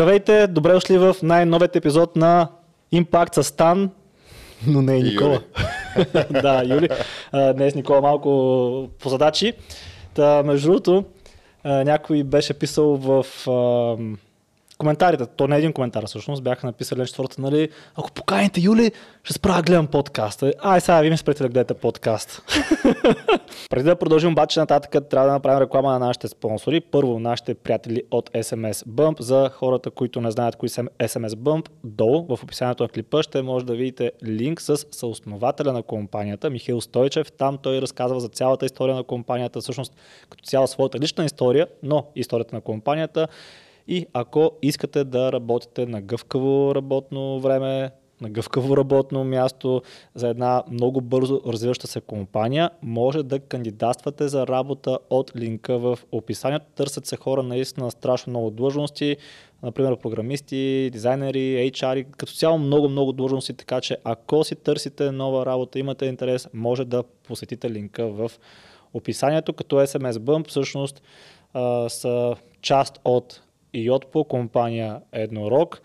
Здравейте, добре дошли в най-новият епизод на Impact с Стан, но не е Никола. да, Юли. Днес Никола малко по задачи. Та, между другото, някой беше писал в коментарите, то не е един коментар всъщност, бяха написали нещо четвърта, нали, ако поканите Юли, ще спра гледам подкаста. Ай, сега ви ми спрете да гледате подкаст. Преди да продължим обаче нататък, трябва да направим реклама на нашите спонсори. Първо, нашите приятели от SMS Bump. За хората, които не знаят кои са SMS Bump, долу в описанието на клипа ще може да видите линк с съоснователя на компанията, Михаил Стойчев. Там той разказва за цялата история на компанията, всъщност като цяла своята лична история, но историята на компанията и ако искате да работите на гъвкаво работно време, на гъвкаво работно място за една много бързо развиваща се компания, може да кандидатствате за работа от линка в описанието. Търсят се хора наистина страшно много длъжности, например програмисти, дизайнери, HR, като цяло много-много длъжности, така че ако си търсите нова работа, имате интерес, може да посетите линка в описанието, като SMS Bump всъщност а, са част от Yotpo, компания Еднорог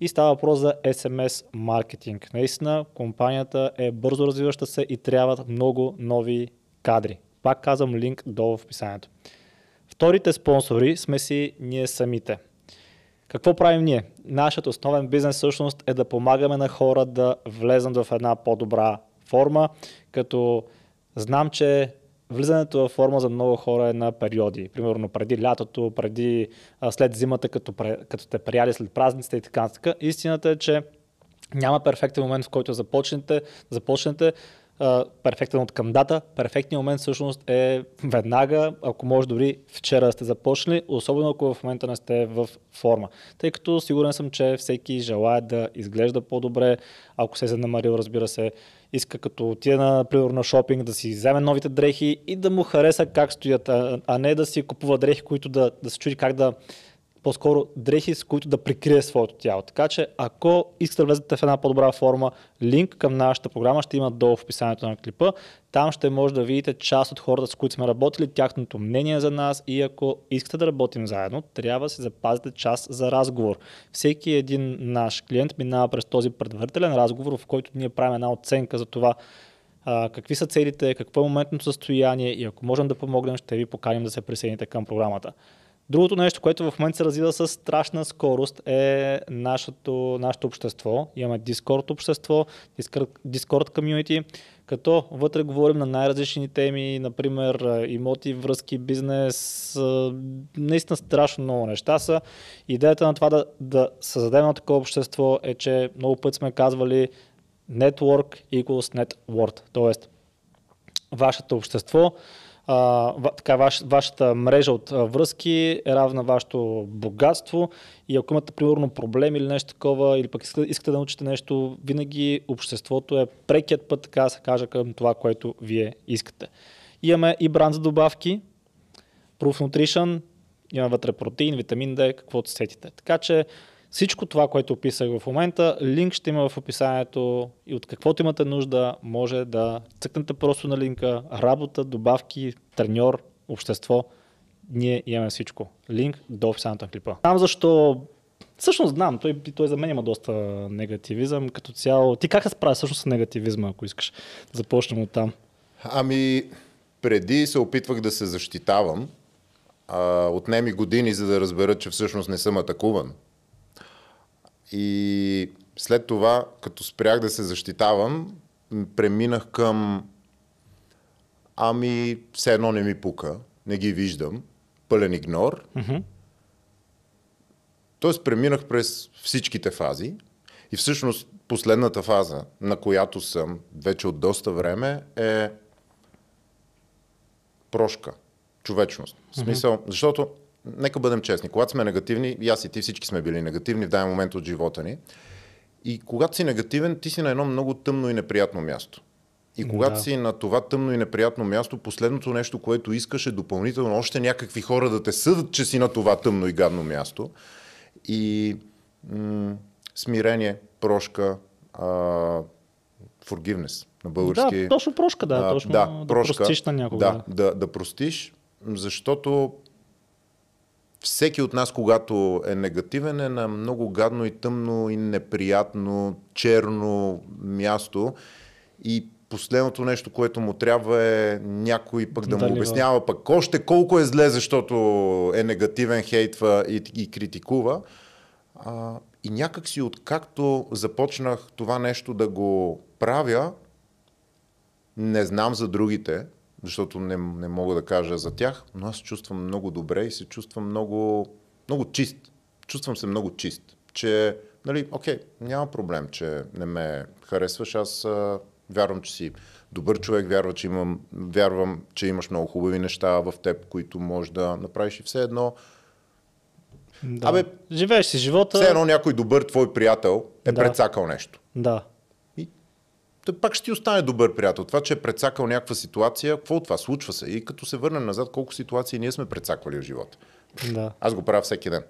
и става въпрос за SMS маркетинг. Наистина компанията е бързо развиваща се и трябват много нови кадри. Пак казвам линк долу в описанието. Вторите спонсори сме си ние самите. Какво правим ние? Нашият основен бизнес всъщност е да помагаме на хора да влезнат в една по-добра форма, като знам, че влизането в форма за много хора е на периоди. Примерно преди лятото, преди, след зимата, като, като те прияли след празниците и така нататък. Истината е, че няма перфектен момент, в който започнете, започнете перфектен от към дата. Перфектният момент всъщност е веднага, ако може дори вчера сте започнали, особено ако в момента не сте в форма. Тъй като сигурен съм, че всеки желая да изглежда по-добре, ако се е занамарил, разбира се, иска като отиде на, примерно, на шопинг да си вземе новите дрехи и да му хареса как стоят, а, а не да си купува дрехи, които да, да се чуди как да по-скоро дрехи, с които да прикрие своето тяло. Така че, ако искате да влезете в една по-добра форма, линк към нашата програма ще има долу в описанието на клипа. Там ще може да видите част от хората, с които сме работили, тяхното мнение за нас и ако искате да работим заедно, трябва да си запазите час за разговор. Всеки един наш клиент минава през този предварителен разговор, в който ние правим една оценка за това а, какви са целите, какво е моментното състояние и ако можем да помогнем, ще ви поканим да се присъедините към програмата. Другото нещо, което в момента се развива с страшна скорост е нашето, нашето общество. Имаме Discord общество, Discord комьюнити, като вътре говорим на най-различни теми, например имоти, връзки, бизнес, наистина страшно много неща са. Идеята на това да, да създадем на такова общество е, че много път сме казвали network equals net worth, т.е. вашето общество а, така, ваш, вашата мрежа от връзки е равна вашето богатство и ако имате примерно проблем или нещо такова, или пък искате, искате да научите нещо, винаги обществото е прекият път, така да се каже, към това, което вие искате. Имаме и бранд за добавки, Proof Nutrition, има вътре протеин, витамин D, каквото сетите. Така че всичко това, което описах в момента, линк ще има в описанието и от каквото имате нужда, може да цъкнете просто на линка, работа, добавки, треньор, общество. Ние имаме всичко. Линк до описанието клипа. Знам защо Всъщност знам, той, той за мен има доста негативизъм като цяло. Ти как се справя всъщност с негативизма, ако искаш да започнем от там? Ами, преди се опитвах да се защитавам. А, отнеми години, за да разбера, че всъщност не съм атакуван. И след това, като спрях да се защитавам, преминах към ами, все едно не ми пука, не ги виждам, пълен игнор. Mm-hmm. Тоест преминах през всичките фази и всъщност последната фаза, на която съм вече от доста време е прошка, човечност. В смисъл, mm-hmm. защото нека бъдем честни, когато сме негативни, и аз и ти всички сме били негативни в даден момент от живота ни, и когато си негативен, ти си на едно много тъмно и неприятно място. И когато да. си на това тъмно и неприятно място, последното нещо, което искаш е допълнително още някакви хора да те съдат, че си на това тъмно и гадно място. И м- смирение, прошка, а, forgiveness на български. Да, точно прошка, да. А, точно да, да прошка, простиш на някого. Да, да, да простиш, защото всеки от нас, когато е негативен, е на много гадно и тъмно и неприятно, черно място. И последното нещо, което му трябва е някой пък да, Да му обяснява пък още колко е зле, защото е негативен, хейтва и, и критикува. А, и някак си откакто започнах това нещо да го правя, не знам за другите, защото не, не мога да кажа за тях, но аз се чувствам много добре и се чувствам много, много чист. Чувствам се много чист, че, нали, окей, няма проблем, че не ме харесваш, аз а, вярвам, че си добър човек, вярвам, че, имам, вярвам, че имаш много хубави неща в теб, които можеш да направиш и все едно. Да. Абе, Живееш си живота. Все едно някой добър твой приятел е Да. прецакал нещо. Да. Той пак ще ти остане добър приятел. Това, че е прецакал някаква ситуация, какво от това? Случва се. И като се върнем назад, колко ситуации ние сме прецаквали в живота. Да. Аз го правя всеки ден.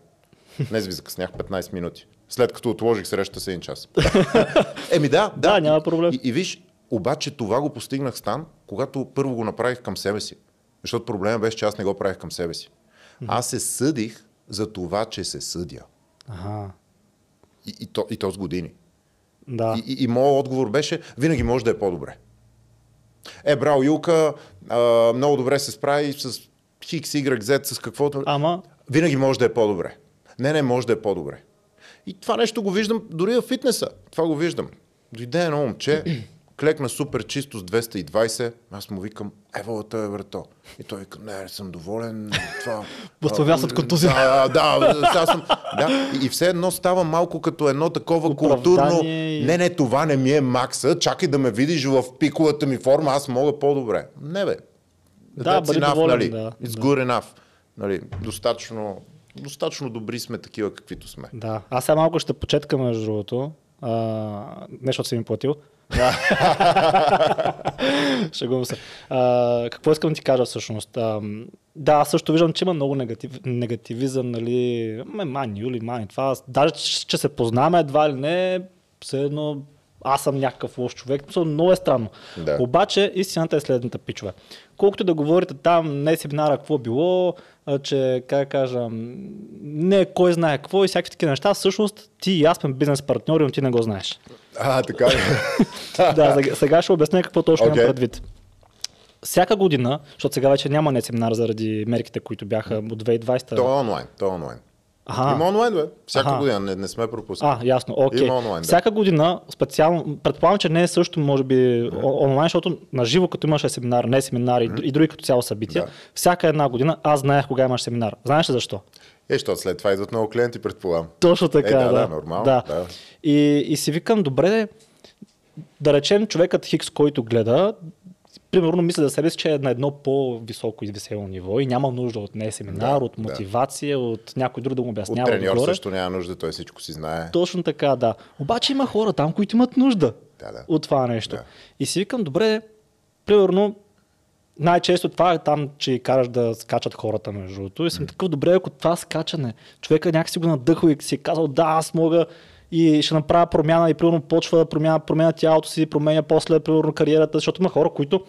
Днес ви закъснях 15 минути. След като отложих среща с един час. Еми да, да. Да, няма проблем. И, и виж, обаче това го постигнах стан, когато първо го направих към себе си. Защото проблема беше, че аз не го правих към себе си. Аз се съдих за това, че се съдя. Ага. И, и, то, и то с години. Да. И, и, и моят отговор беше, винаги може да е по-добре. Е, брал Юлка, а, много добре се справи с Хикс, Y, Z, с каквото. Ама, Винаги може да е по-добре. Не, не, може да е по-добре. И това нещо го виждам дори в фитнеса. Това го виждам. Дойде едно момче, клекна супер чисто с 220, аз му викам, ево, той е врато. И той вика, не, съм доволен. Това, Възстановява от контузия. Да, да, сега съм. Да, и, и все едно става малко като едно такова Оправдание културно. Не, не, това не ми е макса, чакай да ме видиш в пиковата ми форма, аз мога по-добре. Не бе. Да, бъди доволен, нали? да, It's good enough. Нали, достатъчно, достатъчно добри сме такива, каквито сме. да. Аз сега малко ще почеткам между другото. А, не, защото си ми платил. Шегувам се. А, какво искам да ти кажа всъщност? А, да, също виждам, че има много негатив, негативизъм, нали, мани, Юли, мани, това. Даже, че се познаваме едва ли не, все едно аз съм някакъв лош човек. Много е странно. Да. Обаче истината е следната, пичове. Колкото да говорите там, не семинара, какво било, че, как кажа, не кой знае какво и всякакви такива неща, всъщност ти и аз сме бизнес партньори, но ти не го знаеш. А, така ли? да, сега, ще обясня какво точно Окей. имам предвид. Всяка година, защото сега вече няма не семинар заради мерките, които бяха от 2020. То е онлайн, то е онлайн. Аха. Има онлайн, бе. Всяка Аха. година, не, не сме пропускали. А, ясно, окей. Има онлайн, да. Всяка година, специално, предполагам, че не е също, може би, о- онлайн, защото на живо, като имаше семинар, не семинар и, и други като цяло събития, Да. всяка една година аз знаех кога имаш семинар. Знаеш ли защо? Е, защото след това идват много клиенти, предполагам. Точно така, Е, да, да. да, нормално, да. И, и си викам, добре, да речем човекът Хикс, който гледа, примерно мисля за себе си, че е на едно по-високо извесело ниво и няма нужда от не семинар, Да, от да. мотивация, от някой друг да му От обяснява треньор отгоре. също няма нужда, той всичко си знае. Точно така, да. Обаче има хора там, които имат нужда Да, да. от това нещо. Да. И си викам, добре, примерно, най-често това е там, че караш да скачат хората между другото. И съм такъв, добре, ако това скачане, човека някакси го надъхва и си е казал, да, аз мога и ще направя промяна и примерно почва да променя, променя тялото си, променя после примерно кариерата, защото има хора, които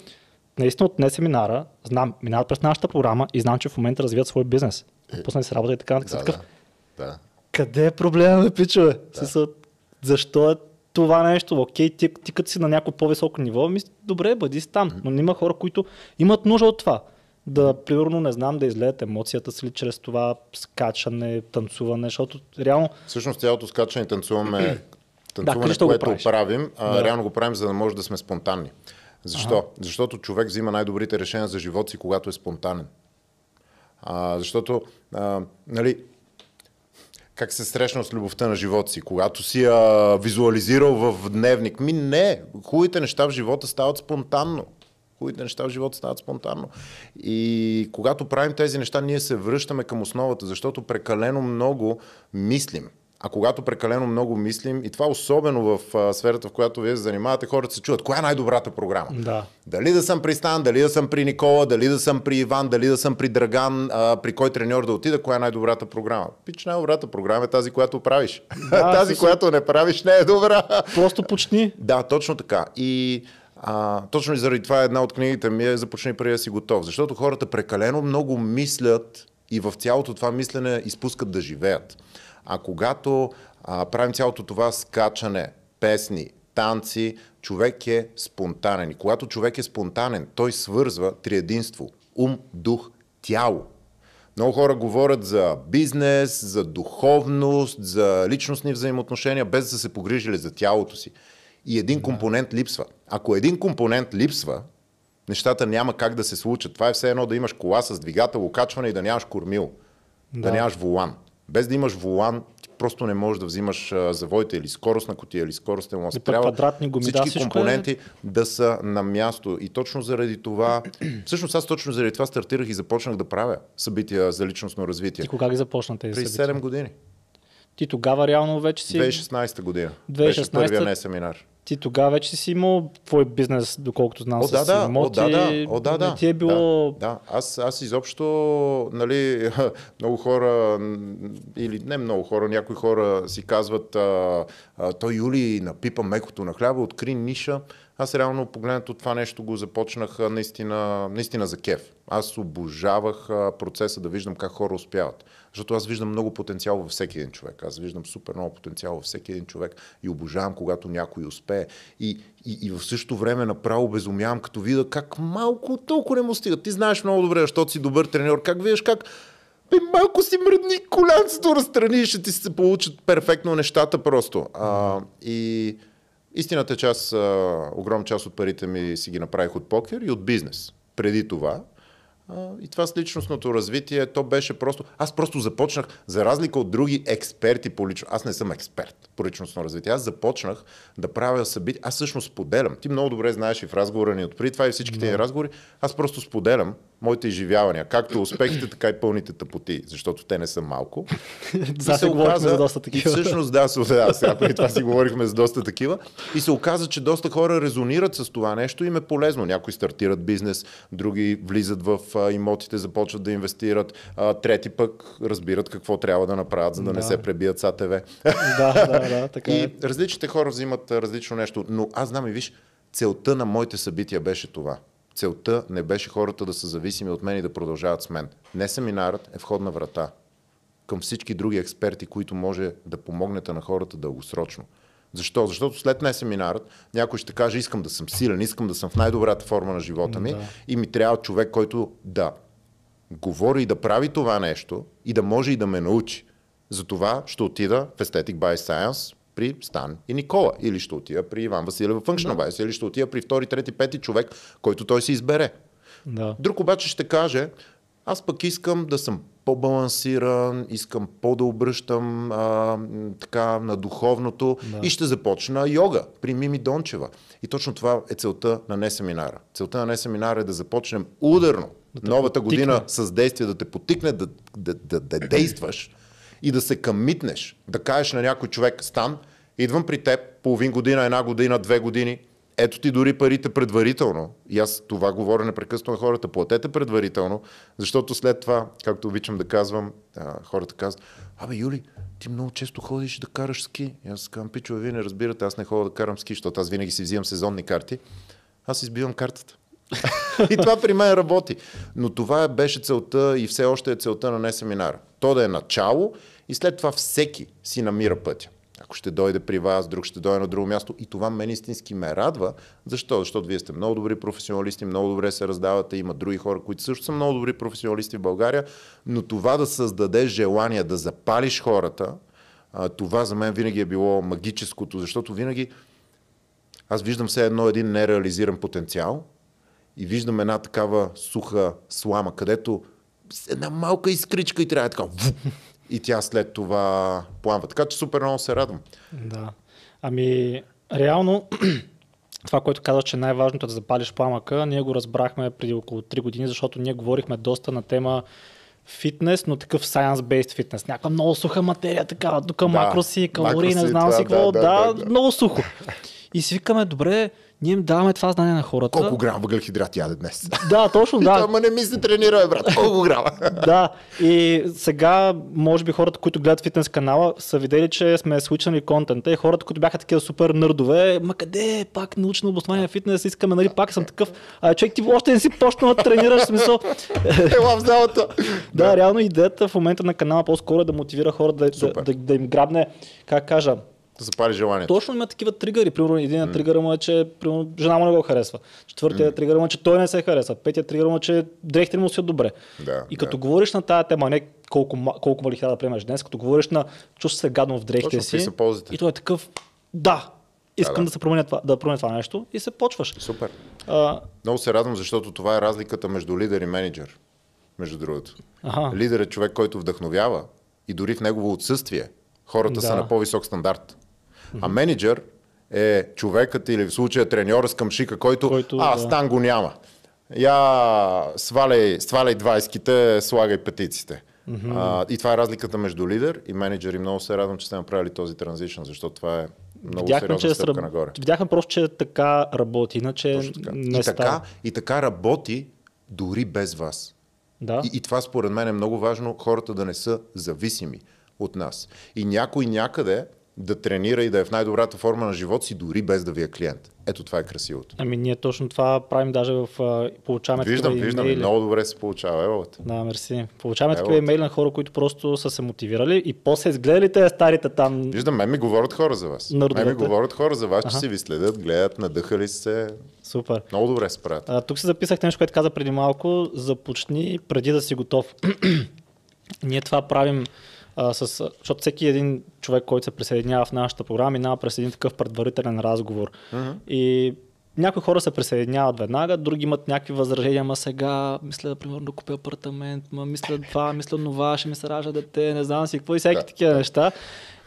наистина от не семинара, знам, минават през нашата програма и знам, че в момента развиват свой бизнес. Отпуснали се работа и така. нататък. Да, такъв, да. да. къде е проблема, пичове? Да. защо е това нещо? Окей, ти, ти като си на някакво по-високо ниво, ми, добре, бъди си там. Но има хора, които имат нужда от това. Да, примерно, не знам, да излеят емоцията си ли чрез това скачане, танцуване, защото реално Всъщност цялото скачане и танцуваме, танцуване, го което правим, а, Да. реално го правим, за да може да сме спонтанни. Защо? Защото човек взима най-добрите решения за живота си, когато е спонтанен. А, защото, а, нали, как се срещнал с любовта на живота си, когато си я визуализирал в дневник. Ми не, хубавите неща в живота стават спонтанно. Хубавите неща в живота стават спонтанно. И когато правим тези неща, ние се връщаме към основата, защото прекалено много мислим. А когато прекалено много мислим, и това особено в а, сферата, в която вие се занимавате, хората се чуват, коя е най-добрата програма? Да. Дали да съм при Стан, дали да съм при Никола, дали да съм при Иван, дали да съм при Драган, а, при кой треньор да отида, коя е най-добрата програма? Пич, най-добрата програма е тази, която правиш. Да, тази, със- която не правиш, не е добра. просто почни. Да, точно така. И а, точно и заради това една от книгите ми е Започни преди да си готов. Защото хората прекалено много мислят И в цялото това мислене изпускат да живеят. А когато а, правим цялото това скачане, песни, танци, човек е спонтанен. И когато човек е спонтанен, той свързва триединство. Ум, дух, тяло. Много хора говорят за бизнес, за духовност, за личностни взаимоотношения, без да са се погрижили за тялото си. И един да. компонент липсва. Ако един компонент липсва, нещата няма как да се случат. Това е все едно да имаш кола с двигател, окачване и да нямаш кормил. Да, да нямаш волан. Без да имаш волан, просто не можеш да взимаш завоите или скоростна котия, или скоростен ласт. Трябва квадратни гуми, всички да, компоненти е... да са на място. И точно заради това, всъщност аз точно заради това стартирах и започнах да правя събития за личностно развитие. И кога ги започна тези При събития? 7 години. Ти тогава реално вече си... 2016 година. 2016 Беше първия не семинар. Ти тогава вече си имал твой бизнес, доколкото знам, О, да, да, имоти. О, да, да, о, да, да. Ти е било... Да, да. Аз, аз изобщо, нали, много хора, или не много хора, някои хора си казват, а, а, той Юли напипа мекото на хляба, откри ниша. Аз реално погледнато това нещо го започнах наистина, наистина за кеф. Аз обожавах процеса да виждам как хора успяват. Защото аз виждам много потенциал във всеки един човек. Аз виждам супер много потенциал във всеки един човек и обожавам, когато някой успее. И, и, и в същото време направо безумявам, като видя как малко толкова не му стига. Ти знаеш много добре, защото си добър треньор, как виждаш как бе, малко си мръдни колянцето разстрани ще ти се получат перфектно нещата просто. А, и истината е, че аз а, огромна част от парите ми си ги направих от покер и от бизнес. Преди това и това с личностното развитие, то беше просто... Аз просто започнах, за разлика от други експерти по лично... Аз не съм експерт по личностно развитие. Аз започнах да правя събития. Аз всъщност споделям. Ти много добре знаеш и в разговора ни от преди това и всичките ни разговори. Аз просто споделям моите изживявания, както успехите, така и пълните тъпоти, защото те не са малко. да, се оказа, за доста такива. И всъщност, да, да сега преди това си говорихме за доста такива. И се оказа, че доста хора резонират с това нещо и им е полезно. Някои стартират бизнес, други влизат в имотите, започват да инвестират, трети пък разбират какво трябва да направят, за да, да. не се пребият с АТВ. Да, да, да, така И е. различните хора взимат различно нещо, но аз знам и виж, целта на моите събития беше това – целта не беше хората да са зависими от мен и да продължават с мен. Не семинарът е входна врата към всички други експерти, които може да помогнете на хората дългосрочно. Защо? Защото след не семинарът някой ще каже, искам да съм силен, искам да съм в най-добрата форма на живота ми да. и ми трябва човек, който да говори и да прави това нещо и да може и да ме научи. Затова ще отида в Aesthetic by Science, при Стан и Никола. Или ще отида при Иван Василев в Functional да. Bias, или ще отида при втори, трети, пети човек, който той си избере. Да. Друг обаче ще каже, аз пък искам да съм по-балансиран, искам по-да обръщам а, така на духовното да. и ще започна йога при Мими Дончева. И точно това е целта на не семинара. Целта на не семинара е да започнем ударно да новата потикне. година с действие да те потикне да, да, да, да действаш и да се къмитнеш, да кажеш на някой човек, стан, идвам при теб половин година, една година, две години, ето ти дори парите предварително. И аз това говоря непрекъснато на хората. Платете предварително, защото след това, както обичам да казвам, хората казват, абе Юли, ти много често ходиш да караш ски. И аз казвам, пичове, вие не разбирате, аз не ходя да карам ски, защото аз винаги си взимам сезонни карти. Аз избивам картата. и това при мен работи. Но това беше целта и все още е целта на не семинара. То да е начало и след това всеки си намира пътя. Ако ще дойде при вас, друг ще дойде на друго място. И това мен истински ме радва. Защо? Защото вие сте много добри професионалисти, много добре се раздавате. Има други хора, които също са много добри професионалисти в България. Но това да създадеш желание да запалиш хората, това за мен винаги е било магическото, защото винаги аз виждам все едно един нереализиран потенциал и виждам една такава суха слама, където една малка искричка и трябва така и тя след това пламва. Така че супер много се радвам. Да. Ами, реално, това, което казваш, че най-важното е да запалиш пламъка, ние го разбрахме преди около 3 години, защото ние говорихме доста на тема фитнес, но такъв science-based фитнес. Някаква много суха материя, такава, тук да, макроси, калории, не знам си какво. Да, да, да, да, много сухо. И си викаме, добре, ние им даваме това знание на хората. Колко грама въглехидрати яде днес? Да, точно, да. Ама не ми се тренира, брат. Колко грама? да, и сега, може би хората, които гледат фитнес канала, са видели, че сме свичнали контента и хората, които бяха такива супер нърдове, ма къде пак научно обоснование фитнес, искаме, нали, пак съм такъв, а човек ти още не си почнал да тренираш, смисъл. Ела в залата. да, реално идеята в момента на канала по-скоро е да мотивира хората да, да, да, да им грабне, как кажа, Да запали желанието. точно има такива тригъри. Примерно, един mm. тригър му е, че примерно, жена му не го харесва. Четвъртия mm. тригър му е, че той не се харесва. Петия тригър му е, че дрехите му са добре. Да, и като да. говориш на тази тема, не колко, колко мали да приемаш днес, като говориш на чувстваш се гадно в дрехите Точно, си. са? И той е такъв, да, искам да, да. да се променя това, да променя това нещо и се почваш. Супер. А, Много се радвам, защото това е разликата между лидер и менеджер. Между другото. Аха. Лидер е човек, който вдъхновява и дори в негово отсъствие хората са Да. на по-висок стандарт. А менеджер е човекът или в случая треньора с къмшика, който, Който, а, да. стан го няма. Я сваляй, сваляй 20-ките, слагай петиците. А, и това е разликата между лидер и менеджер и много се радвам, че сте направили този транзишън, защото това е много видяхме, сериозна че стъпка сръб... нагоре. видяхме просто, че така работи, иначе така. не И, става. така, и така работи дори без вас. Да. И, и това според мен е много важно хората да не са зависими от нас. И някой някъде да тренира и да е в най-добрата форма на живота си, дори без да ви е клиент. Ето това е красивото. Ами ние точно това правим даже в... Получаваме Виждам, такива виждам. имейли. Много добре се получава. Елата. Да, мерси. Получаваме Ево. такива имейли на хора, които просто са се мотивирали и после изгледали те старите там. Виждам, мен ми говорят хора за вас. Мен ми говорят хора за вас, че Аха. си ви следят, гледат, надъхали се. Супер. Много добре се правят. А, тук си записах нещо, което каза преди малко. Започни преди да си готов. Ние това правим а, с, защото всеки един човек, който се присъединява в нашата програма, минава през един такъв предварителен разговор. Мгм. И някои хора се присъединяват веднага, други имат някакви възражения, ма сега мисля, примерно, да купя апартамент, ма мисля това, мисля това, ще ми се ражда дете, не знам си какво и всеки Да, такива неща.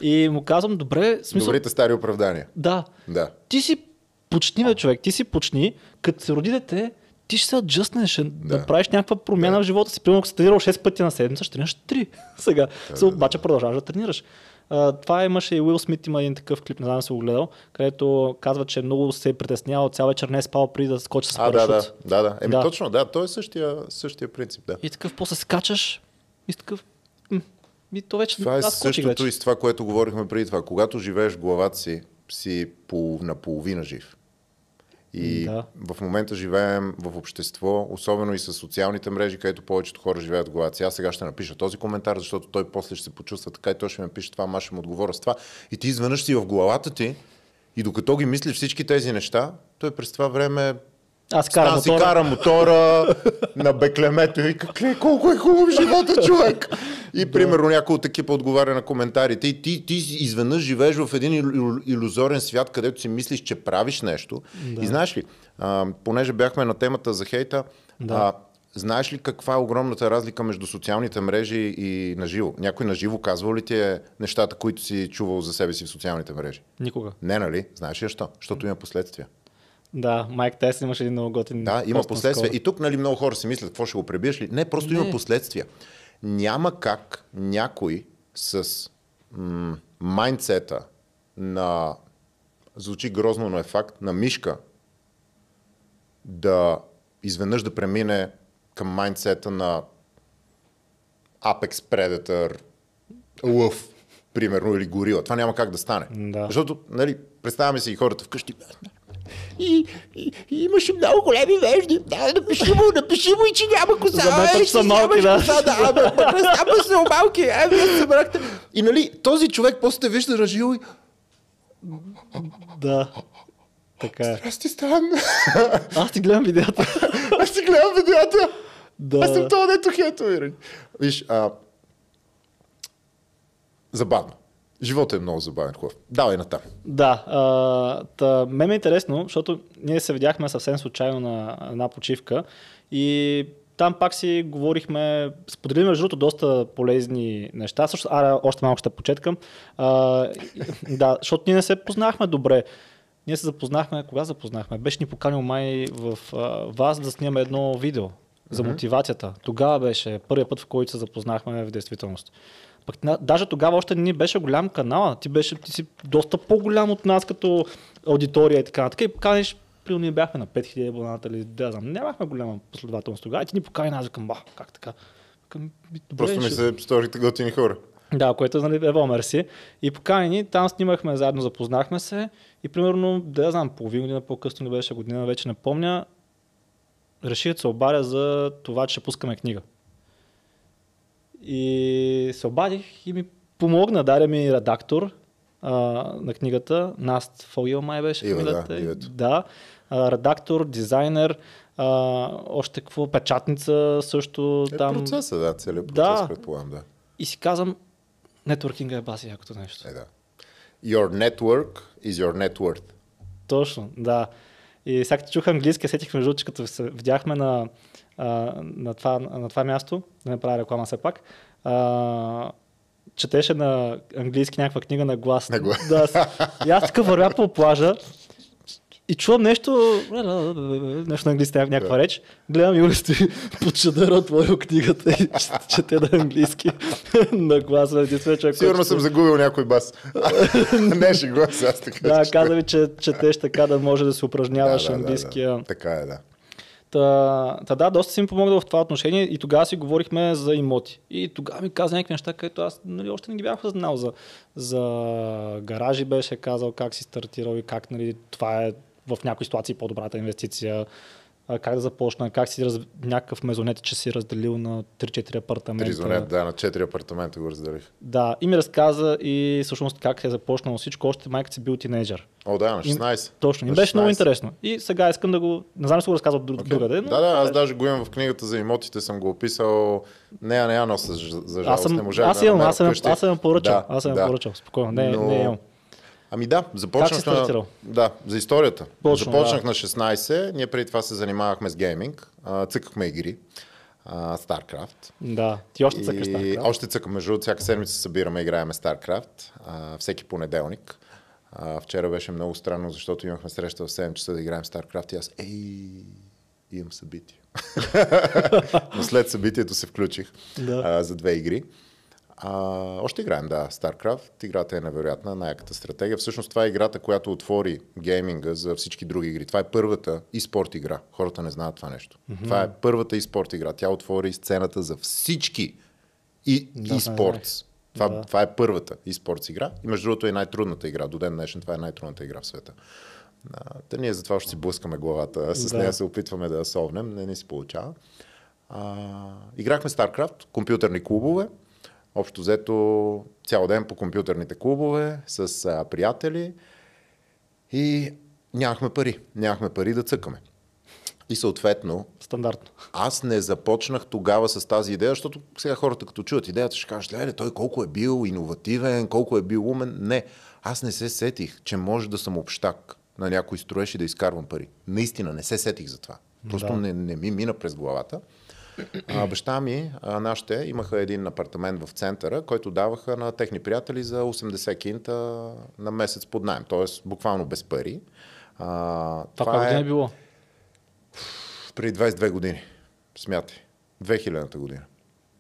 И му казвам, добре, смисъл, Добрите стари оправдания. да, Да. ти си почни, бе, човек, ти си почни, като се роди дете, ти ще се аджъстнеш, ще да. Да. правиш някаква промяна Да. в живота си. Примерно, ако си тренирал 6 пъти на седмица, ще тренираш 3 сега. Да, се, обаче продължаваш да тренираш. А, това имаше и Уил Смит, има един такъв клип, не знам си го гледал, където казва, че много се е притеснявал, цял вечер не е спал преди да скочи с А, да, парашут. да, да, да. Еми Да. точно, да, то е същия, същия принцип, да. И такъв после скачаш и такъв... И то вече Това е същото вече. и с това, което говорихме преди това. Когато живееш в главата си, си пол, наполовина жив. И Да. в момента живеем в общество, особено и с социалните мрежи, където повечето хора живеят в главата. Аз сега ще напиша този коментар, защото той после ще се почувства така и той ще ми пише това, аз ще му отговоря с това. И ти изведнъж си в главата ти и докато ги мислиш всички тези неща, той през това време Аз си мотора. кара мотора на беклемето и как колко е хубав живота, човек. И примерно някой от екипа отговаря на коментарите и ти, ти изведнъж живееш в един ил- ил- иллюзорен свят, където си мислиш, че правиш нещо. Да. И знаеш ли, а, понеже бяхме на темата за хейта, Да. а, знаеш ли каква е огромната разлика между социалните мрежи и наживо? Някой наживо казвал ли ти е нещата, които си чувал за себе си в социалните мрежи? Никога. Не, нали? Знаеш ли защо? Защото има последствия. Да, Майк Тайсън имаше един много готин Да, има последствия. наскоро. И тук нали, много хора си мислят, какво ще го пребиеш ли? Не, просто Не. има последствия. Няма как някой с м- майндсета на, звучи грозно, но е факт, на мишка да изведнъж да премине към майндсета на Apex Predator, лъв, примерно, или горила. Това няма как да стане. Да. Защото, нали, представяме си и хората вкъщи. И, и, и имаше много големи вежди. Да, напиши му, напиши му и че няма коса. За мен че са малки, да. коса, да. Абе, ма, представа са малки. Е, вие се събрахте. И нали, този човек после те вижда на живо и Да. Така е. аз ти стан. Аз ти гледам видеята. аз ти гледам видеята. да. Аз съм това, дето хейтовиран. Виж, а... забавно. Животът е много забавен, хубав. Давай натам. Да, а, та, мен ме е интересно, защото ние се видяхме съвсем случайно на една почивка и там пак си говорихме, споделихме между другото доста полезни неща. Също, а, още малко ще почеткам. А, да, защото ние не се познахме добре. Ние се запознахме, кога запознахме? Беше ни поканил май в а, вас да снимаме едно видео за мотивацията. Тогава беше първият път, в който се запознахме в действителност. Пък даже тогава още не беше голям канал, ти беше ти си доста по-голям от нас като аудитория и така нататък. И поканиш, примерно ние бяхме на 5000 абоната или да знам, нямахме голяма последователност тогава. И ти ни покани, аз викам, бах, как така? «Ми, добре, Просто ми се сторите готини хора. да, което нали, Ево Мерси. И покани ни, там снимахме заедно, запознахме се и примерно, да знам, половин година по-късно ли беше година, вече не помня, реших да се обадя за това, че ще пускаме книга. И се обадих и ми помогна, даде ми редактор а, на книгата, Наст Фогил май беше Ива, да, да. А, редактор, дизайнер, а, още какво, печатница също Е, там. процеса, да, целият процес, Да. предполагам, да. И си казвам, нетворкинга е баси якото нещо. Е, да. Your network is your net worth. Точно, да. И сега като чух английски, сетих между че като се видяхме на, а, на, това, на това място, да не правя реклама все пак, а, четеше на английски някаква книга на глас. На глас. Да, и аз така вървя по плажа и чувам нещо, нещо на английски, ня- някаква Да. реч. Гледам Юли стои под чадъра, отворил книгата и чете на английски на глас. Единствено човек, Сигурно който- съм загубил някой бас. не, ще глас, аз така. Да, каза ми, че четеш така да може да се упражняваш да, да, английския. Да, така е, да. Та, та да, доста си ми помогнал в това отношение и тогава си говорихме за имоти. И тогава ми каза някакви неща, където аз нали, още не ги бях знал. За, за гаражи беше казал как си стартирал и как нали, това е в някои ситуации по-добрата инвестиция. А, как да започна, как си раз... някакъв мезонет, че си разделил на 3-4 апартамента. Тризонет, да, на четири апартамента го разделих. Да, и ми разказа и всъщност как е започнало всичко, още майка си бил тинейджър. О, да, на Им- 16. Точно, им На беше много 16. интересно. И сега искам да го. Не знам, че го разказвам друг, Окей. другаде. Но... Да, да, аз даже го имам в книгата за имотите, съм го описал. Не, не я нося, за, жалост. Аз съм, не можах аз имам, аз съм, аз съм поръчал. Да, аз съм да. поръчал. Спокойно. Не, Но- не имам. Ами да, започнах Как на... Да, за историята. Точно, започнах да. на 16, ние преди това се занимавахме с гейминг, цъкахме игри, StarCraft. Да, ти още цъкаш така. още цъкам. Между другото, всяка седмица се събираме, играеме StarCraft, а, всеки понеделник. А, вчера беше много странно, защото имахме среща в 7 часа да играем StarCraft и аз, ей, имам събитие. Но след събитието се включих Да. а, за две игри. А, още играем, да, StarCraft. Играта е невероятна, най-яката стратегия. Всъщност това е играта, която отвори гейминга за всички други игри. Това е първата и спорт игра. Хората не знаят това нещо. Mm-hmm. Това е първата и спорт игра. Тя отвори сцената за всички и, Да, и. Това, Да. това е първата и спортс игра. И между другото е най-трудната игра. До ден днешен това е най-трудната игра в света. А, Та ние затова ще си блъскаме главата. С Да. нея се опитваме да я совнем. Не ни си получава. А, играхме StarCraft, компютърни клубове. Общо взето цял ден по компютърните клубове с а, приятели и нямахме пари. Нямахме пари да цъкаме. И съответно, Стандартно. аз не започнах тогава с тази идея, защото сега хората като чуят идеята ще кажат, леле, той колко е бил иновативен, колко е бил умен. Не, аз не се сетих, че може да съм общак на някой строеж и да изкарвам пари. Наистина не се сетих за това. Просто Да. не, не ми мина през главата. А, баща ми, а, нашите, имаха един апартамент в центъра, който даваха на техни приятели за 80 кинта на месец под найем, т.е. буквално без пари. А, Това, това година е било. преди 22 години. Смятай. 2000-та година.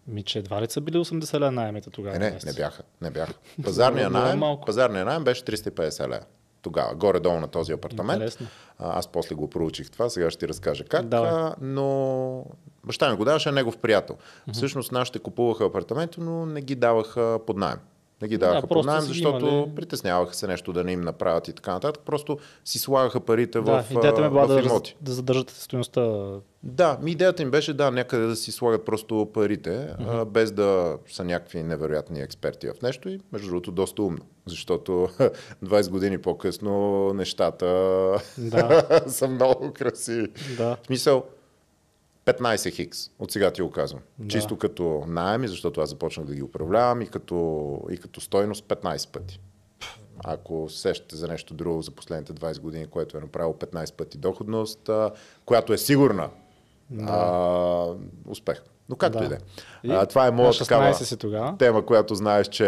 Ми, че едва ли са били 80 ля найемите тогава? Е, не, месец? не бяха. Не бяха. Пазарния найем, малко. пазарния найем беше 350 лева. Тогава, горе-долу на този апартамент. Интересно. А, аз после го проучих това, сега ще ти разкажа как. Давай. А, но баща ми го даваше, а негов приятел. Всъщност нашите купуваха апартаменти, но не ги даваха под найем. Не ги даваха под просто найем, защото имали. притесняваха се нещо да не им направят и така нататък. Просто си слагаха парите Да, в, идеята ми била в да, имоти. да задържате стоеността. Да, ми идеята им беше да, някъде да си слагат просто парите, mm-hmm. а, без да са някакви невероятни експерти в нещо и между другото доста умно, защото 20 години по-късно нещата Да. са много красиви. Да. В смисъл 15 хикс, от сега ти го казвам. Да. Чисто като найеми, защото аз започнах да ги управлявам и като, и като стойност 15 пъти. Ако се сещате за нещо друго за последните 20 години, което е направило 15 пъти доходност, а, която е сигурна, а, успех. Но както Да. и да е. Това е моя на 16 такава си тогава. тема, която знаеш, че...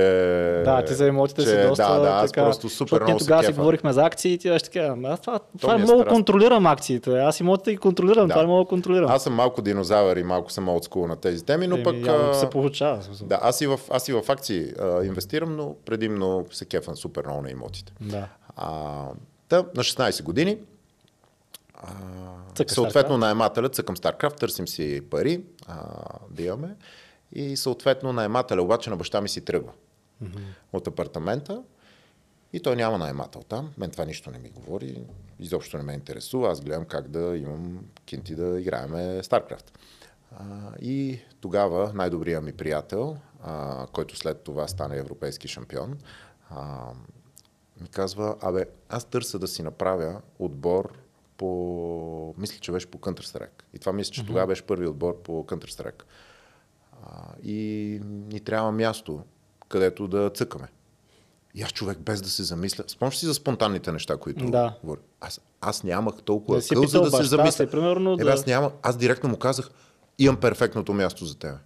Да, ти за имотите че, си доста Да, да, аз така, просто супер много тогава си говорихме за акции и ти беше така, «Ама аз това, това е е много страст. контролирам акциите. Аз имотите ги контролирам, Да. това е много контролирам. Аз съм малко динозавър и малко съм олдскул на тези теми, но Еми, пък... явно се получава. Да, аз и в, аз и в акции а, инвестирам, но предимно се кефам супер много на имотите. да. А, та, на 16 години а, Цъка съответно наемателят цъкам StarCraft, търсим си пари а, да имаме и съответно наемателя обаче на баща ми си тръгва от апартамента и той няма наемател там. Мен това нищо не ми говори, изобщо не ме интересува. Аз гледам как да имам кинти да играеме StarCraft. А, и тогава най-добрият ми приятел, а, който след това стана европейски шампион, а, ми казва, абе, аз търся да си направя отбор по... Мисля, че беше по Counter-Strike. И това мисля, че тогава беше първи отбор по Counter-Strike. А, и ни трябва място, където да цъкаме. И аз човек без да се замисля. Спомняш си за спонтанните неща, които Да. говоря. Аз, аз нямах толкова Не си къл, за да се баща замисля. си, примерно, Е, да- аз, няма, аз директно му казах, имам перфектното място за тебе.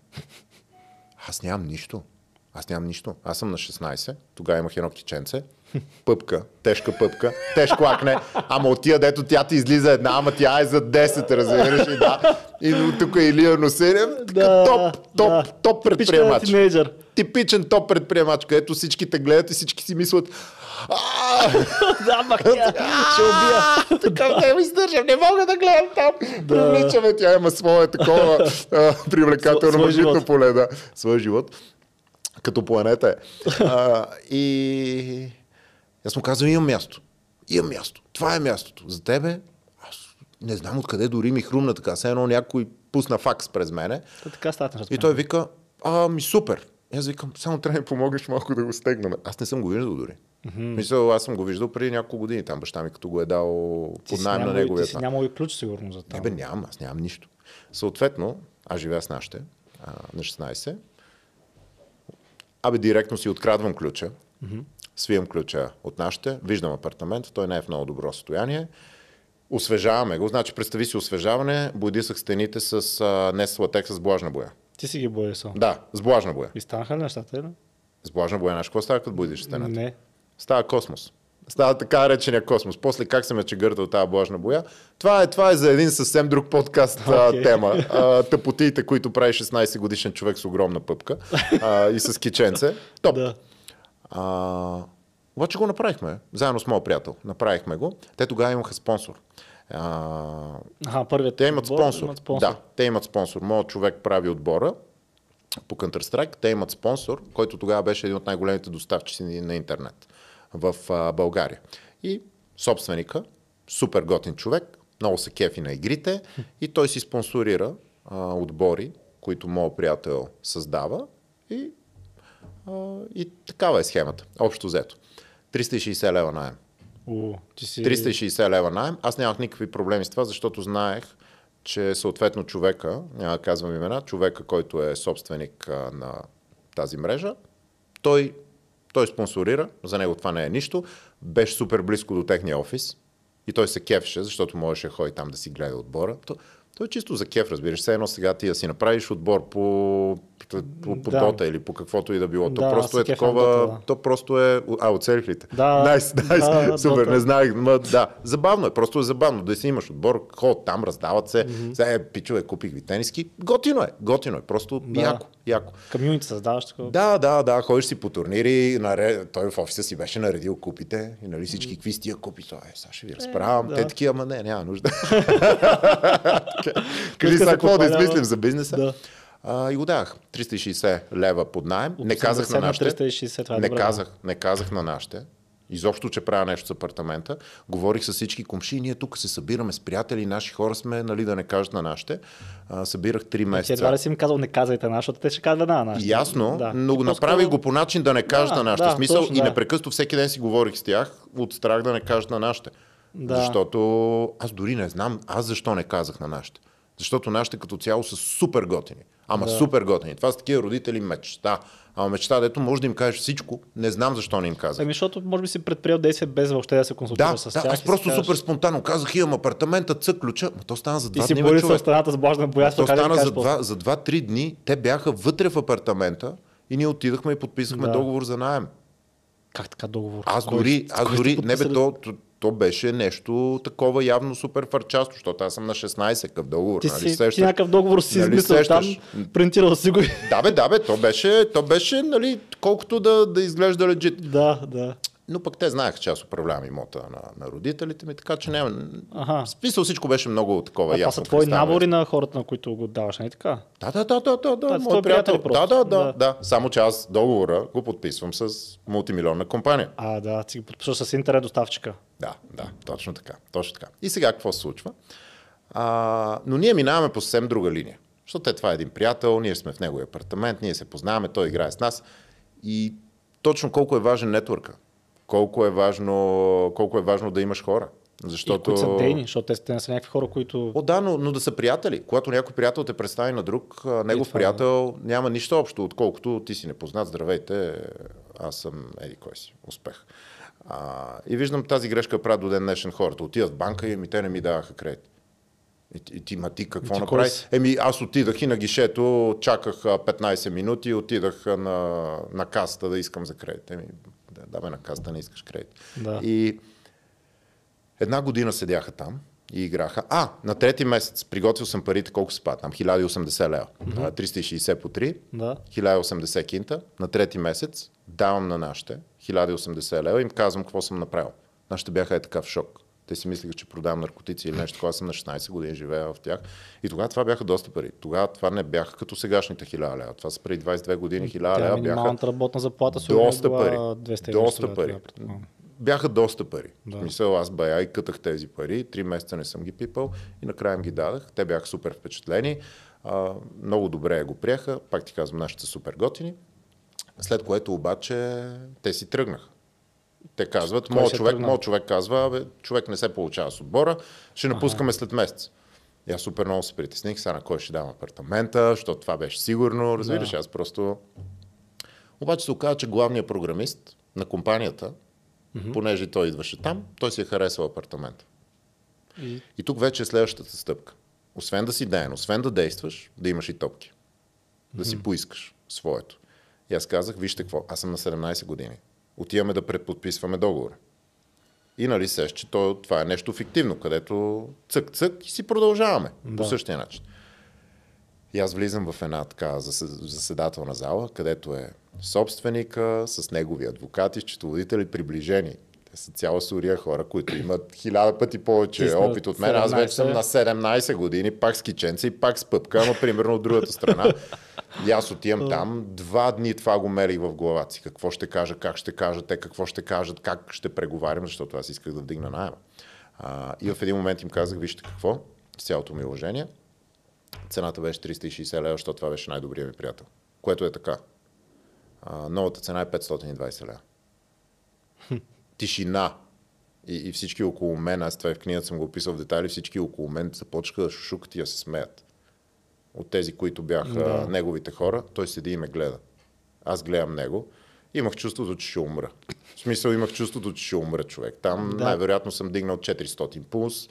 Аз нямам нищо. Аз нямам нищо. Аз съм на 16, тогава имах едно птиченце, пъпка, тежка пъпка, тежко акне, ама от тия, дето тя ти излиза една, ама тя е за 10, разбираш и да. И тук е Илия така Да, топ, топ, да. топ предприемач. тинейджър. Типичен топ предприемач, където всички те гледат и всички си мислят, да, мах тя ще убия. така не ми издържам, не мога да гледам там. Привличаме, тя има свое такова привлекателно магнитно живот. поле, да, свой живот. Като планета е. А, и аз му казвам, имам място. Имам място. Това е мястото. За тебе, аз не знам откъде дори ми хрумна така. Все едно някой пусна факс през мене. Та Така нещата. И той вика, а, ми супер. И аз викам, само трябва да ми помогнеш малко да го стегнем. Аз не съм го виждал дори. Mm-hmm. Мисля, аз съм го виждал преди няколко години. Там баща ми, като го е дал Ти под найем на неговия. Ти си нямал и ключ, сигурно, за Не това. бе, нямам, аз нямам нищо. Съответно, аз живея с нашите а, на 16. Абе, директно си открадвам ключа, mm-hmm. свием ключа от нашите, виждам апартамент, той не е в много добро състояние. Освежаваме го. Значи, представи си освежаване, бойдисах стените с а, не с латекс, а с влажна боя. Ти си ги боесал. Да, с влажна боя. И станаха нещата, или? С влажна боя, знаеш какво става, като бойдиш стената? Не. Става космос. Става така речения космос. После как се ме чегърта от тази влажна боя. Това е, това е за един съвсем друг подкаст okay. тема. А, тъпотиите, които прави 16 годишен човек с огромна пъпка а, и с киченце. Топ. Да. А, обаче го направихме, заедно с моят приятел. Направихме го. Те тогава имаха спонсор. А, Аха, първият те имат отбор спонсор. Имат спонсор. Да, те имат спонсор. Моят човек прави отбора по Counter-Strike. Те имат спонсор, който тогава беше един от най-големите доставчици на интернет в а, България. И собственика, супер готин човек, много се кефи на игрите и той си спонсорира а, отбори, които моят приятел създава и, а, и такава е схемата. Общо взето. 360 лева найем. У, ти си... 360 лева найем. Аз нямах никакви проблеми с това, защото знаех, че съответно човека, няма да казвам имена, човека, който е собственик а, на тази мрежа, той, той спонсорира, за него това не е нищо, беше супер близко до техния офис и той се кефеше, защото можеше да ходи там да си гледа отбора. То, той е чисто за кеф, разбираш. Все едно сега ти да си направиш отбор по, по, по Да. дота или по каквото и да било. То Да, просто е такова... Дота, да. То просто е... А, оцелих ли те? Да. Найс, найс, Да, супер, Дота. не знаех. Ма, да, забавно е, просто е забавно. Да си имаш отбор, ход там, раздават се. Mm-hmm. Сега е, пичове, купих ви тениски. Готино е, готино е, просто Да. яко, яко. Комюнити създаваш такова. Да, да, да, ходиш си по турнири, наре... той в офиса си беше наредил купите и нали всички какви тия купи, това е, сега ще ви разправям. да. Те такива, ама не, няма нужда. Кажи сега какво да измислим за бизнеса. Да. А, и го дадах. 360 лева под найем. Не казах 80 на на нашите. 360, това е не, добре, казах, не казах на нашите. Изобщо, че правя нещо с апартамента. Говорих с всички комши. Ние тук се събираме с приятели, наши хора сме, нали, да не кажат на нашите. А, събирах 3 Ти месеца. едва ли си им казал, не казвайте на, защото те ще казват на нашите. Ясно, Да. но го Ти направих го по начин да не кажат Да, на нашите. да, смисъл точно, и да. непрекъснато всеки ден си говорих с тях от страх да не кажат на нашите. Да. Защото аз дори не знам, аз защо не казах на нашите. Защото нашите като цяло са супер готини. Ама Да. супер готини. Това са такива родители мечта. Ама мечта, дето може да им кажеш всичко, не знам защо не им казах. Ами, защото може би си предприел действие без въобще да се консултираш Да, с да, тях. аз и си просто кажеш- супер спонтанно казах, имам апартамента, цък ключа. Ма то стана за И два си дни, бе, боли човек. с страната с блажна боясва. То да стана за два, за два-три дни. Те бяха вътре в апартамента и ние отидахме и подписахме Да. договор за найем. Как така договор? Аз дори, аз дори, не бе, то, то, беше нещо такова явно супер фарчасто, защото аз съм на 16 къв договор. Ти нали си, ти сещаш? някакъв договор си Нали измислил сещаш? там, принтирал си го. Да бе, да бе, то беше, то беше нали, колкото да, да изглежда легит. да, да. Но пък те знаеха, че аз управлявам имота на, на родителите ми, така че няма... Аха. В смисъл всичко беше много такова А това ясно. са твои набори на хората, на които го даваш, не така? Да, да, да, да, да, да, Това мой твои приятел. да, да, Да. да. Само че аз договора го подписвам с мултимилионна компания. А, да, ти го подписваш с интернет доставчика. Да, да, точно така, точно така. И сега какво се случва? А, но ние минаваме по съвсем друга линия. Защото е, това е един приятел, ние сме в неговия апартамент, ние се познаваме, той играе с нас. И точно колко е важен нетворка. Колко е важно, колко е важно да имаш хора. Защото... И които са дейни, защото те, те не са някакви хора, които... О, да, но, но да са приятели. Когато някой приятел те представи на друг, негов това, приятел няма нищо общо, отколкото ти си непознат, здравейте, аз съм еди кой си, успех. А, и виждам тази грешка правят до ден днешен хората. Отиват в банка и ми те не ми даваха кредит. И, ти- и ти, ма ти какво ти направи? кой? Еми, аз отидах и на гишето, чаках а, 15 минути и отидах на, на касата да искам за кредит. Еми, да, бе, на касата не искаш кредит. Да. И една година седяха там и играха. А, на трети месец приготвил съм парите, колко спад? Там 1080 лева. А, 360 по 3, Да. 1080 кинта. На трети месец давам на нашите 1080 лева и им казвам какво съм направил. Нашите бяха е така в шок. Те си мислиха, че продавам наркотици или нещо. Аз съм на 16 години, живея в тях. И тогава това бяха доста пари. Тогава това не бяха като сегашните 1000 лева. Това са преди 22 години 1000 Тя лева бяха минималната работна заплата е доста пари. 200 и нещо Доста пари. Бяха доста пари. Да. В смисъл, аз бая и кътах тези пари, три месеца не съм ги пипал и накрая им ги дадах. Те бяха супер впечатлени. А, много добре го приеха. Пак ти казвам, нашите супер готини. След което обаче те си тръгнаха. Те казват, моят човек, моят човек казва, бе, човек не се получава с отбора, ще напускаме след месец. И аз супер много се притесних, сега на кой ще дам апартамента, защото това беше сигурно, разбираш, Да. аз просто... Обаче се оказа, че главният програмист на компанията, mm-hmm. понеже той идваше там, той си е харесал апартамента. И И тук вече е следващата стъпка. Освен да си ден, освен да действаш, да имаш и топки. Да си поискаш своето. И аз казах, вижте какво, аз съм на 17 години. Отиваме да предподписваме договора. И нали сеш, че то, това е нещо фиктивно, където цък-цък и си продължаваме да. по същия начин. И аз влизам в една така зас- заседателна зала, където е собственика с негови адвокати, счетоводители, приближени. Те са цяла сурия хора, които имат хиляда пъти повече Ти опит от мен. Аз вече съм 17. на 17 години, пак с киченца и пак с пъпка, ама примерно от другата страна. И аз отивам там, два дни това го мерих в главата си. Какво ще кажа, как ще кажа, те какво ще кажат, как ще преговарям, защото аз исках да вдигна найема. А, и в един момент им казах, вижте какво, с цялото ми уважение, цената беше 360 лева, защото това беше най-добрият ми приятел. Което е така. А, новата цена е 520 лева. Тишина. И, и всички около мен, аз това и в книгата съм го описал в детайли, всички около мен започнаха да шушукат и да се смеят. От тези, които бяха Да. неговите хора, той седи и ме гледа. Аз гледам него. Имах чувството, че ще умра. В смисъл имах чувството, че ще умра човек. Там Да. най-вероятно съм дигнал 400 пулс.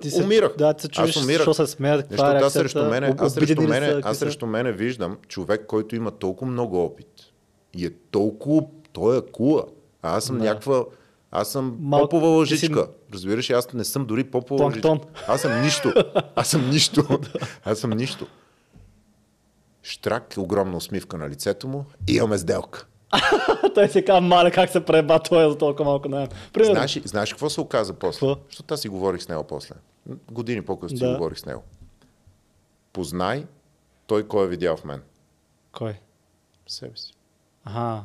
ти се, Умирах. Да, ти се чуеш, Аз умирах. защо се смеят, каква е Защото аз реакцията, срещу мене, аз срещу мене, са, аз срещу мене виждам човек, който има толкова много опит и е толкова, той е кула. А аз съм Да. някаква, аз съм Мал- попова ти си- лъжичка. Разбираш, аз не съм дори попова Планктон. лъжичка. Аз съм нищо. Аз съм нищо. аз съм нищо. Штрак, огромна усмивка на лицето му и имаме сделка. Той си казва, маля, как се преба той за толкова малко найем. Примерно. Знаеш, знаеш какво се оказа после? Защото аз си говорих с него после. Години по-късно си Да. говорих с него. Познай той кой е видял в мен. Кой? Себе си. Ага,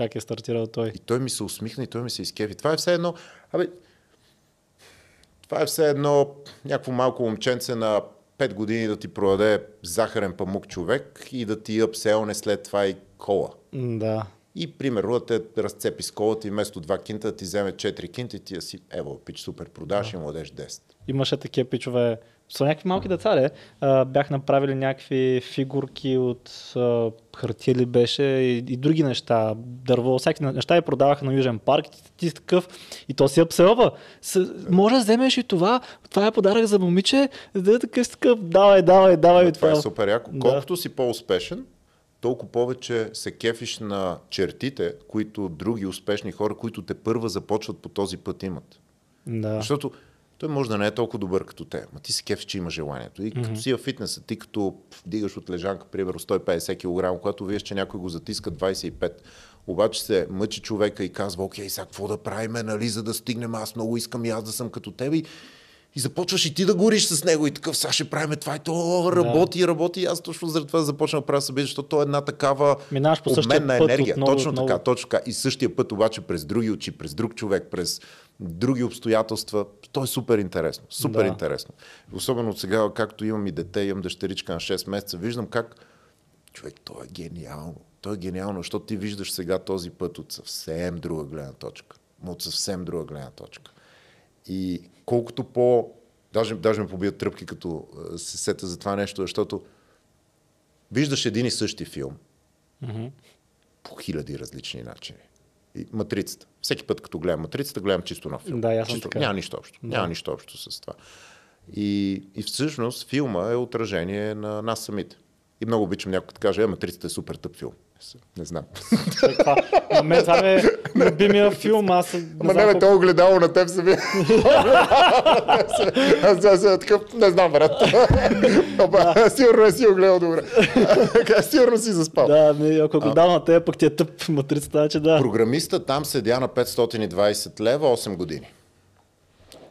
как е стартирал той? И той ми се усмихна и той ми се изкефи. Това е все едно... Абе, това е все едно някакво малко момченце на 5 години да ти продаде захарен памук човек и да ти апселне след това и кола. Да. И примерно да те разцепи с колата и вместо 2 кинта да ти вземе 4 кинта и ти да си, ево, пич, супер, продаш и му дадеш 10. Имаше такива пичове са някакви малки деца, де, бях направили някакви фигурки от а, хартия ли беше и, и други неща, дърво, всяки неща и продаваха на Южен парк ти, ти си такъв и то си апселва. С, може да вземеш и това, това е подарък за момиче, да е такъв, такъв, давай, давай, давай. Но това е това. супер яко. Да. Колкото си по-успешен, толкова повече се кефиш на чертите, които други успешни хора, които те първа започват по този път имат. Да. Защото той може да не е толкова добър като те, ма ти се кефиш, че има желанието. И като си в фитнеса, ти като вдигаш от лежанка, примерно 150 кг, когато виеш, че някой го затиска 25, обаче се мъчи човека и казва, окей, сега какво да правим, нали, за да стигнем, аз много искам и аз да съм като тебе. И, и започваш и ти да гориш с него и такъв, сега ще правим това и то работи, работи. И аз точно заради това започна да правя събитие, защото то е една такава Минаваш по път енергия. отново точно отново. така, точно така. И същия път обаче през други очи, през друг човек, през други обстоятелства. То е супер интересно. Супер Да. интересно. Особено от сега, както имам и дете, имам дъщеричка на 6 месеца, виждам как човек, то е гениално. То е гениално, защото ти виждаш сега този път от съвсем друга гледна точка. От съвсем друга гледна точка. И колкото по... Даже, даже ме побият тръпки, като се сета за това нещо, защото виждаш един и същи филм по хиляди различни начини. И матрицата. Всеки път, като гледам матрицата, гледам чисто нов филм. Да, ясно чисто, така. Няма нищо общо. Няма нищо общо с това. И, и всъщност филма е отражение на нас самите. И много обичам някой да каже, е, матрицата е супер тъп филм. Не знам. Е, това, на мен това е любимия филм, аз не Ама не, бе, то огледало на теб самия. аз аз съм такъв, не знам, брат. Оба, сигурно не си го гледал добре. сигурно си заспал. Да, не, ако го дам на теб, пък ти е тъп матрицата, значи да. Програмиста там седя на 520 лева 8 години.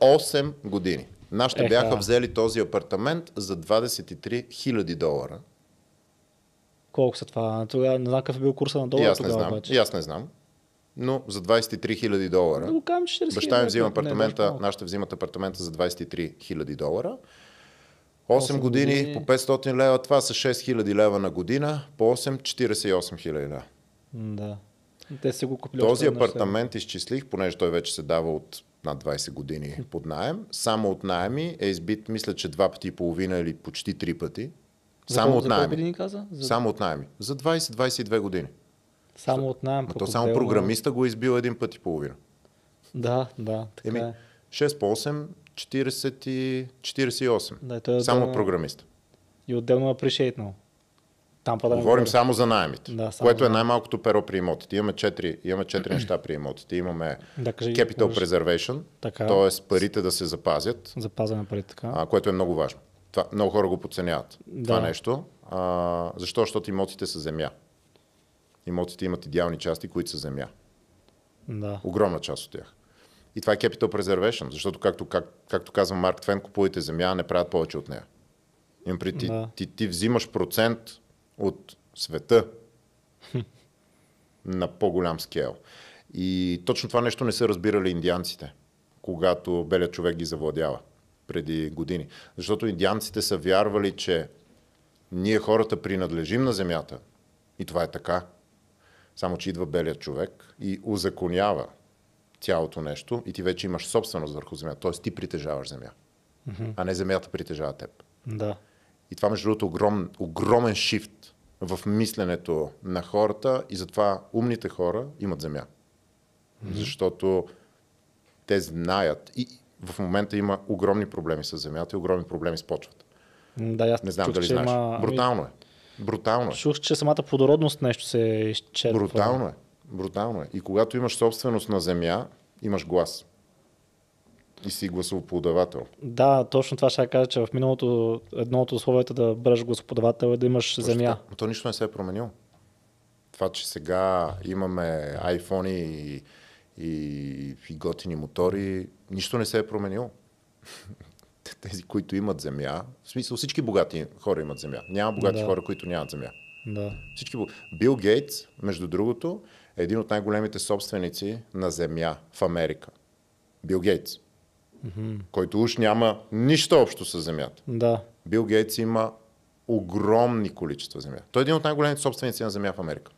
8 години. Нашите бяха взели този апартамент за 23 000 долара. Колко са това? Тогава не знам какъв е бил курса на долара аз не знам. обаче. И аз не знам. Но за 23 000 долара. Да го кажем 40 Баща ми взима апартамента, не, нашите взимат апартамента за 23 000 долара. 8 години, години. по 500 лева, това са 6 000 лева на година, по 8 48 000 лева. Да. Те си го купили Този апартамент изчислих, понеже той вече се дава от над 20 години под найем. Само от найеми е избит, мисля, че два пъти и половина или почти три пъти. Само от найеми. години каза? За... Само от найеми. За 20-22 години. Само от найем. То само отделно- програмиста го е избил един път и половина. Да, да, така Еми, е. 6 по 8, 40 и 48. Да, той е само да- програмиста. И отделно appreciate Там па да не Говорим говоря. само за найемите, Да, само което за е най-малкото перо при имотите. Имаме 4, имаме 4 неща при имотите. Имаме Да, кажи, capital preservation, т.е. парите да се запазят, Запазване парите така. а, което е много важно. Това, много хора го подценяват. Да. Това нещо. А, защо? Защото имотите са земя. Имотите имат идеални части, които са земя. Да. Огромна част от тях. И това е capital preservation, защото, както, как, както казва Марк Твен, купувайте земя, а не правят повече от нея. Имам при ти, Да. ти, ти взимаш процент от света на по-голям скел. И точно това нещо не са разбирали индианците, когато белият човек ги завладява преди години. Защото индианците са вярвали, че ние хората принадлежим на земята. И това е така. Само, че идва белият човек и узаконява цялото нещо и ти вече имаш собственост върху земята. Тоест ти притежаваш земя, а не земята притежава теб. Да. И това, между другото, огром, огромен шифт в мисленето на хората и затова умните хора имат земя. Защото те знаят и в момента има огромни проблеми с земята и огромни проблеми с почвата. Да, аз Не знам чух, дали знаеш. Има... ами, Брутално е. Брутално е. Чух, че самата плодородност нещо се изчерпва. Брутално е. Брутално е. И когато имаш собственост на земя, имаш глас. И си гласоподавател. Да, точно това ще кажа, че в миналото едно от условията да бъдеш гласоподавател е да имаш земя. Но то нищо не се е променило. Това, че сега имаме iPhone и, и, и готини мотори, нищо не се е променило. Тези, които имат земя, в смисъл всички богати хора имат земя. Няма богати Да. хора, които нямат земя. Да. Всички... Бил Гейтс, между другото, е един от най-големите собственици на земя в Америка. Бил Гейтс. Който уж няма нищо общо с земята. Да. Бил Гейтс има огромни количества земя. Той е един от най-големите собственици на земя в Америка.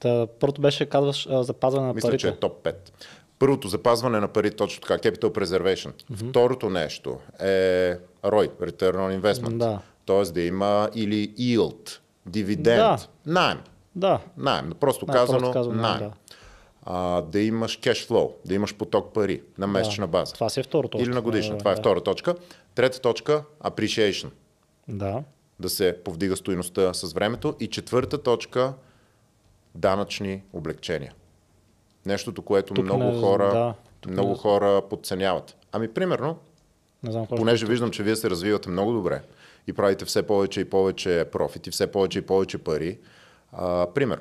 Та, първото беше, казваш, запазване на Мисля, парите. че е топ 5. Първото запазване на пари, точно така, capital preservation. Mm-hmm. Второто нещо е ROI, return on investment. Да. Тоест да има или yield, дивиденд, Да. найем. Да. Найем, просто Да, казано, просто казано, найем. да. А, да имаш flow, да имаш поток пари на месечна база. Това си е второ точка. Или на годишна. Да, Това е да. втора точка. Трета точка appreciation. Да. Да се повдига стоиността с времето. И четвърта точка данъчни облегчения. Нещото, което Тук много не- хора, да, тук много не- хора подценяват. Ами, примерно, Не знам понеже виждам, че вие се развивате много добре и правите все повече и повече профит и все повече и повече пари. А, пример,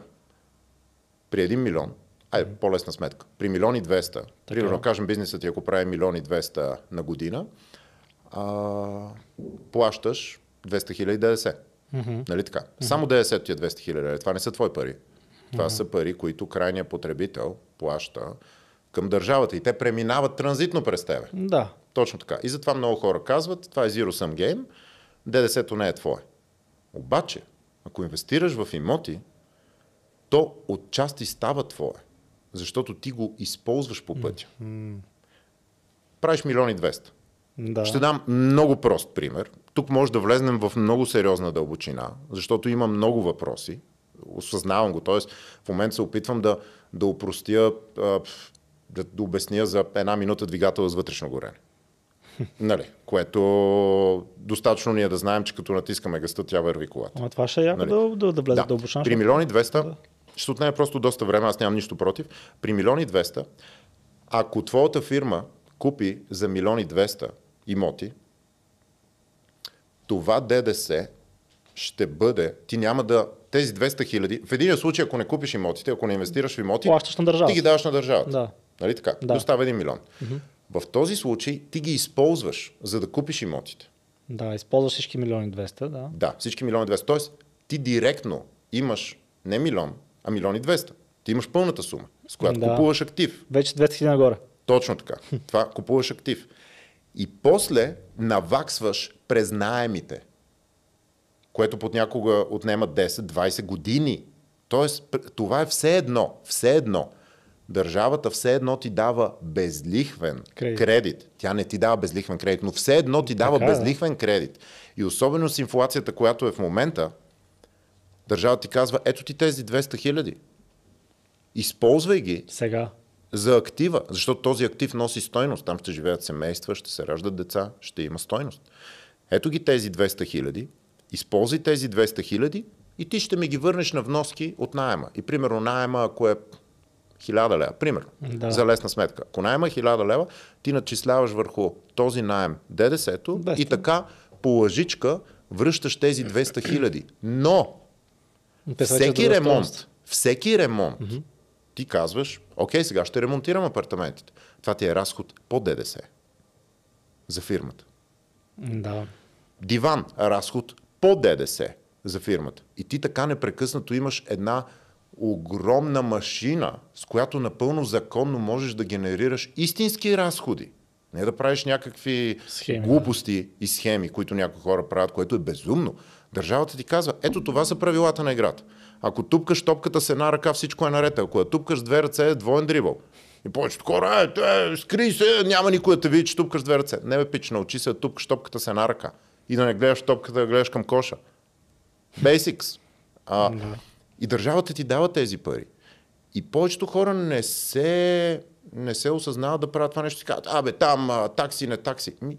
при 1 милион, айде, по-лесна сметка, при милион и 200, примерно кажем бизнесът ти, ако прави милион и 200 на година, а, плащаш 200 хиляди ДДС. Mm-hmm. Нали така? Mm-hmm. Само ДДС ти е 200 хиляди. Това не са твои пари. Това mm-hmm. са пари, които крайният потребител плаща към държавата и те преминават транзитно през тебе. Да. Точно така. И затова много хора казват, това е Zero Sum Game, ДДС-то не е твое. Обаче, ако инвестираш в имоти, то отчасти става твое, защото ти го използваш по пътя. Правиш милиони 200. Да. Ще дам много прост пример. Тук може да влезнем в много сериозна дълбочина, защото има много въпроси. Осъзнавам го. Тоест, в момента се опитвам да, да упростя, да, да обясня за една минута двигател с вътрешно горене. Нали? Което достатъчно ние да знаем, че като натискаме гъста, тя върви колата. Ама това ще е яко Нали? да, да, да влезе да. дълбочина. При милиони 200 ще отнеме просто доста време, аз нямам нищо против. При милиони 200, ако твоята фирма купи за милиони 200 имоти, това ДДС ще бъде, ти няма да, тези 200 хиляди, в един случай, ако не купиш имотите, ако не инвестираш в имоти, Плащаш на държавата. ти ги даваш на държавата. Да. Нали така? Да. Достава 1 милион. В този случай ти ги използваш, за да купиш имотите. Да, използваш всички милиони 200, да. Да, всички милиони 200. Тоест, ти директно имаш не милион, а милиони 200. Ти имаш пълната сума, с която Да. купуваш актив. Вече 200 хиляди нагоре. Точно така. Това купуваш актив. И после наваксваш през наемите, което понякога отнема 10-20 години. Тоест, това е все едно. Все едно. Държавата все едно ти дава безлихвен Кредит. кредит. Тя не ти дава безлихвен кредит, но все едно ти дава Така е, да. безлихвен кредит. И особено с инфлацията, която е в момента, държавата ти казва, ето ти тези 200 хиляди. Използвай ги, Сега. за актива, защото този актив носи стойност. Там ще живеят семейства, ще се раждат деца, ще има стойност. Ето ги тези 200 хиляди, използвай тези 200 хиляди и ти ще ми ги върнеш на вноски от найема. И примерно найема, ако е 1000 лева, примерно, Да. за лесна сметка. Ако найема е 1000 лева, ти начисляваш върху този найем ДДС-то и 200. така по лъжичка връщаш тези 200 хиляди. Но всеки ремонт, всеки ремонт, ти казваш, окей, сега ще ремонтирам апартаментите. Това ти е разход по ДДС за фирмата. Да. Диван, разход по ДДС за фирмата. И ти така непрекъснато имаш една огромна машина, с която напълно законно можеш да генерираш истински разходи. Не да правиш някакви Схеми, глупости и схеми, които някои хора правят, което е безумно. Държавата ти казва, ето това са правилата на играта. Ако тупкаш топката с една ръка, всичко е наред. Ако я тупкаш с две ръце, е двоен дрибъл. И повечето хора, е, те, скри се, няма никой да те види, че тупкаш с две ръце. Не бе, пич, научи се да тупкаш топката с една ръка. И да не гледаш топката, да гледаш към коша. Basics. А, И държавата ти дава тези пари. И повечето хора не се, не се осъзнават да правят това нещо. И казват, абе, там а, такси, не такси. Ми,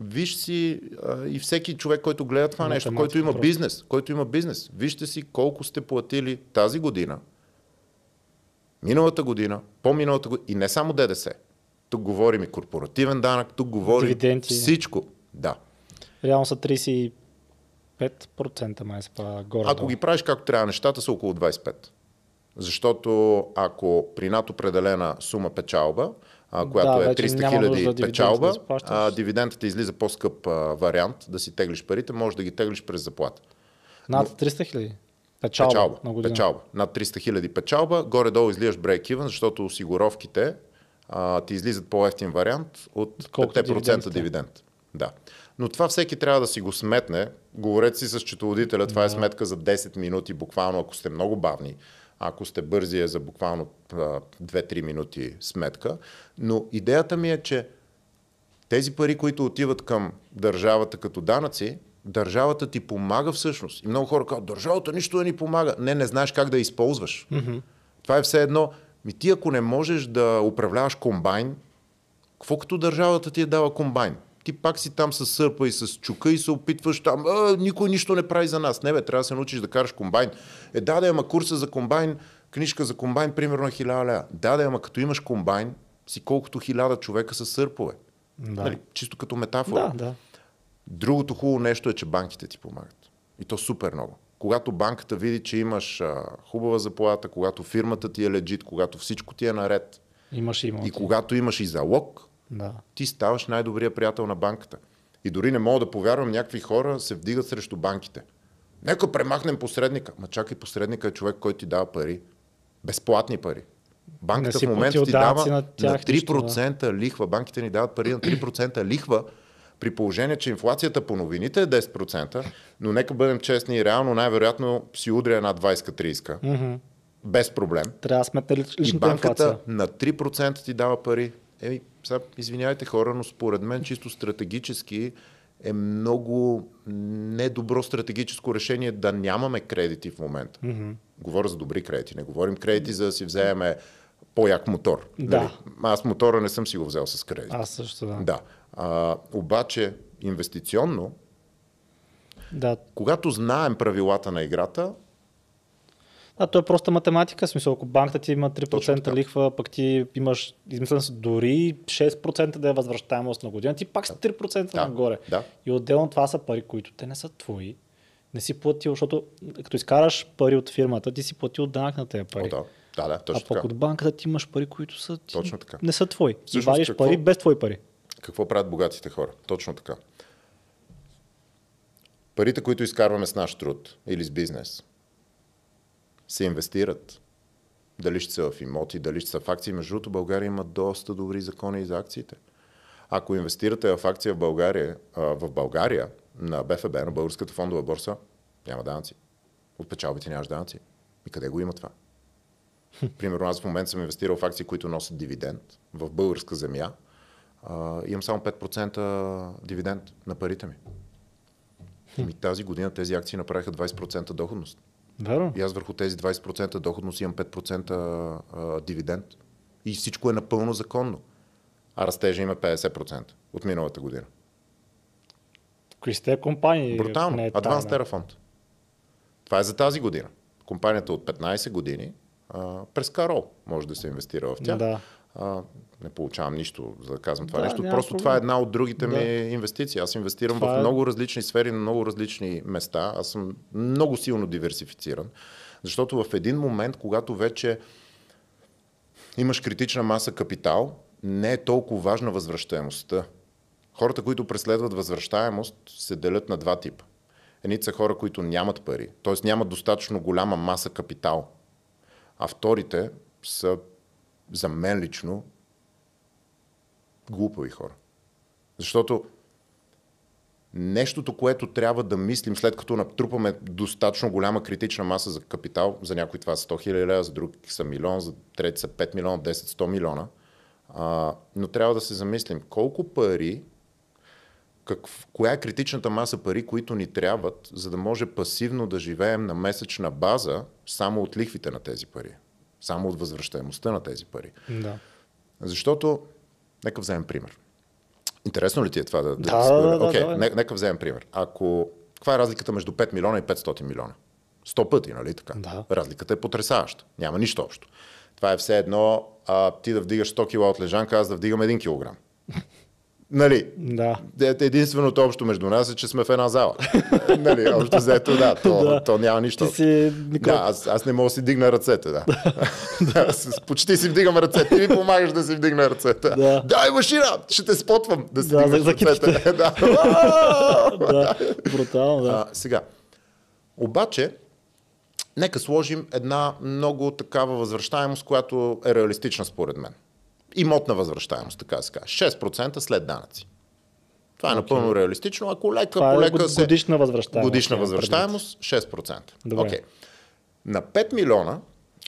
виж си а, и всеки човек, който гледа това нещо, Математика който има бизнес, който има бизнес, вижте си колко сте платили тази година, миналата година, по-миналата година и не само ДДС. Тук говорим и корпоративен данък, тук говорим Дивиденти. всичко. Да. Реално са 35% май се пада горе. Ако ги правиш както трябва, нещата са около 25. Защото ако при над определена сума печалба, а, която Да, е вече 300 няма нужда хиляди печалба, да а, излиза по-скъп а, вариант да си теглиш парите, може да ги теглиш през заплата. Над 300 хиляди. Печалба, Печалба, на печалба. Над 300 хиляди печалба, горе-долу излияш break-even, защото осигуровките а, ти излизат по-ефтин вариант от Колкото 5% дивидендите. дивиденд. Да. Но това всеки трябва да си го сметне. Говорете си с счетоводителя, това е сметка за 10 минути, буквално, ако сте много бавни. Ако сте бързи е за буквално 2-3 минути сметка. Но идеята ми е, че тези пари, които отиват към държавата като данъци, държавата ти помага всъщност. И много хора казват, държавата нищо да ни помага. Не, не знаеш как да използваш. Mm-hmm. Това е все едно. Ми ти ако не можеш да управляваш комбайн, какво като държавата ти е дава комбайн? Ти пак си там с сърпа и с чука и се опитваш там, а, никой нищо не прави за нас. Не бе, трябва да се научиш да караш комбайн. Е, да, да, ама курса за комбайн, книжка за комбайн, примерно 1000 лева. Да, да, ама като имаш комбайн, си колкото хиляда човека с сърпове. Да. Нали, чисто като метафора. Да, да. Другото хубаво нещо е, че банките ти помагат. И то супер много. Когато банката види, че имаш а, хубава заплата, когато фирмата ти е легит, когато всичко ти е наред Имаш и имоти. и когато имаш и залог, Да. ти ставаш най-добрия приятел на банката. И дори не мога да повярвам, някакви хора се вдигат срещу банките. Нека премахнем посредника. Ма чакай, посредника е човек, който ти дава пари. Безплатни пари. Банката в момента ти дава на, на тях, 3% лихва. Банките ни дават пари на 3% лихва, при положение, че инфлацията по новините е 10%, но нека бъдем честни реално най-вероятно си удря една 20-30 Мгм. без проблем. Трябва да сметне ли- И личната банката инфлация. на 3% ти дава пари. Еми, сега, извинявайте хора, но според мен чисто стратегически е много недобро стратегическо решение да нямаме кредити в момента. Мгм. Говоря за добри кредити, не говорим кредити за да си вземем по-як мотор. Да. Нали? Аз мотора не съм си го взел с кредит. Аз също, да. Да. А, обаче инвестиционно, Да, когато знаем правилата на играта, А, то е просто математика. Смисъл, ако банката ти има 3% така. лихва, пък ти имаш, измислям се, дори 6% да е възвръщаемост на година, ти пак си 3% Да, нагоре. да. И отделно това са пари, които те не са твои. Не си платил, защото като изкараш пари от фирмата, ти си платил данък на тези пари. о, да, да, да, а точно пък така. от банката ти имаш пари, които са ти Точно така. не са твои. И Всъщност вадиш какво- пари без твои пари. Какво правят богатите хора? Точно така. Парите, които изкарваме с наш труд или с бизнес, се инвестират. Дали ще са в имоти, дали ще са в акции. Между другото, България има доста добри закони и за акциите. Ако инвестирате в акция в България, в България на БФБ, на Българската фондова борса, няма данъци. От печалбите нямаш данъци. И къде го има това? Примерно аз в момента съм инвестирал в акции, които носят дивиденд в българска земя. А, имам само 5% дивиденд на парите ми. Ами тази година тези акции направиха 20% доходност. Верно? И аз върху тези 20% доходност имам 5% а, дивиденд. И всичко е напълно законно. А растежа има 50% от миналата година. Кои сте компании? Брутално. Е тайна. Терафонд. Това е за тази година. Компанията от 15 години а, през Карол може да се инвестира в тях. Да. А, не получавам нищо, за да казвам това Да, нещо. Просто проблем. това е една от другите Да. ми инвестиции. Аз инвестирам Това в е- много различни сфери, на много различни места. Аз съм много силно диверсифициран. Защото в един момент, когато вече имаш критична маса капитал, не е толкова важна възвръщаемостта. Хората, които преследват възвръщаемост, се делят на два типа. Едните са хора, които нямат пари, т.е. нямат достатъчно голяма маса капитал. А вторите са, за мен лично, глупави хора. Защото нещото, което трябва да мислим, след като натрупаме достатъчно голяма критична маса за капитал, за някой това са 100 хиляди за други са милион, за трети са 5 милиона, 10, 100 милиона, а, но трябва да се замислим колко пари, как, коя е критичната маса пари, които ни трябват, за да може пасивно да живеем на месечна база само от лихвите на тези пари, само от възвръщаемостта на тези пари. Да. Защото, нека вземем пример. Интересно ли ти е това да... Да, да, да, да, Окей, давай. нека, нека вземем пример. Ако... Каква е разликата между 5 милиона и 500 милиона? 100 пъти, нали така? Да. Разликата е потрясаваща. Няма нищо общо. Това е все едно а, ти да вдигаш 100 кила от лежанка, аз да вдигам 1 килограм. Нали? Да. Единственото общо между нас е, че сме в една зала. нали, общо взето, да, то, Да. то няма нищо. Ти си Никол. Да, аз, аз не мога да си дигна ръцете, да. да почти си вдигам ръцете. Ти ми помагаш да си вдигна ръцете. Да. Дай машина, ще те спотвам да си Да, за ръцете. да. да. Брутално, да. А, сега, обаче, нека сложим една много такава възвръщаемост, която е реалистична според мен. Имотна възвръщаемост, така да се каже. 6% след данъци. Това е напълно реалистично. Ако лека Това по е лека год- се... годишна възвръщаемост. Годишна възвръщаемост 6%. Добре. Окей. На 5 милиона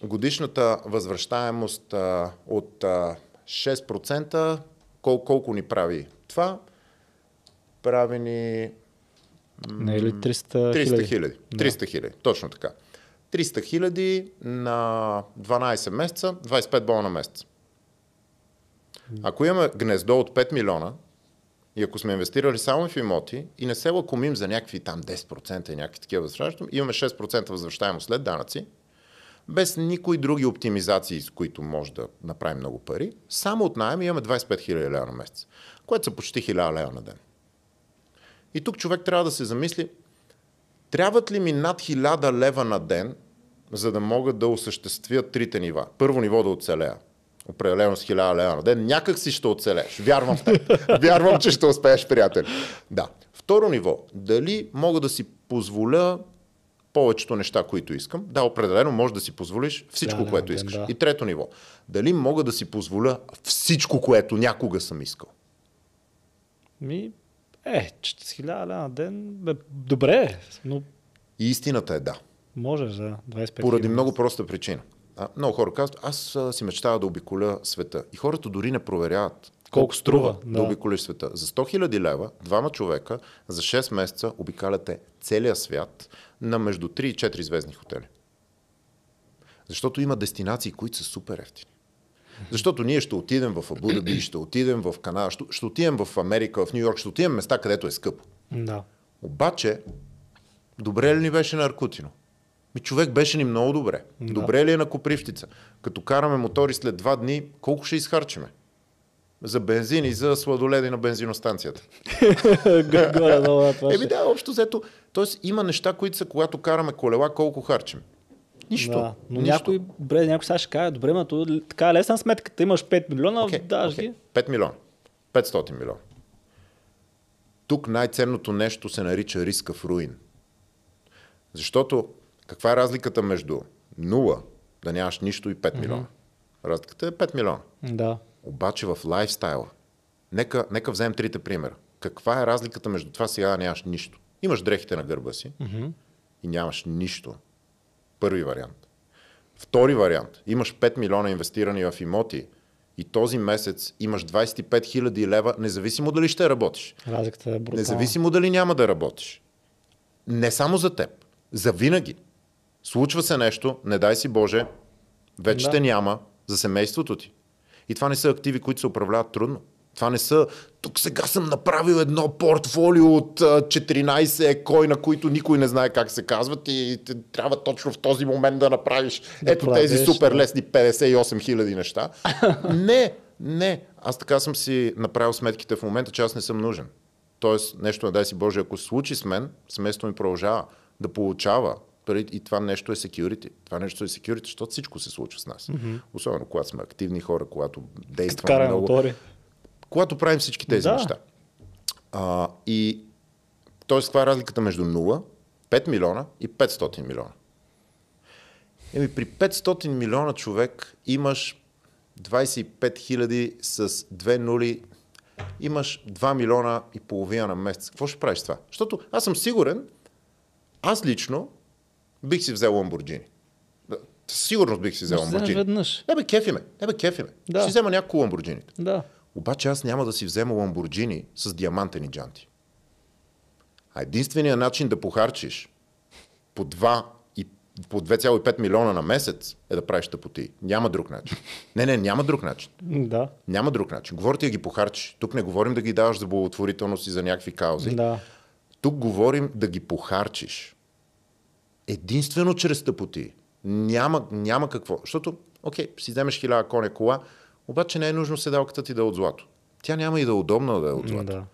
годишната възвръщаемост а, от а, 6%, кол, колко ни прави това? Прави ни Не е ли 300 300 хиляди? хиляди. 300 хиляди, точно така. 300 хиляди на 12 месеца, 25 бона на месец. Ако имаме гнездо от 5 милиона и ако сме инвестирали само в имоти и не се лакомим за някакви там 10% и някакви такива възвръщаеми, имаме 6% възвръщаемост след данъци, без никои други оптимизации, с които може да направим много пари, само от найем имаме 25 хиляди лева на месец, което са почти 1000 лева на ден. И тук човек трябва да се замисли, трябват ли ми над 1000 лева на ден, за да мога да осъществя трите нива? Първо ниво да оцелея. Определено с 1000 лева на ден. Някак си ще оцелееш. Вярвам в теб. Вярвам, че ще успееш, приятел. Да. Второ ниво. Дали мога да си позволя повечето неща, които искам. Да, определено може да си позволиш всичко, Да, което да, искаш. да. И трето ниво. Дали мога да си позволя всичко, което някога съм искал. Ми, е, че с 1000 лева на ден, бе, добре, но И истината е да. можеш за 25 Поради хиляди. много проста причина. А, много хора казват, аз а, си мечтая да обиколя света. И хората дори не проверяват колко струва да, да. обиколиш света. За 100 000 лева, двама човека за 6 месеца обикаляте целия свят на между 3 и 4 звездни хотели. Защото има дестинации, които са супер ефтини. Защото ние ще отидем в Абу Даби, ще отидем в Канада, ще, ще отидем в Америка, в Нью Йорк, ще отидем в места, където е скъпо. Да. Обаче, добре ли ни беше на Аркутино? Ми човек беше ни много добре. Да. Добре ли е на Копривщица? Като караме мотори след два дни, колко ще изхарчиме? За бензин и за сладоледи на бензиностанцията. Горе долу на това. Еми да, общо взето. Тоест има неща, които са, когато караме колела, колко харчим. Нищо. Да, но Нищо. някой, добре, някой сега ще каже, добре, то така е лесна сметката, имаш 5 милиона, Окей, даш ги. 5 милиона. 500 милиона. Тук най-ценното нещо се нарича риска в руин. Защото каква е разликата между 0, да нямаш нищо и 5 милиона? Разликата е 5 милиона. Да. Обаче в лайфстайла, нека, нека вземем трите примера. Каква е разликата между това сега да нямаш нищо? Имаш дрехите на гърба си и нямаш нищо. Първи вариант. Втори вариант. Имаш 5 милиона инвестирани в имоти и този месец имаш 25 хиляди лева, независимо дали ще работиш. Разликата е брутална. Независимо дали няма да работиш. Не само за теб. За винаги. Случва се нещо, не дай си Боже, вече Да. те няма за семейството ти. И това не са активи, които се управляват трудно. Това не са, тук сега съм направил едно портфолио от а, 14 екой, на които никой не знае как се казват и трябва точно в този момент да направиш Да ето тези продадеш, супер лесни 58 хиляди неща. не, не. Аз така съм си направил сметките в момента, че аз не съм нужен. Тоест, нещо, не дай си Боже, ако се случи с мен, семейството ми продължава да получава и това нещо е security. Това нещо е security, защото всичко се случва с нас. Mm-hmm. Особено когато сме активни хора, когато действаме Караме много. мотори. Когато правим всички тези Да. неща. А, и т.е. каква е разликата между 0, 5 милиона и 500 милиона? Еми, при 500 милиона човек имаш 25 хиляди с две нули, имаш 2 милиона и половина на месец. Какво ще правиш това? Защото аз съм сигурен, аз лично бих си взел Ламборджини. Сигурност бих си взел Ламборджини. веднъж. Не бе, кефи ме. Не бе, кефи ме. Да. Ще си взема няколко Ламборджините. Да. Обаче аз няма да си взема Ламборджини с диамантени джанти. А единственият начин да похарчиш по 2 и по 2,5 милиона на месец е да правиш тъпоти. Няма друг начин. Не, не, няма друг начин. Да. Няма друг начин. Говори ти да ги похарчиш. Тук не говорим да ги даваш за благотворителност и за някакви каузи. Да. Тук говорим да ги похарчиш. Единствено чрез тъпоти. Няма, няма какво. Защото, окей, си вземеш хиляда коня кола, обаче не е нужно седалката ти да е от злато. Тя няма и да е удобна да е от злато. Да.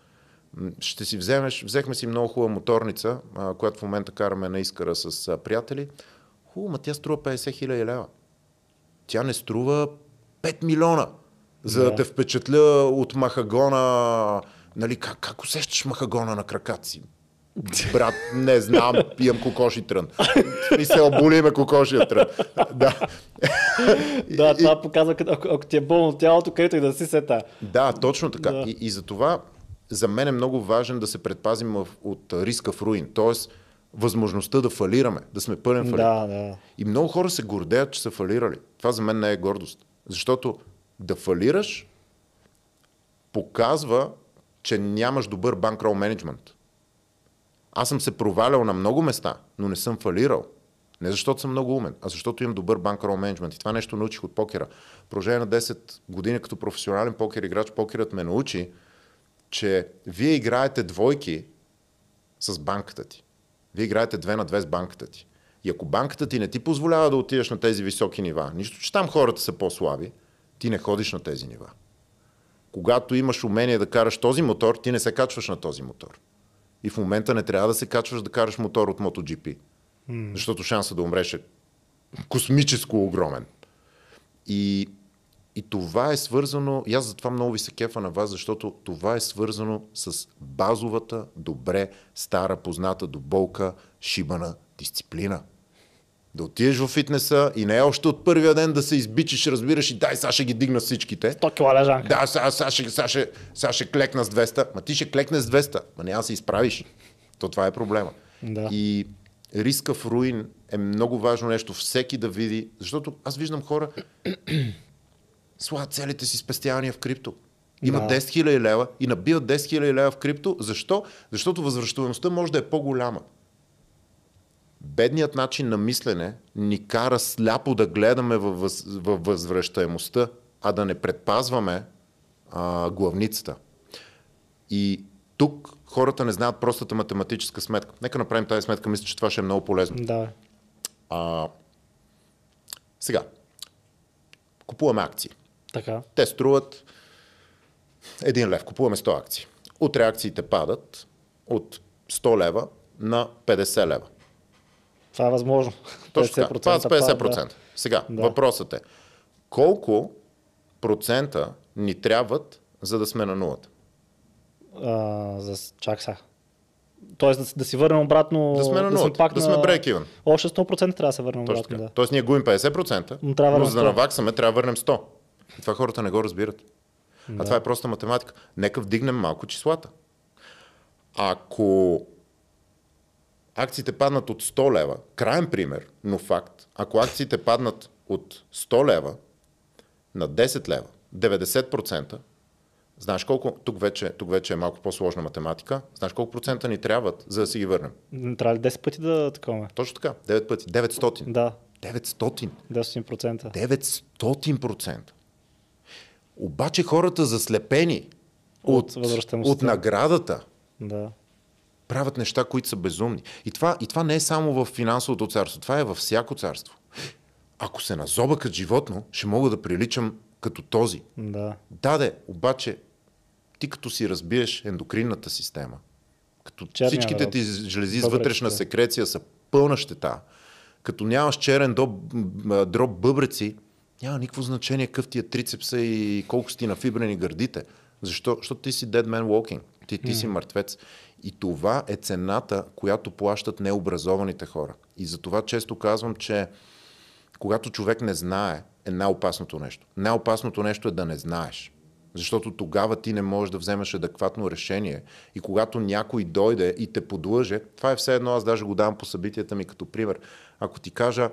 Ще си вземеш, взехме си много хубава моторница, а, която в момента караме на Искара с а, приятели. Хубаво, ма тя струва 50 хиляди лева. Тя не струва 5 милиона, за да, Да. те впечатля от махагона. Нали, как, как усещаш махагона на краката си? Брат, не знам, пием кокоши трън. В смисъл, боли ме кокошия трън. Да. Да, това показва, като- ако, ако ти е болно тялото, където и да си сета. Да, точно така. Да. И, и за това за мен е много важен да се предпазим от риска в руин. Тоест, възможността да фалираме, да сме пълен фалит. Да, да. И много хора се гордеят, че са фалирали. Това за мен не е гордост. Защото да фалираш показва, че нямаш добър банкрол менеджмент. Аз съм се провалял на много места, но не съм фалирал. Не защото съм много умен, а защото имам добър банкрол менеджмент. И това нещо научих от покера. Продължение на 10 години като професионален покер играч, покерът ме научи, че вие играете двойки с банката ти. Вие играете две на две с банката ти. И ако банката ти не ти позволява да отидеш на тези високи нива, нищо, че там хората са по-слаби, ти не ходиш на тези нива. Когато имаш умение да караш този мотор, ти не се качваш на този мотор. И в момента не трябва да се качваш да караш мотор от MotoGP. Mm. Защото шанса да умреш е космическо огромен. И, и това е свързано, и аз затова много ви се кефа на вас, защото това е свързано с базовата, добре, стара, позната до болка, шибана дисциплина. Да отидеш в фитнеса и не е още от първия ден да се избичиш, разбираш и дай, сега ще ги дигна всичките. 100 кила лежанка. Да, сега, сега, ще, сега, ще, сега ще клекна с 200. Ма ти ще клекне с 200. Ма няма да се изправиш. То това е проблема. Да. И риска в руин е много важно нещо. Всеки да види. Защото аз виждам хора слагат целите си спестявания в крипто. Имат Да. 10 000 лева и набиват 10 000 лева в крипто. Защо? Защото възвръщаемостта може да е по-голяма. Бедният начин на мислене ни кара сляпо да гледаме във, въз, във възвръщаемостта, а да не предпазваме а, главницата. И тук хората не знаят простата математическа сметка. Нека направим тази сметка, мисля, че това ще е много полезно. Да. А, сега, купуваме акции. Така. Те струват 1 лев. Купуваме 100 акции. Утре акциите падат от 100 лева на 50 лева. Това е възможно. Точно така. Това с 50%. пада, Сега, Да. въпросът е, колко процента ни трябват, за да сме на нулата? Да. А, за... Чак сега. Тоест да, да си върнем обратно. Да сме на сме нулата, пак да сме break-even. Още 100% трябва да се върнем Точно обратно. Да. Тоест ние губим 50%, Но трябва да но за да 100. наваксаме трябва да върнем 100. И това хората не го разбират. А това е проста математика. Нека вдигнем малко числата. Ако акциите паднат от 100 лева, крайен пример, но факт, ако акциите паднат от 100 лева на 10 лева, 90%, знаеш колко, тук вече, тук вече е малко по-сложна математика, знаеш колко процента ни трябват, за да си ги върнем? Не Трябва ли 10 пъти да такова? Точно така, 9 пъти, 900. Да, 900. 10%. 900%. Обаче хората заслепени от, От от наградата Да. Правят неща, които са безумни. И това, и това не е само в финансовото царство, това е във всяко царство. Ако се назоба като животно, ще мога да приличам като този. Да. Да, де, обаче ти като си разбиеш ендокринната система, като Черния всичките ти жлези с вътрешна секреция са пълна щета, като нямаш черен дроб, дроб бъбреци, няма никакво значение какъв ти е трицепса и колко си ти нафибрени гърдите. Защо? Защото ти си dead man walking. Ти, ти си мъртвец. И това е цената, която плащат необразованите хора. И за това често казвам, че когато човек не знае, е най-опасното нещо. Най-опасното нещо е да не знаеш. Защото тогава ти не можеш да вземеш адекватно решение. И когато някой дойде и те подлъже, това е все едно, аз даже го давам по събитията ми като пример. Ако ти кажа,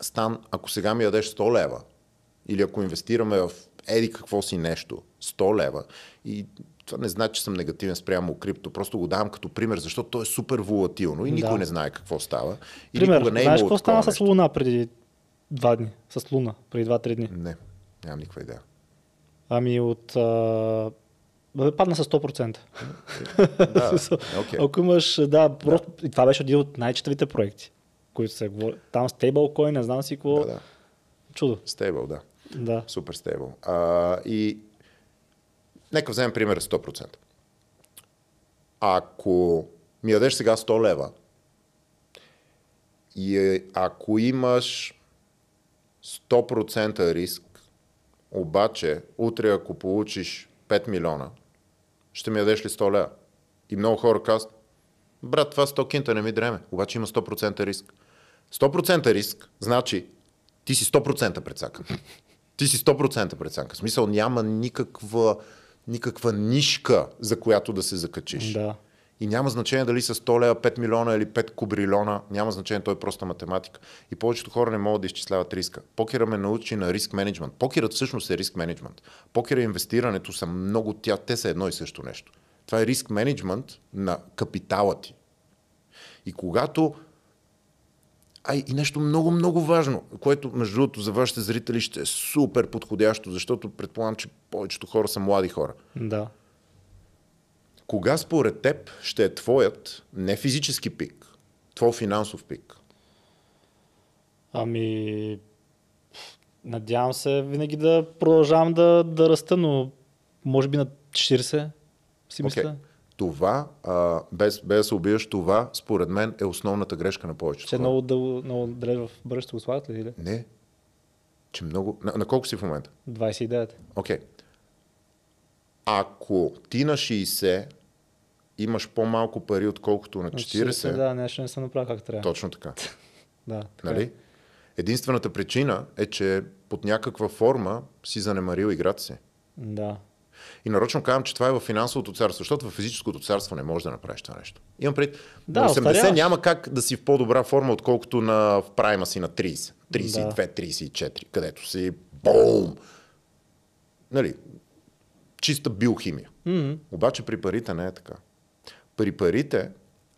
Стан, ако сега ми ядеш 100 лева, или ако инвестираме в еди какво си нещо, 100 лева, и това не значи, че съм негативен спрямо крипто, просто го давам като пример, защото то е супер волатилно и никой Да. не знае какво става. И Пример, не е знаеш какво стана с. Луна преди два дни? С Луна, преди два-три дни. Не, нямам никаква идея. Ами от... А... бе, Падна с 100%. Да, окей. Ако имаш, да, просто... И това беше един от най-четавите проекти, които се говори. Там стейблкоин, не знам си какво. Да, да. Чудо. Стейбъл, да. Да. Супер стейбъл. А, и нека вземем пример 100%. Ако ми ядеш сега 100 лева и е- ако имаш 100% риск, обаче утре ако получиш 5 милиона, ще ми ядеш ли 100 лева? И много хора казват, брат, това 100 кинта не ми дреме, обаче има 100% риск. 100% риск значи ти си 100% прецакан. Ти си 100% прецакан. В смисъл няма никаква, никаква нишка, за която да се закачиш. Да. И няма значение дали са 100 лева, 5 милиона или 5 кубрилиона, няма значение, той е просто математика. И повечето хора не могат да изчисляват риска. Покера ме научи на риск менеджмент. Покерът всъщност е риск менеджмент. Покера и инвестирането са много, тя, те са едно и също нещо. Това е риск менеджмент на капитала ти. И когато а и нещо много, много важно, което между другото за вашите зрители ще е супер подходящо, защото предполагам, че повечето хора са млади хора. Да. Кога според теб ще е твоят не физически пик, твой финансов пик? Ами, надявам се винаги да продължавам да, да раста, но може би на 40 си мисля. Това, а, без, без да се убиеш, това според мен е основната грешка на повечето Че много, дъл, много далеч в бъдещето го слагат ли? Не. Че много... На, на колко си в момента? 29. Окей. Okay. Ако ти на 60 имаш по-малко пари, отколкото на 40. 40 да, нещо не съм направил как трябва. Точно така. да, така. Нали? Единствената причина е, че под някаква форма си занемарил играта си. Да. И нарочно казвам, че това е в финансовото царство, защото в физическото царство не можеш да направиш това нещо. Имам пред. Да, на 80 остаряваш. няма как да си в по-добра форма, отколкото на в прайма си на 30, 32, да. 34, където си бум! Нали, чиста биохимия. Mm-hmm. Обаче при парите не е така. При парите,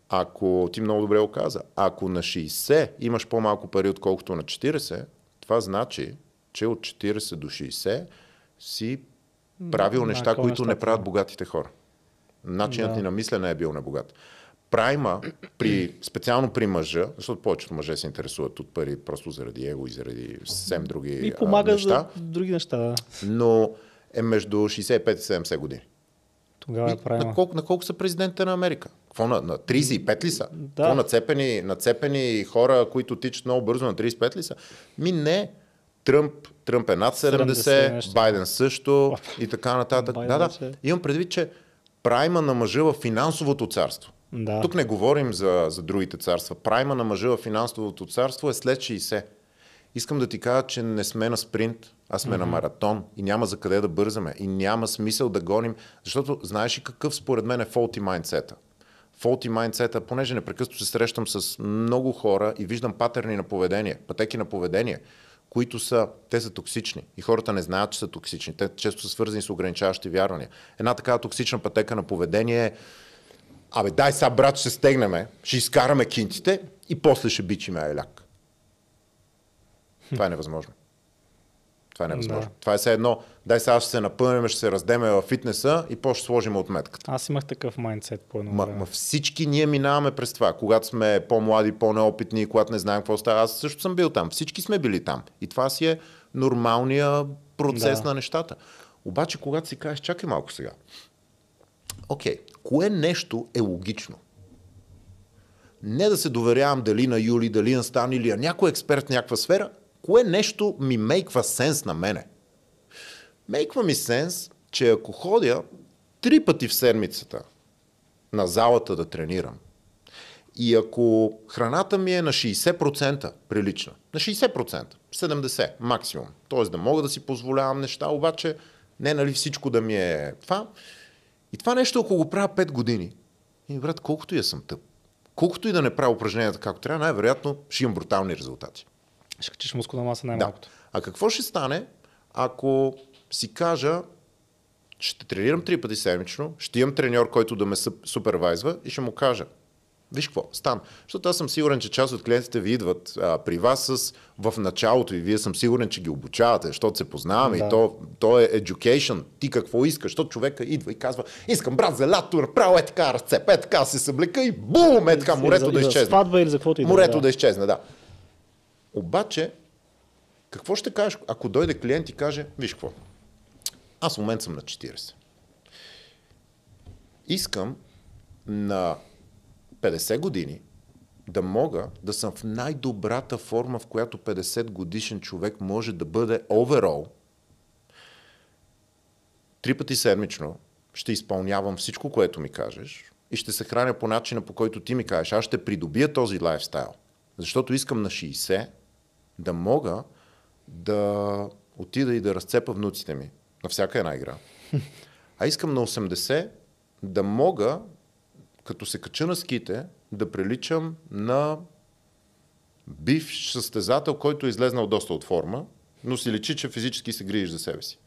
ако ти много добре го каза, ако на 60 имаш по-малко пари, отколкото на 40, това значи, че от 40 до 60 си правил да, неща, които не правят богатите хора. Начинът да. ни на мислене е бил небогат. Прайма, при, специално при мъжа, защото повечето мъже се интересуват от пари просто заради его и заради съвсем други и помага а, неща. за други неща. Но е между 65 и 70 години. Тогава е прайма. На колко, на колко са президентите на Америка? Какво на, на 35 ли са? Да. Какво нацепени, нацепени хора, които тичат много бързо на 35 ли са? Ми не. Тръмп, Тръмп е над 70, 70 Байден също и така нататък. да, да. Имам предвид, че прайма на мъжа в финансовото царство. Да. Тук не говорим за, за другите царства. Прайма на мъжа в финансовото царство е след 60. Искам да ти кажа, че не сме на спринт, а сме mm-hmm. на маратон и няма за къде да бързаме и няма смисъл да гоним, защото знаеш ли какъв според мен е фолти майндсета? Фолти майндсета, понеже непрекъснато се срещам с много хора и виждам патерни на поведение, пътеки на поведение, които са, те са токсични и хората не знаят, че са токсични. Те често са свързани с ограничаващи вярвания. Една такава токсична пътека на поведение е Абе, дай сега, брат, ще стегнеме, ще изкараме кинтите и после ще бичиме айляк. Това е невъзможно. Това е невъзможно. Да. Това е все едно, дай сега ще се напълним, ще се раздеме в фитнеса и после ще сложим отметката. Аз имах такъв майндсет по едно ма, ма всички ние минаваме през това. Когато сме по-млади, по-неопитни, когато не знаем какво става. Аз също съм бил там. Всички сме били там. И това си е нормалния процес да. на нещата. Обаче, когато си кажеш, чакай малко сега. Окей, okay. кое нещо е логично? Не да се доверявам дали на Юли, дали на Стан или на някой експерт в някаква сфера, кое нещо ми мейква сенс на мене? Мейква ми сенс, че ако ходя три пъти в седмицата на залата да тренирам, и ако храната ми е на 60% прилична, на 60%, 70% максимум, т.е. да мога да си позволявам неща, обаче не нали всичко да ми е това. И това нещо, ако го правя 5 години, и брат, колкото и да съм тъп, колкото и да не правя упражненията както трябва, най-вероятно ще имам брутални резултати. Ще качиш мускулна маса най-малкото. Да. А какво ще стане, ако си кажа, ще тренирам три пъти седмично, ще имам треньор, който да ме супервайзва и ще му кажа, виж какво, стан. Защото аз съм сигурен, че част от клиентите ви идват а, при вас с, в началото и вие съм сигурен, че ги обучавате, защото се познаваме да. и то, то е education. Ти какво искаш? Защото човека идва и казва, искам брат за лято, направо е така разцеп, е така се съблека и бум, е така морето да изчезне. Сватба или за каквото и Морето да. да изчезне, да. Обаче, какво ще кажеш, ако дойде клиент и каже, виж какво, аз в момент съм на 40. Искам на 50 години да мога да съм в най-добрата форма, в която 50 годишен човек може да бъде оверол. Три пъти седмично ще изпълнявам всичко, което ми кажеш и ще се храня по начина, по който ти ми кажеш. Аз ще придобия този лайфстайл. Защото искам на 60 да мога да отида и да разцепа внуците ми на всяка една игра. А искам на 80 да мога, като се кача на ските, да приличам на бивш състезател, който е излезнал доста от форма, но си личи, че физически се грижиш за себе си.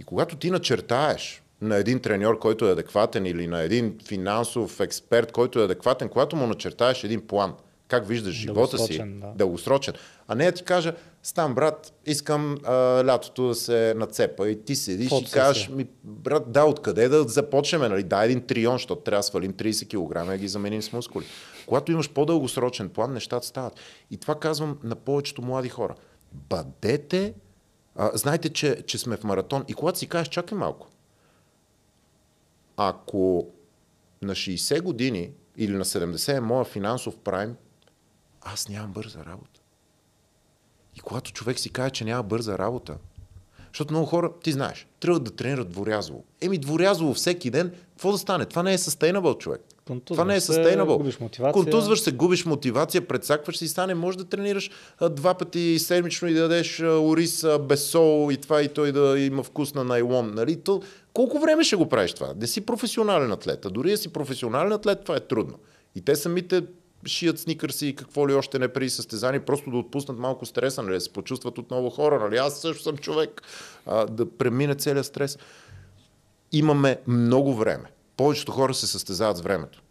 И когато ти начертаеш на един треньор, който е адекватен или на един финансов експерт, който е адекватен, когато му начертаеш един план, как виждаш живота си, да. дългосрочен, а не да ти кажа, стан брат, искам а, лятото да се нацепа и ти седиш и Фотосесия. кажеш, ми, брат, да, откъде да започнем, нали? дай един трион, защото трябва да свалим 30 кг и да ги заменим с мускули. Когато имаш по-дългосрочен план, нещата стават. И това казвам на повечето млади хора. Бъдете, а, знайте, че, че сме в маратон и когато си кажеш, чакай малко, ако на 60 години или на 70 е моя финансов прайм, аз нямам бърза работа. И когато човек си каже, че няма бърза работа, защото много хора, ти знаеш, трябва да тренират дворязово. Еми дворязово всеки ден, какво да стане? Това не е sustainable, човек. Контузваш Това не е се, sustainable. губиш мотивация. Контузваш се, губиш мотивация, предсакваш се и стане, може да тренираш а, два пъти седмично и да дадеш а, ориз а, без сол и това и той да има вкус на найлон. Нали? То, колко време ще го правиш това? Да си професионален атлет. А дори да си професионален атлет, това е трудно. И те самите шият сникърси и какво ли още не преди състезание, просто да отпуснат малко стреса, нали? да се почувстват отново хора. Нали? Аз също съм човек. А, да премине целият стрес. Имаме много време. Повечето хора се състезават с времето.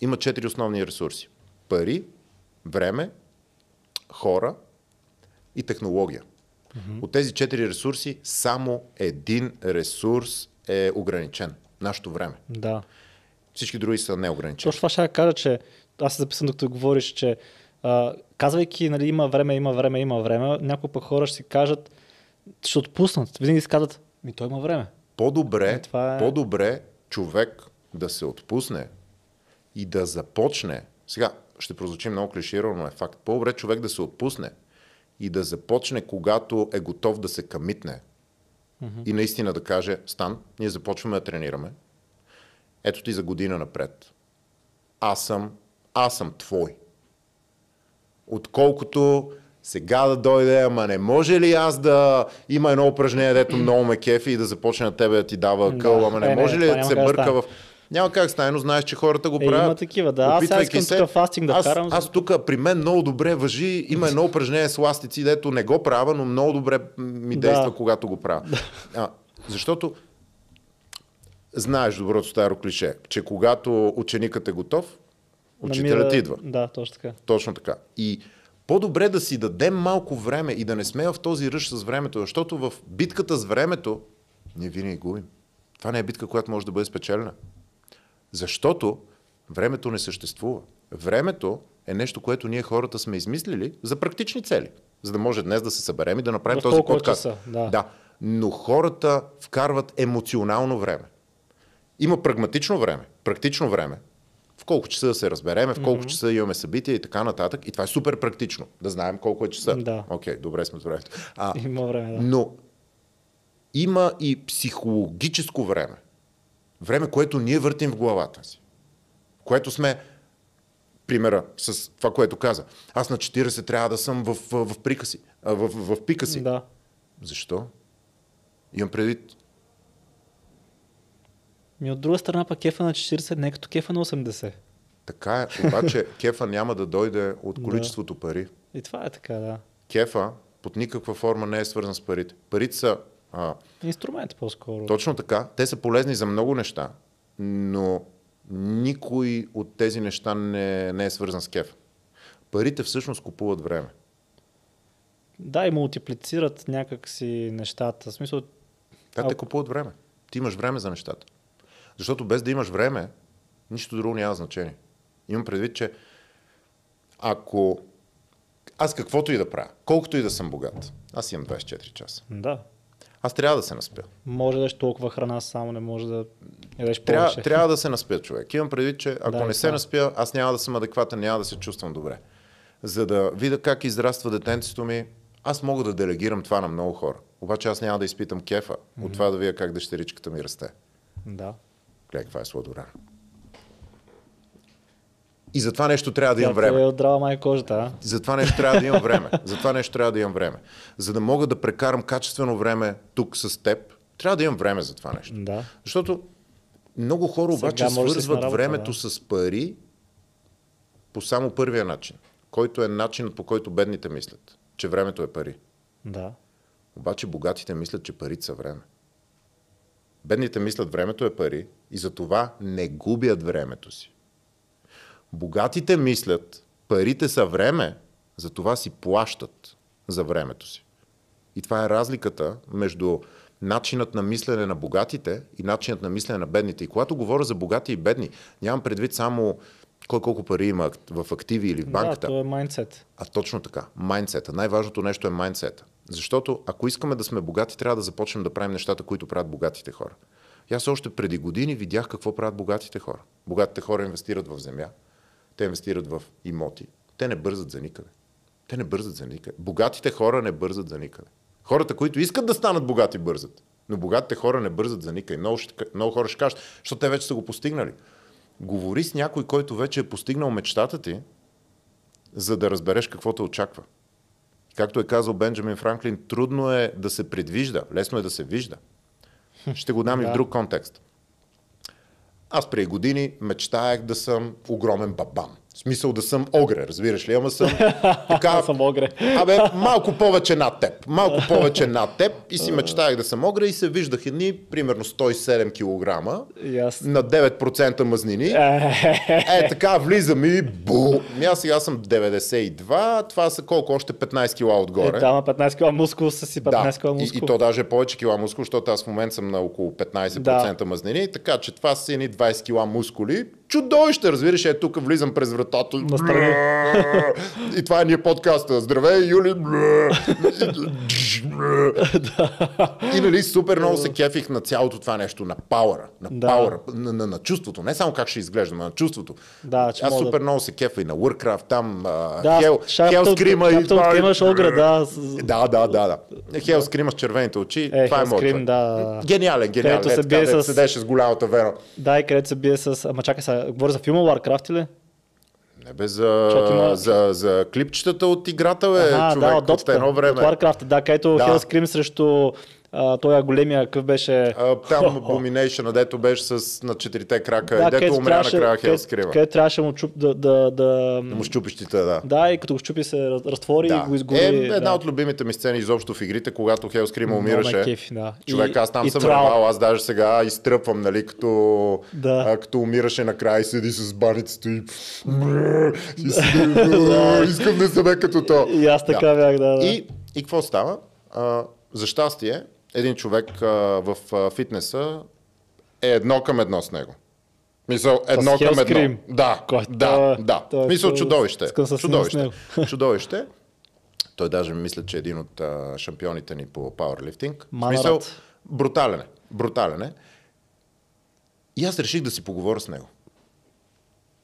Има четири основни ресурси. Пари, време, хора и технология. Mm-hmm. От тези четири ресурси само един ресурс е ограничен. Нашето време. Да. Всички други са неограничени. Точно това ще кажа, че аз се записам докато говориш, че а, казвайки, нали, има време, има време, има време, някои пък хора ще си кажат, ще отпуснат. Винаги си казват, ми той има време. По-добре, Е, е- по-добре човек да се отпусне и да започне. Сега ще прозвучи много клиширано, но е факт. По-добре човек да се отпусне и да започне, когато е готов да се камитне. И наистина да каже, Стан, ние започваме да тренираме. Ето ти за година напред. Аз съм, аз съм твой. Отколкото сега да дойде, ама не може ли аз да има едно упражнение, дето много ме кефи и да започне на тебе да ти дава Да. къл, ама не, Е, не, може ли да се да бърка в... Няма как стане, но знаеш, че хората го Е, правят. има такива, да. Аз сега искам се. тук фастинг да аз, вкарам, за- Аз тук при мен много добре въжи, има едно упражнение с ластици, дето не го правя, но много добре ми Да. действа, когато го правя. А, защото знаеш доброто старо клише, че когато ученикът е готов, учителят намира- идва. Да, точно така. Точно така. И по-добре да си дадем малко време и да не сме в този ръж с времето, защото в битката с времето ние винаги губим. Това не е битка, която може да бъде спечелена. Защото времето не съществува. Времето е нещо, което ние хората сме измислили за практични цели. За да може днес да се съберем и да направим този подкаст. часа, да. да. Но хората вкарват емоционално време. Има прагматично време, практично време. В колко часа да се разбереме, в колко mm-hmm. часа имаме събития и така нататък. И това е супер практично. Да знаем колко е часа. Да. Окей, добре сме с времето. А, Има време, да. но има и психологическо време. Време, което ние въртим в главата си. Което сме, примера с това, което каза. Аз на 40 трябва да съм в, в, в, прика си, в, в, в пика си. Да. Защо? Имам предвид. Ми от друга страна пък кефа на 40 не е като кефа на 80. Така е, обаче кефа няма да дойде от количеството пари. И това е така, да. Кефа под никаква форма не е свързан с парите. Парите са а, Инструмент по-скоро. точно така. Те са полезни за много неща, но никой от тези неща не, не е свързан с кефа. Парите всъщност купуват време. Да, и мултиплицират някакси нещата. В смисъл, Те те купуват време. Ти имаш време за нещата. Защото без да имаш време, нищо друго няма значение. Имам предвид, че ако аз каквото и да правя, колкото и да съм богат, аз имам 24 часа. да. Аз трябва да се наспя. Може да ядеш толкова храна, само не може да ядеш Трябва, повече. трябва да се наспя човек. Имам предвид, че ако Да, не се това. наспя, аз няма да съм адекватен, няма да се чувствам добре. За да видя как израства детенцето ми, аз мога да делегирам това на много хора. Обаче аз няма да изпитам кефа от това да видя как дъщеричката ми расте. Да. Гледай, каква е сладора. И за това нещо трябва да имам време. е май кожата, а? За това нещо трябва да имам време. За това нещо трябва да имам време. За да мога да прекарам качествено време тук с теб, трябва да имам време за това нещо. Да. Защото Много хора Сега обаче свързват работа, времето да. с пари по само първия начин, който е начинът по който бедните мислят, че времето е пари. Да. Обаче богатите мислят, че парите са време. Бедните мислят, времето е пари и затова не губят времето си. Богатите мислят, парите са време, затова си плащат за времето си. И това е разликата между начинът на мислене на богатите и начинът на мислене на бедните. И когато говоря за богати и бедни, нямам предвид само кой колко пари има в активи или в Да, банката. то е майндсет. А точно така. Майндсета. Най-важното нещо е майндсета. Защото ако искаме да сме богати, трябва да започнем да правим нещата, които правят богатите хора. И аз още преди години видях какво правят богатите хора. Богатите хора инвестират в земя, те инвестират в имоти. Те не бързат за никъде. Те не бързат за никъде. Богатите хора не бързат за никъде. Хората, които искат да станат богати, бързат. Но богатите хора не бързат за никъде. Много, много хора ще кажат, защото те вече са го постигнали. Говори с някой, който вече е постигнал мечтата ти, за да разбереш какво те очаква. Както е казал Бенджамин Франклин, трудно е да се предвижда, лесно е да се вижда. Ще го дам и в Да. друг контекст. Аз преди години мечтаях да съм огромен бабан. В смисъл да съм огре, разбираш ли? Ама съм така... Съм огре. Абе, малко повече над теб. Малко повече над теб и си мечтаях да съм огре и се виждах едни, примерно 107 кг И на 9% мазнини. Е, така влизам и бу. Ми Аз сега съм 92, това са колко? Още 15 кила Е, отгоре. да, ама 15 кила мускул са си 15 кила и, мускул. и то даже е повече кила мускул, защото аз в момента съм на около 15% мазнини, така че това са едни 20 кила мускули. Чудовище, разбираш, е тук влизам през вратата. Настрани. И това е ние подкаста. Здравей, Юли. И нали супер много се кефих на цялото това нещо, на пауъра, на Да. пауъра, на, на, на чувството. Не само как ще изглеждам, а на чувството. Да, че Аз да- супер много се кефа и на Warcraft, там Да, Хел, Хел Скрима и Както това. имаш огра, да. Да, да, да, да. Хел Скрима с червените очи, Е, това е моят. да. Гениален, гениален. Където се бие с- Седеше с голямата вера. Да, и където се бие с... Ама чакай сега, говоря за филма Warcraft ли? Не бе за, има- за, за клипчетата от играта, бе, Ага, човек, да, от, от едно време. От Warcraft, да, където Да. Hellscream срещу а, той големия, какъв беше... А, там Abomination, дето беше с на четирите крака, и дето умря накрая Хел където- Скрима. Където трябваше да му чуп, да, да, да, Да му щупищите, да. да, и като го щупи се раз- разтвори Да. и го изгори. Е, една да. от любимите ми сцени изобщо в игрите, когато Хел Скрима умираше. кефи, да. Човек, аз там и съм ревал, аз даже сега изтръпвам, нали, като, Да. а, като умираше накрая и седи с баницата и, и искам да съм е като то. И аз така бях, да, да. И, и какво става? За щастие, един човек а, в а, фитнеса е едно към едно с него. Мисъл, едно С към едно. Hellscream. Да, Кой- да, е- да. той е Мисъл, то- чудовище. Чудовище. Чудовище. Той даже мисля, че е един от а, шампионите ни по пауърлифтинг. Манарат. Мисъл, брутален е. Брутален е. И аз реших да си поговоря с него.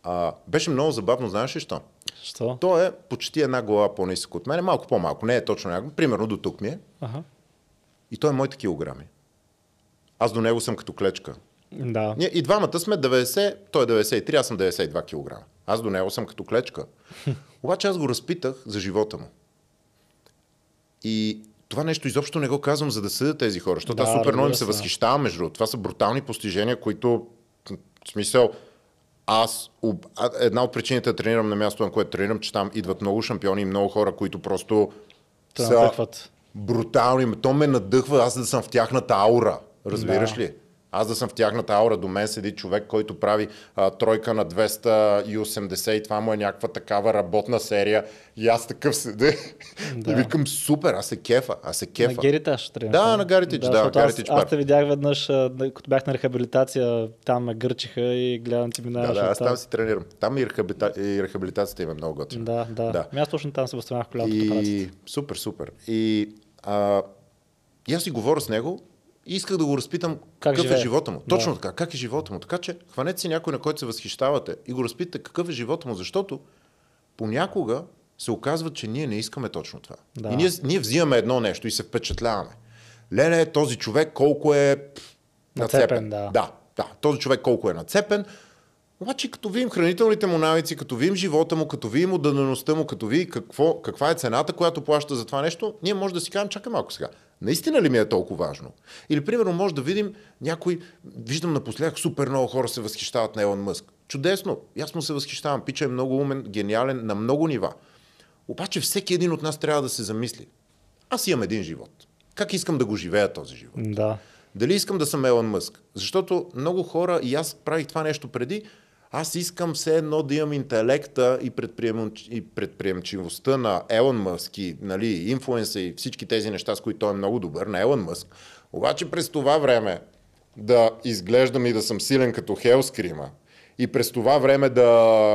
А, беше много забавно, знаеш ли що? Що? Той е почти една глава по-нисък от мен, малко по-малко, не е точно някакво, примерно до тук ми е. Ага. И той е моите килограми. Аз до него съм като клечка. Да. Ние и двамата сме 90, той е 93, аз съм 92 кг. Аз до него съм като клечка. Обаче аз го разпитах за живота му. И това нещо изобщо не го казвам, за да съдя тези хора, защото Да, аз супер много им се възхищавам, между другото. Това са брутални постижения, които, в смисъл, аз, об- една от причините да тренирам на място, на което тренирам, че там идват много шампиони и много хора, които просто Те са. Брутални. То ме надъхва, аз да съм в тяхната аура. Разбираш Да. ли? Аз да съм в тяхната аура, до мен седи човек, който прави а, тройка на 280 и това му е някаква такава работна серия. И аз такъв седя Да. и викам супер, аз се кефа, аз се кефа. На Гериташ тренираш. Да, на Гаритич, да, защото Гаритич аз, аз парк. те видях веднъж, да, като бях на рехабилитация, там ме гърчиха и гледам ти минаваш. Да, да, аз там си тренирам. Там и, рехабилита... и рехабилитацията им е много готина. Да, да. Да. да. Ами Аз точно там се възстановях колялото и... И супер, супер. И, а, и аз си говоря с него и исках да го разпитам Как какъв е живее. живота му. Да. Точно така, как е живота му. Така че хванете си някой, на който се възхищавате и го разпитате какъв е живота му, защото понякога се оказва, че ние не искаме точно това. Да. И ние, ние взимаме едно нещо и се впечатляваме. Леле, този човек колко е Нацепен, нацепен. да. да, да, този човек колко е нацепен. Обаче като видим хранителните му навици, като видим живота му, като видим отдадеността му, като видим какво, каква е цената, която плаща за това нещо, ние може да си кажем, чакай малко сега. Наистина ли ми е толкова важно? Или, примерно, може да видим някой, виждам напоследък супер много хора се възхищават на Елон Мъск. Чудесно, аз му се възхищавам. Пича е много умен, гениален на много нива. Обаче всеки един от нас трябва да се замисли. Аз имам един живот. Как искам да го живея този живот? Да. Дали искам да съм Елон Мъск? Защото много хора, и аз правих това нещо преди, аз искам все едно да имам интелекта и, предприем... и предприемчивостта на Елон Мъск и нали, инфлуенса и всички тези неща, с които той е много добър, на Елон Мъск. Обаче през това време да изглеждам и да съм силен като Хелскрима, и през това време да,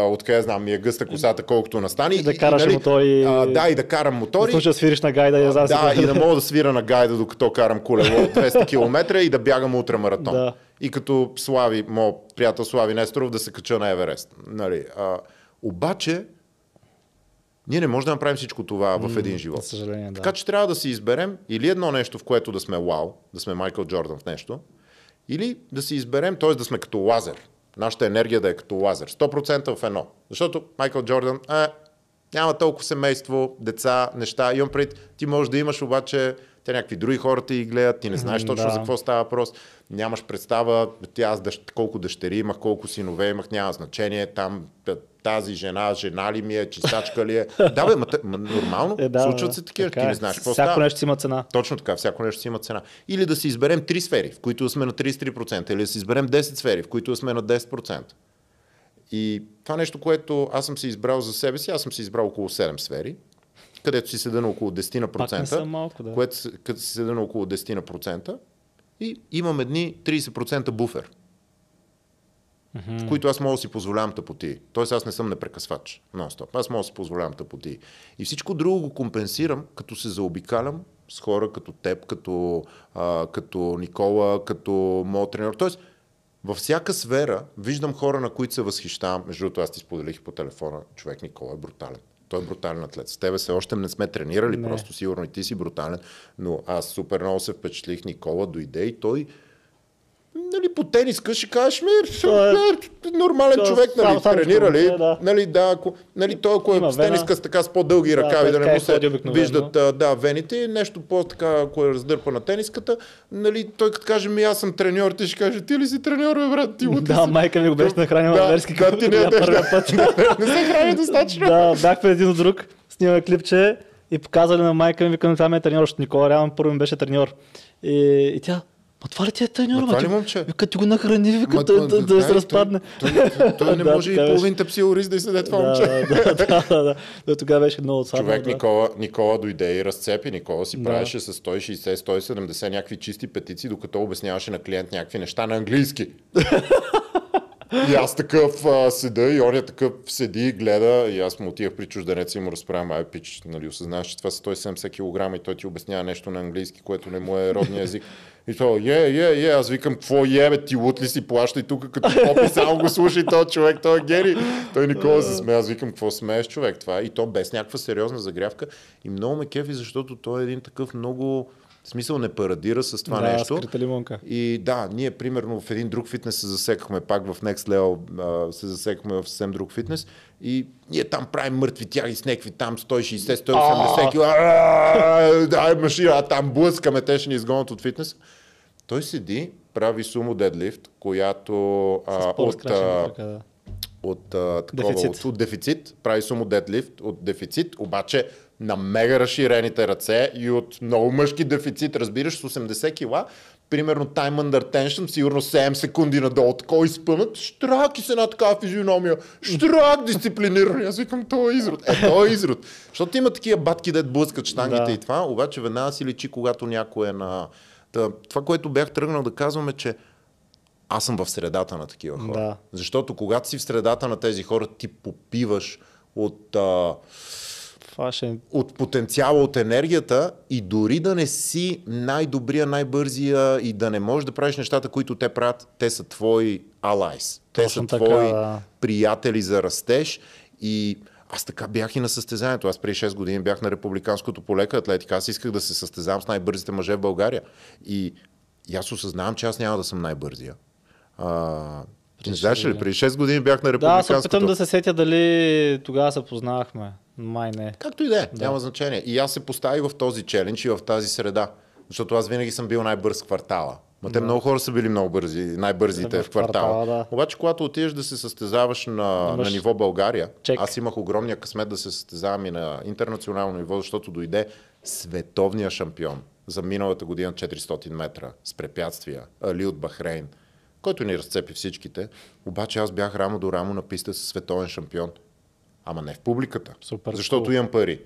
откъде знам, ми е гъста косата колкото настане. И да караш и, нали, мотори. А, да, и да карам мотори. Да свириш на гайда и да, да, и да мога да свира на гайда, докато карам колело 200 км и да бягам ултрамаратон. Да. И като Слави, моят приятел Слави Несторов, да се кача на Еверест. Нали, а, обаче, ние не можем да направим всичко това в един живот. За съжаление, да. Така че трябва да си изберем или едно нещо, в което да сме вау, да сме Майкъл Джордан в нещо, или да си изберем, т.е. да сме като лазер. Нашата енергия да е като лазер. 100% в едно. Защото Майкъл Джордан е, няма толкова семейство, деца, неща. Имам пред, ти можеш да имаш, обаче те някакви други хора ти гледат, ти не знаеш точно Да. за какво става въпрос, нямаш представа, ти аз дъщ, колко дъщери имах, колко синове имах, няма значение, там тази жена, жена ли ми е, чистачка ли е. Да, бе, ма, ма, нормално, Е, да, случват се такива, ти е. не знаеш какво Всяко нещо си има цена. Точно така, всяко нещо си има цена. Или да си изберем три сфери, в които сме на 33%, или да си изберем 10 сфери, в които сме на 10%. И това нещо, което аз съм си избрал за себе си, аз съм си избрал около 7 сфери, където си седа на около 10 на Пак не процента, са малко, да. което като си седа на около 10 на процента и имам едни 30% буфер, в които аз мога да си позволявам тъпоти. Тоест аз не съм непрекъсвач. Нон-стоп. Аз мога да си позволявам тъпоти. И всичко друго го компенсирам, като се заобикалям с хора като теб, като, а, като Никола, като моят тренер. Тоест, във всяка сфера виждам хора, на които се възхищавам. Между другото, аз ти споделих по телефона, човек Никола е брутален. Той е брутален атлет. С тебе все още не сме тренирали, Не. просто сигурно и ти си брутален, но аз супер много се впечатлих. Никола дойде и той нали, по тениска ще кажеш ми, е- нормален той е човек, нали, сам- сам тренира ли, ще да. нали, да, ако, нали, той ако Има е с вена. тениска с така с по-дълги Да, ръкави, да, не му е се виждат, да, вените, нещо по-така, ако е раздърпа на тениската, нали, той като каже ми, аз съм треньор, ти ще каже, ти ли си треньор, бе, брат, ти Да, си? майка ми го беше нахранила Да, верски, да, ти не ядеш, първия път. не се храни достатъчно. да, бяхме един от друг, снимаме клипче и показали на майка ми, викам, това ми е треньор, защото Никола реално първо ми беше треньор. И, и тя, Ма това ли ти е ма това ли момче? Вика, ти го нахрани, вика, той, да, той се разпадне. Той, той, той не Да, може и така беше. половин псилориз да изседе това Да, момче. да, да, да, да. Тогава беше много сладко. Човек да. Никола, Никола дойде и разцепи. Никола си Да. правеше с 160-170 някакви чисти петици, докато обясняваше на клиент някакви неща на английски. И аз такъв седа и он е такъв седи и гледа и аз му отивах при чужденец и му разправям, ай пич, нали, осъзнаваш, че това са 170 кг и той ти обяснява нещо на английски, което не му е родния език. И то, е, е, е, аз викам, какво е, бе, ти лут ли си плаща и тук като попи, само го слушай този човек, той е гери. Той Никола се смея, аз викам, какво смееш човек това? И то без някаква сериозна загрявка. И много ме кефи, защото той е един такъв много, в смисъл не парадира с това да, нещо. скрита лимонка. И да, ние примерно в един друг фитнес се засекахме, пак в Next Level се засекахме в съвсем друг фитнес и ние там правим мъртви тяги с някакви там 160-180 кг. А, Да, машина, там блъскаме, те ще ни изгонят от фитнес. Той седи, прави сумо дедлифт, която а, от, а, да. от, а, такова, Дефицит. От, от дефицит, прави сумо дедлифт от дефицит, обаче на мега разширените ръце и от много мъжки дефицит, разбираш, с 80 кила, примерно time under tension, сигурно 7 секунди надолу, такова изпънат, штрак и с една такава физиономия, штрак дисциплиниран. Аз викам, това е изрод. Е, това е изрод. Защото има такива батки, дет блъскат штангите Да. и това, обаче веднага си личи, когато някой е на... Това, което бях тръгнал да казвам е, че аз съм в средата на такива хора. Да. Защото когато си в средата на тези хора, ти попиваш от, а, Това ще... от потенциала, от енергията и дори да не си най-добрия, най-бързия и да не можеш да правиш нещата, които те правят, те са твои алайс. Те Точно са така, твои да. приятели за растеж и аз така бях и на състезанието. Аз преди 6 години бях на републиканското по лека атлетика. Аз исках да се състезавам с най-бързите мъже в България. И, и аз осъзнавам, че аз няма да съм най-бързия. А, не знаеш ли, преди 6 години бях на Да, аз републиканското. опитам да се сетя дали тогава се познавахме. Май не. Както и да е, няма значение. И аз се поставих в този челендж и в тази среда. Защото аз винаги съм бил най-бърз в квартала. Ма те много хора са били много бързи, най-бързите в квартала. квартала, да. Обаче, когато отидеш да се състезаваш на, Имаш на ниво България, чек. аз имах огромния късмет да се състезавам и на интернационално ниво, защото дойде световния шампион за миналата година 400 метра с препятствия, Али от Бахрейн, който ни разцепи всичките. Обаче аз бях рамо до рамо на писта с световен шампион. Ама не в публиката. Супер защото имам пари.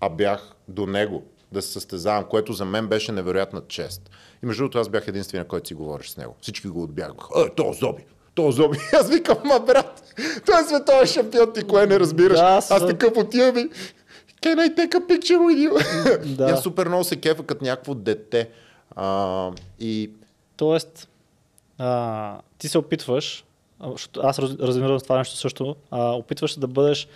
А бях до него да се състезавам, което за мен беше невероятна чест. И между другото аз бях единствения, който си говориш с него. Всички го отбягваха. Е, то зоби! То зоби! Аз викам, ма брат, той е световен шампион, ти кое не разбираш. Да, аз такъв отивам и Can I take a picture with you? Да. Аз супер много се кефа като някакво дете. А, и Тоест, а, ти се опитваш, аз раз- разбирам това нещо също, а, опитваш се да бъдеш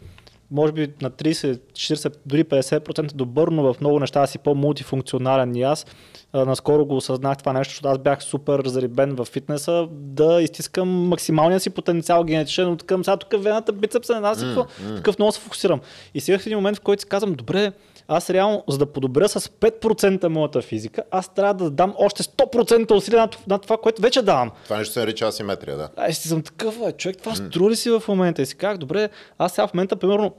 може би на 30, 40, дори 50% добър, но в много неща си по-мултифункционален и аз. А, наскоро го осъзнах това нещо, защото аз бях супер зарибен в фитнеса, да изтискам максималния си потенциал генетичен, от към сега тук вената, бицепса, не знам си какво, такъв много се фокусирам. И стигах в един момент, в който си казвам, добре, аз реално, за да подобря с 5% моята физика, аз трябва да дам още 100% усилия на, на това, което вече давам. това нещо се нарича асиметрия, да. Аз си съм такъв, бе, човек, това струва ли си в момента? И си казах, добре, аз сега в момента, примерно,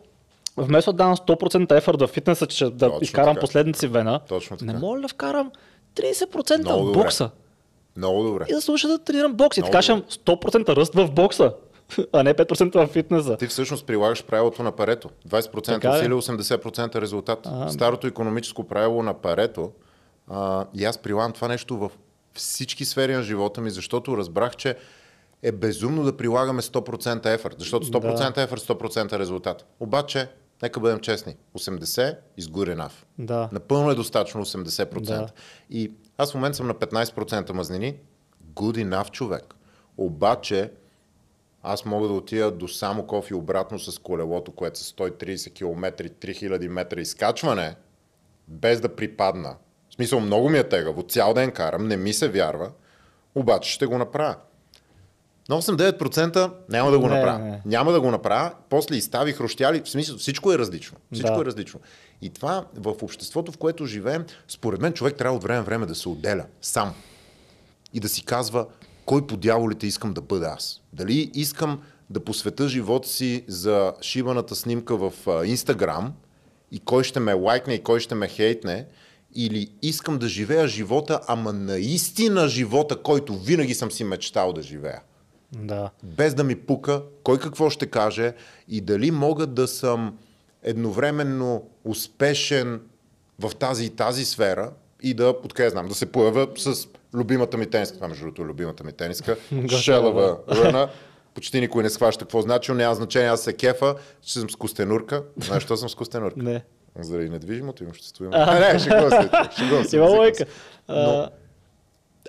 вместо да дам 100% ефорт в фитнеса, че да Точно изкарам така. последната си вена, Точно така. не мога ли да вкарам 30% Много в добре. бокса? Много добре. И да слуша да тренирам бокс. И така ще имам 100% ръст в бокса, а не 5% в фитнеса. Ти всъщност прилагаш правилото на Парето. 20% Така ли? усилие, 80% резултат. А. Старото економическо правило на Парето. А, и аз прилагам това нещо в всички сфери на живота ми, защото разбрах, че е безумно да прилагаме 100% ефорт, защото 100% ефорт, 100% резултат. Обаче, нека бъдем честни, 80 изгоре нав. Да. Напълно е достатъчно 80%. Да. И аз в момента съм на 15% мазнини. Good enough човек. Обаче, аз мога да отида до Самоков и обратно с колелото, което са 130 км, 3000 метра изкачване, без да припадна. В смисъл, много ми е тегаво, цял ден карам, не ми се вярва, обаче ще го направя. На 8-9% няма да го направя. не. Няма да го направя. После изстави хрущяли. В смисъл, всичко е различно. Всичко Да. е различно. И това в обществото, в което живеем, според мен човек трябва от време време да се отделя сам и да си казва кой по дяволите искам да бъда аз. Дали искам да посвета живота си за шибаната снимка в Инстаграм и кой ще ме лайкне и кой ще ме хейтне, или искам да живея живота, ама наистина живота, който винаги съм си мечтал да живея. Да. Без да ми пука кой какво ще каже и дали мога да съм едновременно успешен в тази и тази сфера и да, откъде знам, да се появя с любимата ми тениска. Това между другото е любимата ми тениска. Шелава ръна. Почти никой не схваща какво значи, но няма значение, аз се кефа, че съм с костенурка. Знаеш, що съм с костенурка? Не. Заради недвижимото имущество. имам. А, не, шегувам се. Шегувам се. Има лойка.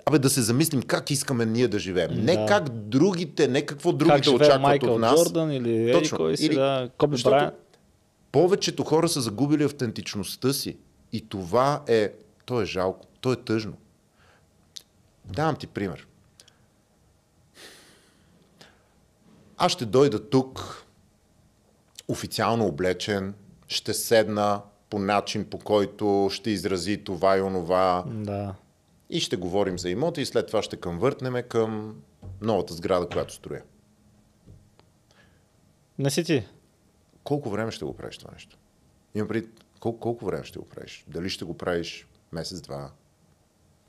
Абе да се замислим как искаме ние да живеем. Не Да. как другите, не какво Как другите живее очакват Майкъл от нас. Джордан или Точно. кой си, Или- да, Коби Брайан. Повечето хора са загубили автентичността си. И това е, то е жалко, то е тъжно. Давам ти пример. Аз ще дойда тук, официално облечен, ще седна по начин, по който ще изрази това и онова Да. и ще говорим за имота и след това ще къмвъртнеме към новата сграда, която строя. Не си ти. Колко време ще го правиш това нещо? Имам преди, колко, колко време ще го правиш? Дали ще го правиш месец-два?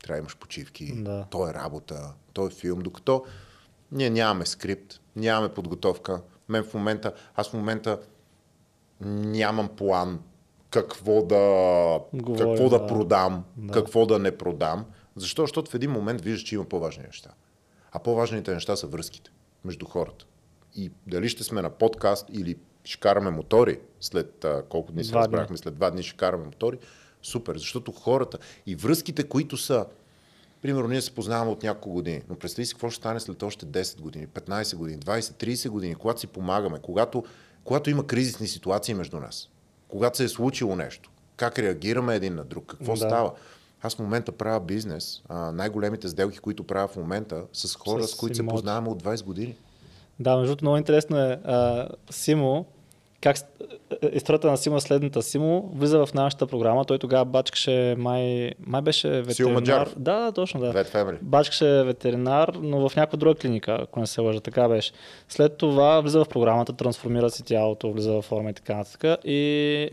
Трябва да имаш почивки. Да. То е работа, то е филм. Докато ние нямаме скрипт, нямаме подготовка. Мен в момента, аз в момента нямам план какво да, Говорим, какво да, да. продам, Да. какво да не продам. Защо? Защото в един момент виждаш, че има по-важни неща. А по-важните неща са връзките между хората. И дали ще сме на подкаст или ще караме мотори след а, колко дни се разбрахме, след два дни ще караме мотори, супер, защото хората и връзките, които са, примерно ние се познаваме от няколко години, но представи си какво ще стане след още 10 години, 15 години, 20, 30 години, когато си помагаме, когато, когато има кризисни ситуации между нас, когато се е случило нещо, как реагираме един на друг, какво Да. става. Аз в момента правя бизнес, а, най-големите сделки, които правя в момента, с хора, с, С които се имоти. познаваме от 20 години. Да, между много интересно е. А, Симо, как с- е, историята на Симо е следната. Симо влиза в нашата програма. Той тогава бачкаше май, май беше ветеринар. Маджаров. Да, да, точно да. Бачкаше ветеринар, но в някаква друга клиника, ако не се лъжа, така беше. След това влиза в програмата, трансформира си тялото, влиза в форма и така нататък. И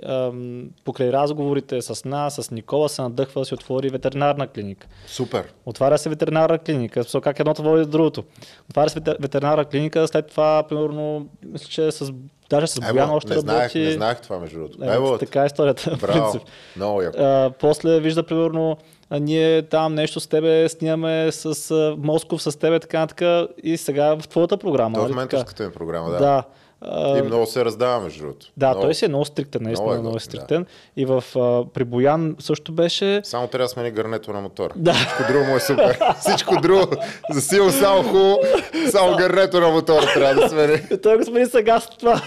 ам, покрай разговорите с нас, с Никола, се надъхва да си отвори ветеринарна клиника. Супер. Отваря се ветеринарна клиника, смисъл как едното води до другото. Отваря се ветер- ветеринарна клиника, след това, примерно, мисля, че с, даже с Боян Ево, още не знаех, работи. не знаех това между другото. Е, Ево, така е историята, браво. принцип. Много яко. А, после вижда, примерно, а, ние там нещо с тебе снимаме с а, Москов, с тебе, така нататък. И сега в твоята програма. То нали в така? менторската ми програма, да. Да. А, И много се раздава между другото. да, много. той си е много стриктен, наистина Много е много, е готин, да. стриктен. И в, а, при Боян също беше... Само трябва да смени гърнето на мотора. Да. Всичко друго му е супер. Всичко друго за сила само хубаво. Само гърнето на мотора трябва да смени. Той го смени сега с това.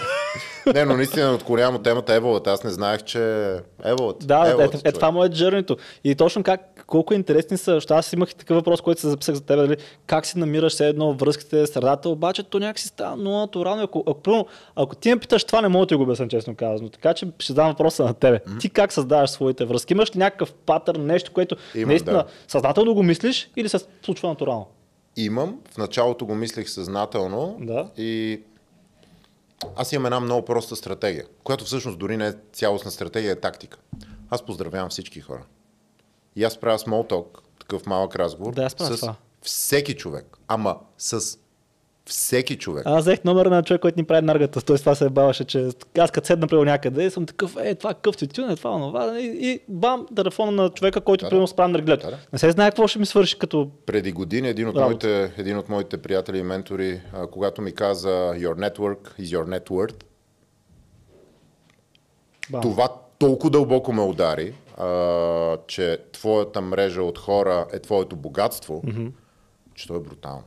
Не, но наистина от темата Еволът. Аз не знаех, че Еволът. Да, е, Еволът, е, е, това му е джернито. И точно как, колко интересни са, защото аз имах и такъв въпрос, който се записах за теб, дали, как си намираш все едно връзките, средата, обаче то някакси става много натурално. Ако, ако, ако, ако ти ме питаш, това не мога да ти го обясня, честно казано. Така че ще задам въпроса на тебе. Ти как създаваш своите връзки? Имаш ли някакъв патърн, нещо, което Имам, наистина да. съзнателно го мислиш или се случва натурално? Имам. В началото го мислех съзнателно. Да. И аз имам една много проста стратегия, която всъщност дори не е цялостна стратегия, е тактика. Аз поздравявам всички хора. И аз правя small talk, такъв малък разговор, Да, с това. всеки човек. Ама с всеки човек. Аз взех номера на човек, който ни прави наргата. Той това се баваше, че аз като седна при някъде, съм такъв, е, това къв тютюн, е това, онова. И, и бам, телефона на човека, който Да, да. примерно справя наргилето. Да, да. Не се знае какво ще ми свърши като Преди години един от, Работа. моите, един от моите приятели и ментори, а, когато ми каза Your network is your net worth, бам. това толкова дълбоко ме удари, а, че твоята мрежа от хора е твоето богатство, mm-hmm. че то е брутално.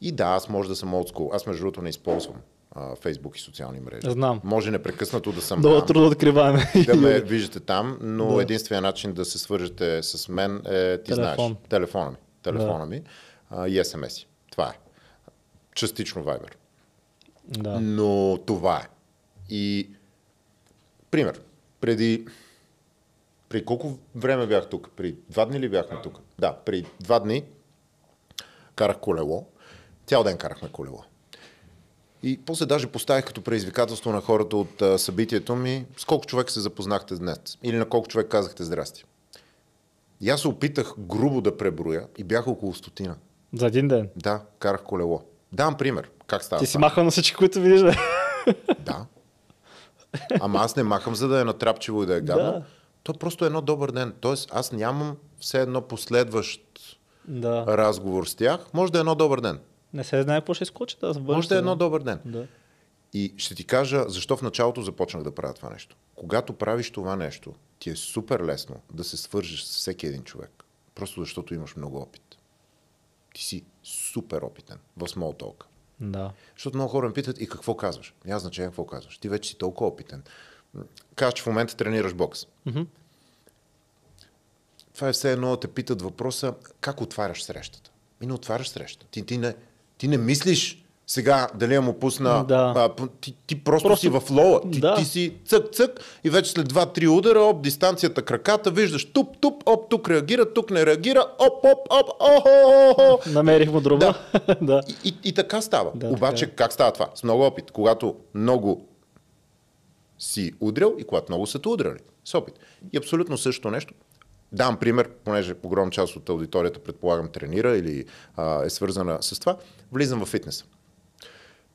И да, аз може да съм old school. Аз между другото не използвам а, Facebook и социални мрежи. Знам. Може непрекъснато да съм Много там, трудно откриваме. да ме виждате там, но Да. единственият начин да се свържете с мен е, ти Телефон. знаеш, телефона ми. Телефона ми а, и SMS. Това е. Частично Viber. да. Но това е. И пример, преди при колко време бях тук? При два дни ли бяхме тук? Да, при два дни карах колело. Цял ден карахме колело. И после даже поставих като предизвикателство на хората от а, събитието ми, с колко човек се запознахте днес или на колко човек казахте здрасти. И аз се опитах грубо да преброя и бях около стотина. За един ден. Да, карах колело. Давам пример. Как става Ти си махал на всички, които видиш. бе. Да. Ама аз не махам, за да е натрапчиво и да е гадно. Да. То просто е едно добър ден. Тоест, аз нямам все едно последващ да. разговор с тях. Може да е едно добър ден. Не се знае какво ще изкочи да се Може да е едно добър ден. Да. И ще ти кажа защо в началото започнах да правя това нещо. Когато правиш това нещо, ти е супер лесно да се свържеш с всеки един човек. Просто защото имаш много опит. Ти си супер опитен в talk. Да. Защото много хора ме питат и какво казваш. Няма значение какво казваш. Ти вече си толкова опитен. Казваш, че в момента тренираш бокс. Мгм. Това е все едно да те питат въпроса как отваряш срещата. И не отваряш среща. Ти, ти, не, ти не мислиш сега дали я му пусна. Да. А, ти, ти просто, Просто- си в лола. Ти, Да. ти си цък-цък и вече след 2-3 удара, оп, дистанцията, краката, виждаш туп-туп, оп, тук реагира, тук не реагира, оп, оп, оп, охо, Намерих му друга. да. И, и, и така става. Да, Обаче така как става това? С много опит. Когато много си удрял и когато много са те удрали. С опит. И абсолютно същото нещо. Дам пример, понеже огромна част от аудиторията, предполагам, тренира или а, е свързана с това. Влизам в фитнеса.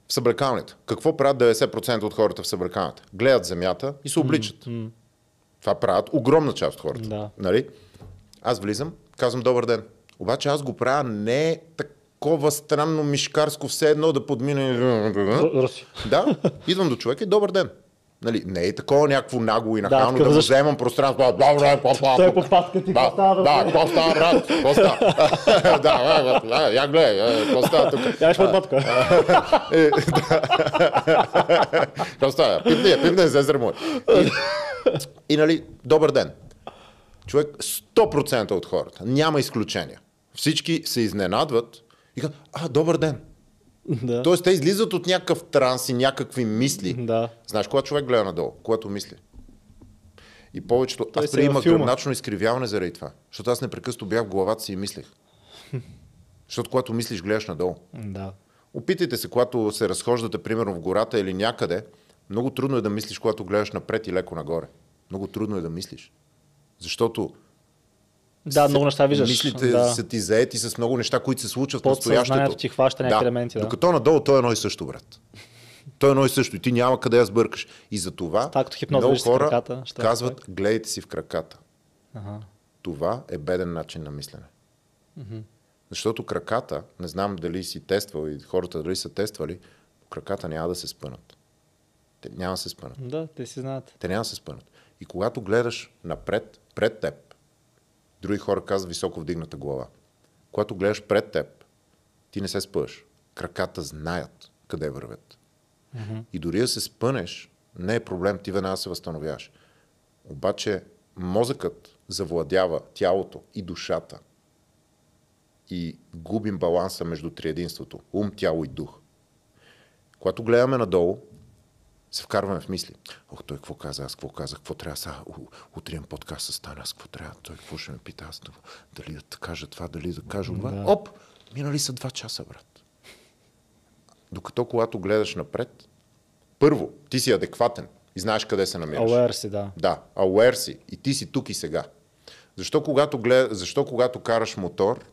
В събракалнята. Какво правят 90% от хората в събракалнята? Гледат земята и се обличат. Това правят огромна част от хората. Да. Нали? Аз влизам, казвам добър ден. Обаче аз го правя не такова странно мишкарско, все едно да подмина. Руси. Да, идвам до човека и добър ден. Нали, не е такова някакво нагло и нахално да, да защо- вземам пространство. Да, да, да, да, Той е по паска ти, да, става, да, какво става, брат? Какво става? да, я гледай, какво става тук? Я ще подбатка. Е. Какво става? Пипни я, пипни я, мой. И нали, добър ден. Човек, 100% от хората, няма изключения. Всички се изненадват и казват, а, добър ден. Да. Тоест те излизат от някакъв транс и някакви мисли. Да. Знаеш, когато човек гледа надолу, когато мисли. И повечето... Той аз във имах гръбначно изкривяване заради това. Защото аз непрекъснато бях в главата си и мислех. Защото когато мислиш, гледаш надолу. Да. Опитайте се, когато се разхождате, примерно в гората или някъде, много трудно е да мислиш, когато гледаш напред и леко нагоре. Много трудно е да мислиш. Защото Да, много неща виждаш. мислите да. са ти заети с много неща, които се случват в настоящето. ти хваща някакви елементи, да. Докато надолу то е едно и също, брат. То е едно и също и ти няма къде да сбъркаш. И за това много хора краката, казват, направи. гледайте си в краката. Ага. Това е беден начин на мислене. Защото краката, не знам дали си тествал и хората дали са тествали, краката няма да се спънат. Те няма да се спънат. Да, те си знаят. Те няма да се спънат. И когато гледаш напред, пред теб, други хора казват високо вдигната глава. Когато гледаш пред теб, ти не се спъш. Краката знаят къде вървят. И дори да се спънеш, не е проблем, ти веднага се възстановяваш. Обаче мозъкът завладява тялото и душата. И губим баланса между триединството ум, тяло и дух. Когато гледаме надолу, се вкарваме в мисли. Ох, той какво каза, аз какво казах, какво трябва сега, утре подкаст с Таня, аз какво трябва, той какво ще ме пита, аз това, дали да кажа това, дали да кажа това. Да. Оп, минали са два часа, брат. Докато когато гледаш напред, първо, ти си адекватен и знаеш къде се намираш. Aware си, да. Да, aware си и ти си тук и сега. Защо когато, глед... Защо когато караш мотор,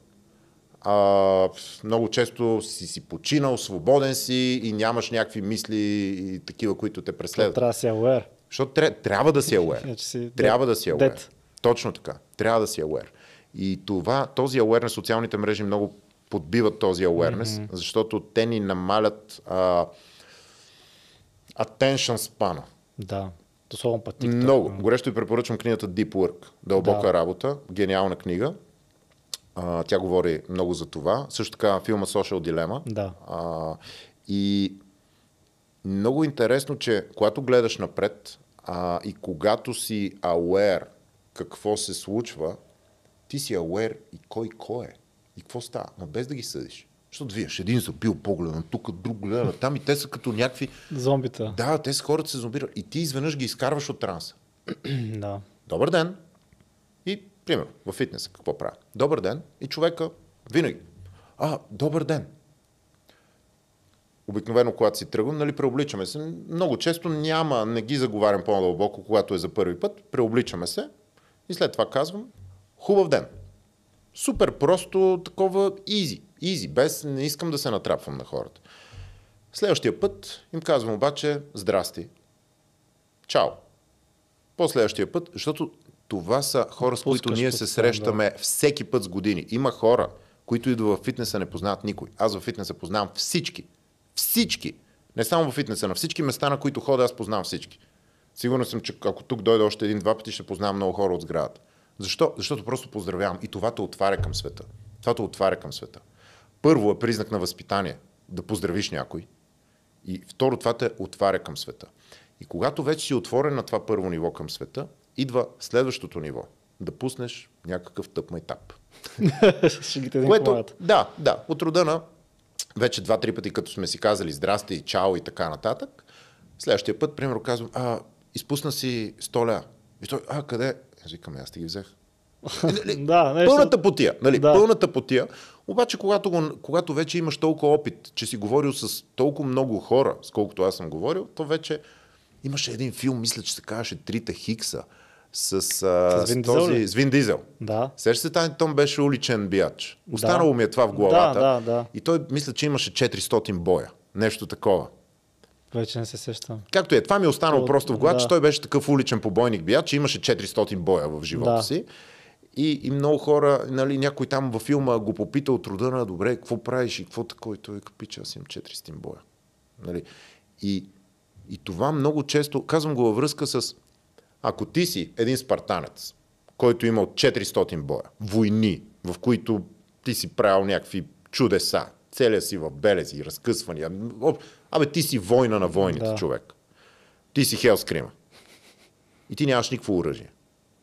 а, много често си си починал, свободен си и нямаш някакви мисли и такива, които те преследват. Трябва да си aware. Защото тря... трябва да си aware. Си трябва да си aware. Dead. Точно така. Трябва да си aware. И това, този awareness, социалните мрежи много подбиват този awareness, mm-hmm. защото те ни намалят а, attention span. Да. Особено пък. Много. Горещо ви препоръчвам книгата Deep Work. Дълбока Да. работа. Гениална книга. А, тя говори много за това. Също така филма Social Dilemma. Да. А, и много интересно, че когато гледаш напред а, и когато си aware какво се случва, ти си aware и кой кой е. И какво става. Но без да ги съдиш. Защото виж, един забил поглед на тук, друг гледа там и те са като някакви... Зомбита. Да, те са хората се зомбират. И ти изведнъж ги изкарваш от транса. да. Добър ден. И, примерно, в фитнеса какво правя? Добър ден. И човека винаги. А, добър ден. Обикновено, когато си тръгвам, нали, преобличаме се. Много често няма, не ги заговарям по-дълбоко, когато е за първи път. Преобличаме се и след това казвам хубав ден. Супер просто, такова изи. Изи, без не искам да се натрапвам на хората. Следващия път им казвам обаче здрасти. Чао. Последващия път, защото това са хора, с които ние се срещаме всеки път с години. Има хора, които идват в фитнеса, не познават никой. Аз в фитнеса познавам всички. Всички. Не само в фитнеса, на всички места, на които ходя, аз познавам всички. Сигурен съм, че ако тук дойде още един-два пъти, ще познавам много хора от сградата. Защо? Защото просто поздравявам. И това те отваря към света. Това те отваря към света. Първо е признак на възпитание да поздравиш някой. И второ, това те отваря към света. И когато вече си отворен на това първо ниво към света, идва следващото ниво. Да пуснеш някакъв тъп майтап. Което, да, да, от рода на вече два-три пъти, като сме си казали здрасти, чао и така нататък, следващия път, примерно, казвам, а, изпусна си 100 ля. И той, а, къде? Аз викам, аз ти ги взех. Да, нещо... Пълната потия, нали? Да. Пълната потия. Обаче, когато, го, когато вече имаш толкова опит, че си говорил с толкова много хора, сколкото аз съм говорил, то вече имаше един филм, мисля, че се казваше Трите Хикса, с, а, С Вин Дизел този, ли? с Вин Дизел. Да. Сещаш се, тази Том беше уличен бияч. Останало ми е това в главата. Да, да, да. И той мисля, че имаше 400 боя. Нещо такова. Вече не се сещам. Както е, това ми е останало То- просто в главата, да. че той беше такъв уличен побойник бия, че имаше 400 боя в живота Да. си. И, и много хора, нали, някой там във филма го попита от рода на добре, какво правиш и какво такова. И той капича, аз имам 400 боя. Нали? И, и това много често, казвам го във връзка с, ако ти си един спартанец, който имал 400 боя, войни, в които ти си правил някакви чудеса, целия си в белези, разкъсвания. Абе, ти си война на войните, Да. човек. Ти си Хелскрима. И ти нямаш никакво оръжие.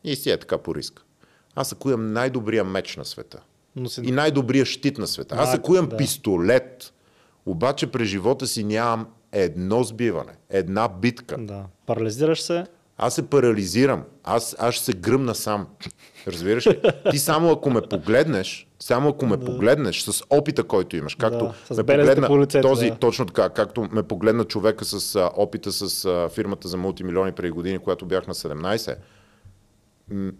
И си е така по риск. Аз ако имам най-добрия меч на света Но си... и най-добрия щит на света, аз ако имам да. пистолет, Обаче през живота си нямам едно сбиване, една битка. Да. Парализираш се. Аз се парализирам. Аз, аз ще се гръмна сам. Разбираш ли? Ти само ако ме погледнеш, само ако ме погледнеш с опита, който имаш, както Да, ме погледна по лицето, този, да. точно така, както ме погледна човека с а, опита с а, фирмата за мултимилиони преди години, когато бях на 17. М-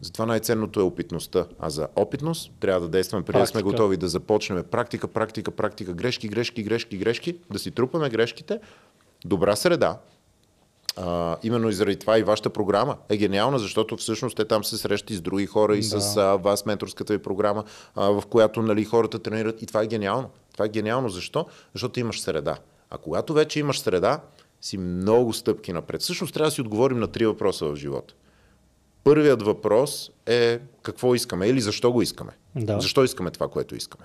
затова най-ценното е опитността. А за опитност трябва да действаме преди да сме готови да започнем. Практика, практика, практика, грешки, грешки, грешки, грешки, да си трупаме грешките, добра среда, а, именно и заради това и вашата програма е гениална, защото всъщност те там се срещат и с други хора и Да. с а, вас менторската ви програма, а, в която нали, хората тренират и това е гениално. Това е гениално. Защо? Защото имаш среда. А когато вече имаш среда, си много стъпки напред. Всъщност трябва да си отговорим на три въпроса в живота. Първият въпрос е какво искаме или защо го искаме. Да. Защо искаме това, което искаме.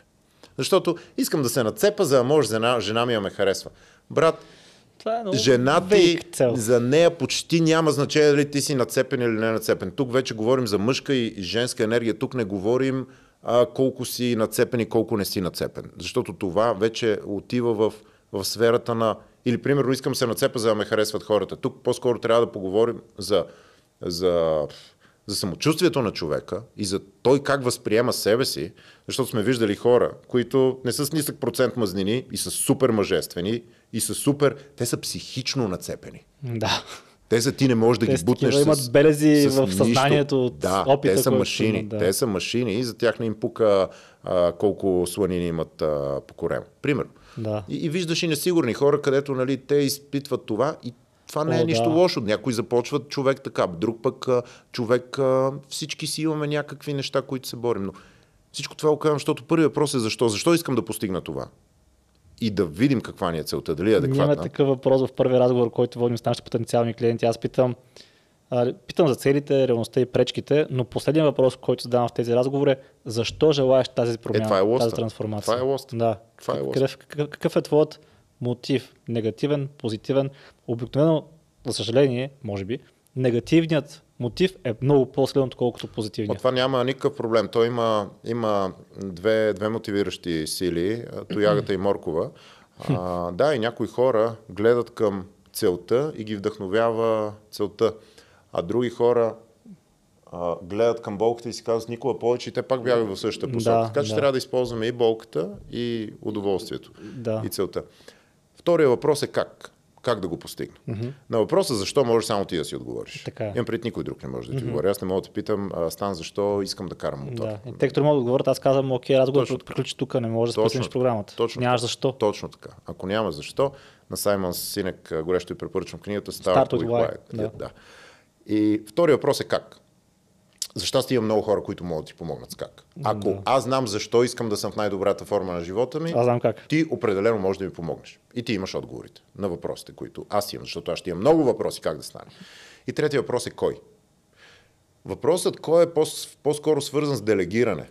Защото искам да се нацепа, за да може жена, жена ми да ме харесва. Брат, Това е много Жена ти, за нея почти няма значение дали ти си нацепен или не нацепен. Тук вече говорим за мъжка и и женска енергия. Тук не говорим а, колко си нацепен и колко не си нацепен. Защото това вече отива в, в сферата на... Или, примерно, искам се нацепа, за да ме харесват хората. Тук по-скоро трябва да поговорим за, за, за самочувствието на човека и за той как възприема себе си, защото сме виждали хора, които не са с нисък процент мазнини и са супер мъжествени и са супер... Те са психично нацепени. Да. Те са ти не можеш да Те ги бутнеш с, имат белези с в нищо. съзнанието от да, опита, те са машини. да. Те са машини и за тях не им пука а, колко сланини имат а, по корема. Примерно. Да. И, и виждаш и несигурни хора, където нали, те изпитват това и това не е О, нищо да. лошо. Някой започват човек така, друг пък човек, а, всички си имаме някакви неща, които се борим. Но всичко това го казвам, защото първият въпрос е защо. Защо искам да постигна това? И да видим каква ни е целта, дали е Ние имаме адекватна. такъв въпрос в първи разговор, който водим с нашите потенциални клиенти. Аз питам, питам за целите, реалността и пречките, но последният въпрос, който задавам в тези разговори е защо желаеш тази промяна, това е лоста. тази трансформация? Това е лоста. Да. Това е какъв, какъв, какъв е твоят мотив? Негативен, позитивен? Обикновено, за съжаление, може би, негативният мотив е много по-силен, отколкото От позитивният. това няма никакъв проблем. Той има, има две, две мотивиращи сили, тоягата и моркова. А, да, и някои хора гледат към целта и ги вдъхновява целта. А други хора а, гледат към болката и си казват никога повече и те пак бягат в същата посока. Да, така че да. трябва да използваме и болката, и удоволствието, Да. и целта. Втория въпрос е как. Как да го постигна? Mm-hmm. На въпроса защо може само ти да си отговориш. Така е. Имам пред никой друг не може да ти отговори. Аз не мога да те питам, а, Стан, защо искам да карам мотор. Да. И тъй като мога да отговорят, аз казвам, окей, разговор Точно приключи тук, не можеш да така. програмата. Точно Нямаш защо. Точно така. Ако няма защо, на Саймън Синек горещо ви препоръчвам книгата Start, Start with. Why, да. да. И втория въпрос е как. За щастие има много хора, които могат да ти помогнат с как. Ако аз знам защо искам да съм в най-добрата форма на живота ми, Аз знам как. ти определено можеш да ми помогнеш. И ти имаш отговорите на въпросите, които аз имам, защото аз ще имам много въпроси как да стане. И третия въпрос е кой. Въпросът кой е по- по-скоро свързан с делегиране.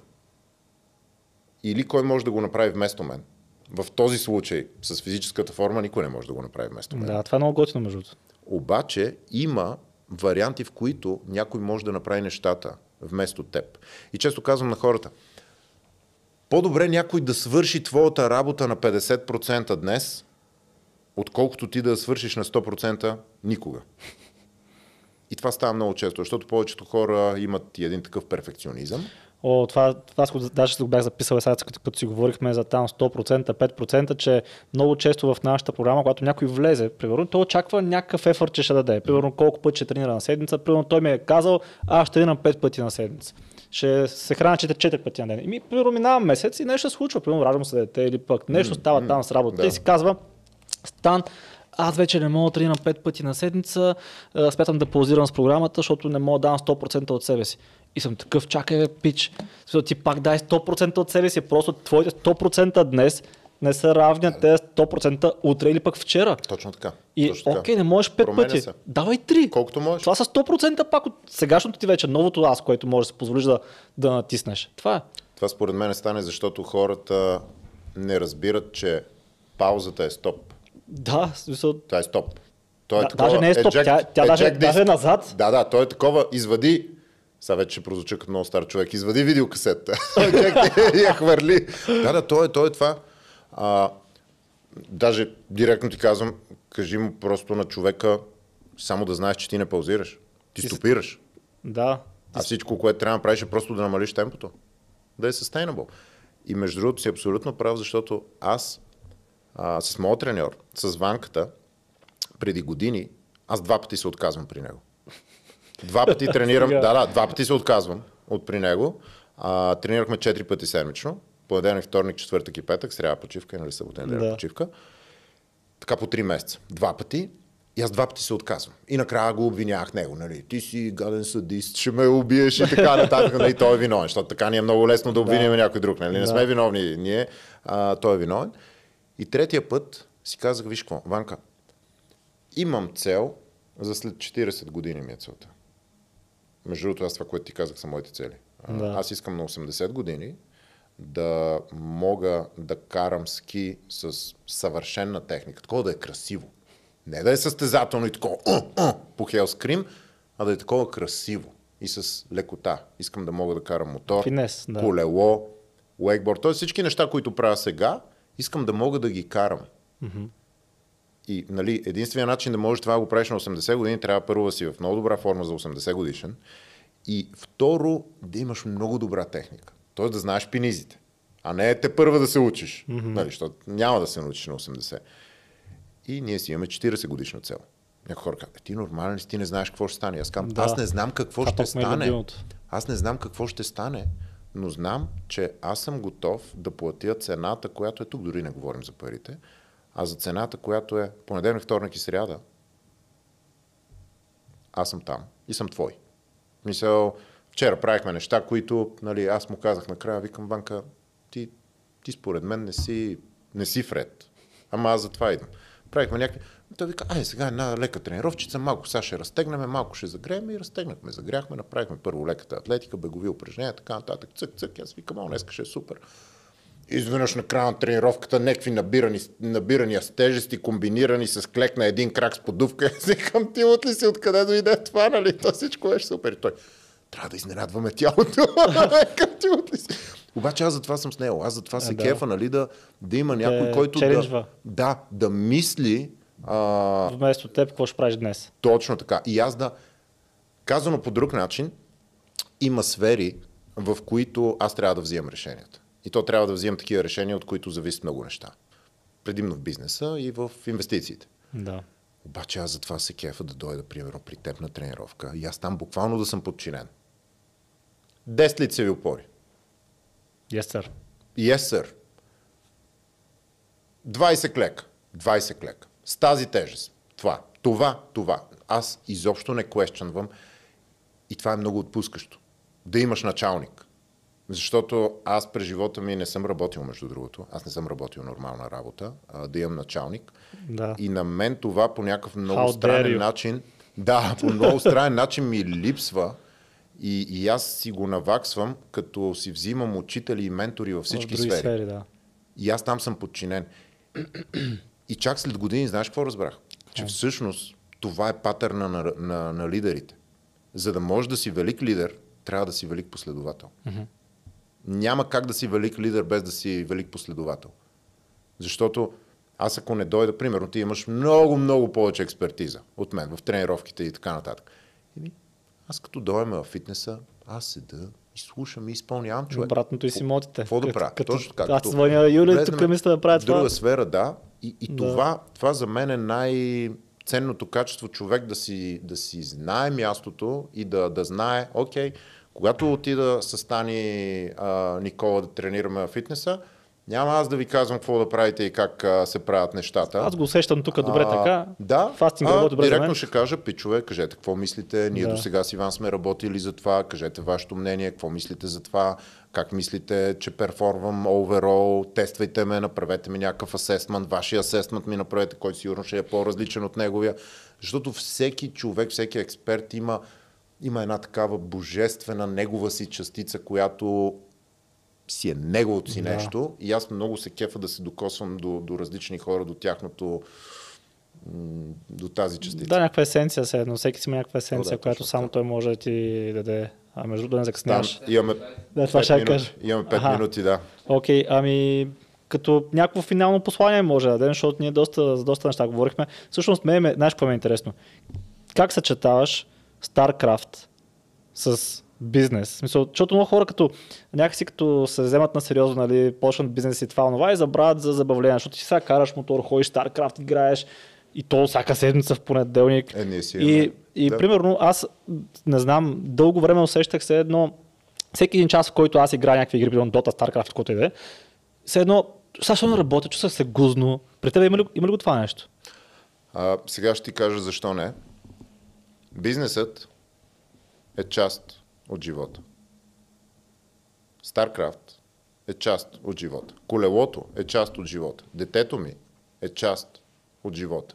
Или кой може да го направи вместо мен. В този случай с физическата форма никой не може да го направи вместо мен. Да, това е много готино между. Обаче има варианти, в които някой може да направи нещата вместо теб. И често казвам на хората, по-добре някой да свърши твоята работа на 50% днес, отколкото ти да свършиш на 100% никога. И това става много често, защото повечето хора имат и един такъв перфекционизъм. О, това, аз го- даже го бях записал сега, като, като си говорихме за там 100%, 5%, че много често в нашата програма, когато някой влезе, примерно, той очаква някакъв ефорт, че ще даде. Примерно колко пъти ще тренира на седмица. Примерно той ми е казал, аз ще тренирам 5 пъти на седмица. Ще се храня 4 пъти на ден. И ми, примерно, минава месец и нещо се случва. Примерно, раждам се дете или пък нещо става там с работа. да. И си казва, Стан, аз вече не мога да тренирам 5 пъти на седмица, смятам да паузирам с програмата, защото не мога да дам 100% от себе си. И съм такъв, чакай бе, пич, Смисъл, ти пак дай 100% от себе си, просто твоите 100% днес не са равни на тези 100% утре или пък вчера. Точно така. И Точно окей, не можеш 5 Променя пъти. се. Давай 3. Колкото можеш. Това са 100% пак от сегашното ти вече, новото аз, което можеш да си позволиш да, да натиснеш. Това е. Това според мен стане, защото хората не разбират, че паузата е стоп. Да, смисъл, Това е стоп. Той е Да, такова, даже не е стоп, тя- тя даже- eject даже е назад. Да, да, той е такова, извади, сега вече ще прозвуча като много стар човек, извади видеокасетата. Eject и я хвърли. Да, да, той е, той е това. А, даже директно ти казвам, кажи му просто на човека, само да знаеш, че ти не паузираш. Ти стопираш. Да. А всичко, което трябва да направиш е просто да намалиш темпото. Да е sustainable. И между другото си абсолютно прав, защото аз а, с моят треньор, с Ванката, преди години, аз два пъти се отказвам при него. Два пъти тренирам, да, да, два пъти се отказвам от при него. А, тренирахме четири пъти седмично. Понеделник, вторник, четвъртък и петък, сряда почивка, нали събота неделя Да. почивка. Така по три месеца. Два пъти. И аз два пъти се отказвам. И накрая го обвинявах него, нали, ти си гаден съдист, ще ме убиеш и така нататък, нали, той е виновен, защото така ни е много лесно да обвиним някой друг, нали, не Да. сме виновни ние, а, той е виновен. И третия път си казах, виж какво, Ванка, имам цел за след 40 години ми е целта. Между другото, аз това, което ти казах, са моите цели. Да. Аз искам на 80 години да мога да карам ски с съвършенна техника, такова да е красиво. Не да е състезателно и такова по хелскрим, а да е такова красиво и с лекота. Искам да мога да карам мотор, Финес, да. колело, уейкборд. Тоест всички неща, които правя сега, искам да мога да ги карам. И нали, единствения начин да можеш това да го правиш на 80 години, трябва първо да си в много добра форма за 80 годишен. И второ, да имаш много добра техника. Тоест да знаеш пинизите. А не те първа да се учиш. Mm-hmm. Нали, защото няма да се научиш на 80. И ние си имаме 40 годишна цел. Някои хора казват, «Е, ти нормален ли ти не знаеш какво ще стане. Аз казвам, Да. аз не знам какво Това ще е стане. Аз не знам какво ще стане, но знам, че аз съм готов да платя цената, която е тук, дори не говорим за парите, а за цената, която е понеделник, вторник и сряда. Аз съм там и съм твой. Мисъл, вчера правихме неща, които, нали, аз му казах накрая, викам, Банка, ти, ти според мен не си, не си Фред. Ама аз за това идвам. Правихме някакви... Той вика, ай сега една лека тренировчица, малко сега ще разтегнем, малко ще загреем и разтегнахме, загряхме, направихме първо леката атлетика, бегови упражнения, така нататък, цък, цък, аз викам, о, днес ще е супер. Изведнъж на края на тренировката някакви набирани, набирания с тежести, комбинирани с клек на един крак с подувка. Викам, ти от ли си, откъде дойде това, нали? То всичко е супер. И той, трябва да изненадваме тялото. Ти от ли си? Обаче аз затова съм с него. Аз затова се да. кефа, нали, да, да има някой, Те който челенджва. да, да, да мисли а, Вместо теб, какво ще правиш днес? точно така. И аз да, казано по друг начин, има сфери, в които аз трябва да взимам решенията. И то трябва да взимам такива решения, от които зависят много неща. Предимно в бизнеса и в инвестициите. Да. Обаче аз затова се кефа да дойда, примерно, при теб на тренировка и аз там буквално да съм подчинен. 10 лицеви опори. Yes, sir. Yes, sir. 20 клека. 20 клека. С тази тежест. Това. Това. Това. Аз изобщо не квещанвам и това е много отпускащо. Да имаш началник. Защото аз през живота ми не съм работил, между другото. Аз не съм работил нормална работа. А, да имам началник. Да. И на мен това по някакъв много How странен начин, да, по много странен начин ми липсва. И, и аз си го наваксвам, като си взимам учители и ментори във всички в други сфери. сфери, да. И аз там съм подчинен. И чак след години, знаеш какво разбрах? Че всъщност това е патърна на, на, на лидерите. За да можеш да си велик лидер, трябва да си велик последовател. Няма как да си велик лидер без да си велик последовател. Защото аз ако не дойда, примерно, ти имаш много, много повече експертиза от мен в тренировките и така нататък. Еми, аз като дойдем в фитнеса, аз седа и слушам и изпълнявам човек. Обратното и си мотите. Какво да правя? като- Точно така. Аз звъня влезнем тук мисля да правя в друга това. сфера, да. И, и Да. Това, това за мен е най-ценното качество човек да си, да си знае мястото и да, да знае, окей, когато отида с Тани а, Никола да тренираме в фитнеса, няма аз да ви казвам какво да правите и как а, се правят нещата. Аз го усещам тук добре А, така. Да, Фастинг а, добре директно ще кажа, пичове, кажете какво мислите. Ние Да. до сега с Иван сме работили за това. Кажете вашето мнение, какво мислите за това. Как мислите, че перформвам overall, тествайте ме, направете ми някакъв асесмент, вашия асесмент ми направете, който сигурно ще е по-различен от неговия. Защото всеки човек, всеки експерт има, има една такава божествена негова си частица, която си е неговото си Да. нещо и аз много се кефа да се докосвам до, до различни хора, до тяхното до тази частица. Да, някаква есенция се едно. Всеки си има някаква есенция, да, която точно само така. той може да ти даде. А между да не закъсняваш. имаме Да, това 5 ще минути. кажа. Имаме 5 Аха. минути, да. Окей, ами като някакво финално послание може да дадем, защото ние доста, за доста неща говорихме. Всъщност, ме, ме, знаеш какво ме е интересно? Как съчетаваш StarCraft с бизнес. В Смисъл, защото много хора като някакси като се вземат на сериозно, нали, почнат бизнес и това, онова и забравят за забавление, защото ти сега караш мотор, ходиш StarCraft, играеш и то всяка седмица в понеделник. Е, ние си и, и Да. примерно аз не знам, дълго време усещах се едно, всеки един час, в който аз играя някакви игри, примерно Dota, StarCraft, което и да е, все едно, сега ще не работя, чувствах се гузно. При теб има ли, има ли го това нещо? А, сега ще ти кажа защо не. Бизнесът е част от живота. StarCraft е част от живота. Колелото е част от живота. Детето ми е част от живота.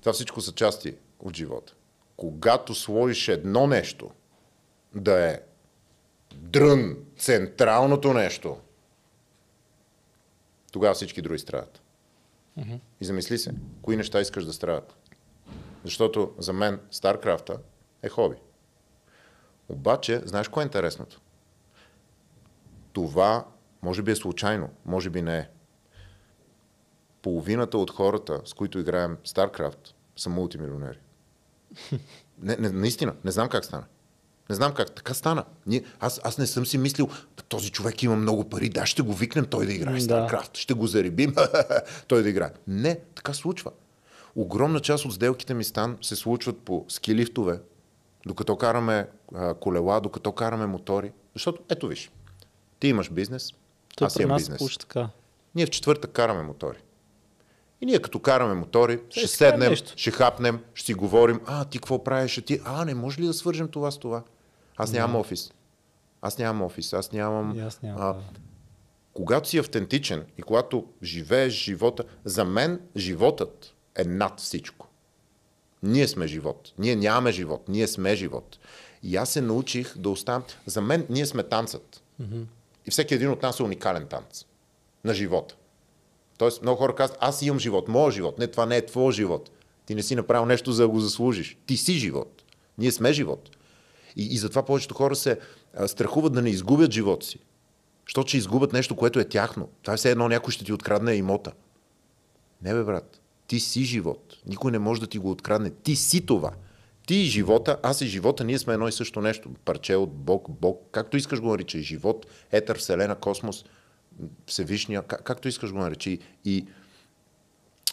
Това всичко са части от живота. Когато сложиш едно нещо да е дрън, централното нещо, тогава всички други страдат. И замисли се, кои неща искаш да страдат. Защото за мен Старкрафта е хоби. Обаче, знаеш кое е интересното? Това може би е случайно, може би не е. Половината от хората, с които играем StarCraft, са мултимилионери. Не, не, наистина, не знам как стана. Не знам как. Така стана. Ние, аз, аз не съм си мислил, този човек има много пари, да, ще го викнем той да играе Да. StarCraft, ще го зарибим, той да играе. Не, така случва. Огромна част от сделките ми стан се случват по скилифтове, докато караме а, колела, докато караме мотори. Защото, ето виж, ти имаш бизнес, Той аз имам бизнес. получи така. Ние в четвъртък караме мотори. И ние като караме мотори, ще си кажем седнем, нещо. ще хапнем, ще си говорим, а ти какво правиш, а ти, а не може ли да свържем това с това? Аз нямам офис. Аз нямам офис, аз нямам... И аз нямам, а, да. когато си автентичен и когато живееш живота, за мен животът е над всичко. Ние сме живот. Ние нямаме живот. Ние сме живот. И аз се научих да оставам. За мен ние сме танцът. И всеки един от нас е уникален танц на живота. Тоест, много хора казват, аз имам живот, моят живот. Не, това не е твой живот. Ти не си направил нещо, за да го заслужиш. Ти си живот. Ние сме живот. И, и затова повечето хора се а, страхуват да не изгубят живота си. Защото ще изгубят нещо, което е тяхно. Това е все едно някой ще ти открадне имота. Не бе, брат. Ти си живот. Никой не може да ти го открадне. Ти си това. Ти и живота, аз и живота, ние сме едно и също нещо. Парче от Бог, Бог, както искаш го наричай. Живот, етър, вселена, космос, Всевишния, как, както искаш го наречи. И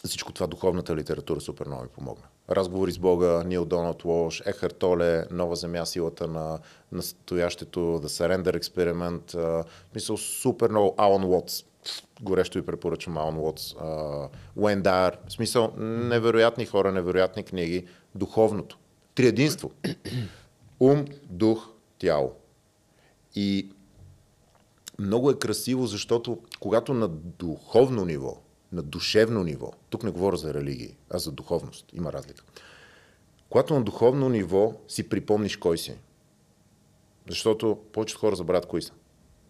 всичко това духовната литература супер много ми помогна. Разговори с Бога, Нил Доналд Лош, Ехар Толе, Нова земя, силата на настоящето, The Surrender Experiment, смисъл супер много, Алан Уотс, горещо ви препоръчвам Алан Уотс, Уен Дайер, в смисъл невероятни хора, невероятни книги, духовното, триединство, ум, дух, тяло. И много е красиво, защото когато на духовно ниво, на душевно ниво, тук не говоря за религии, а за духовност, има разлика. Когато на духовно ниво си припомниш кой си, защото повечето хора забравят кои са.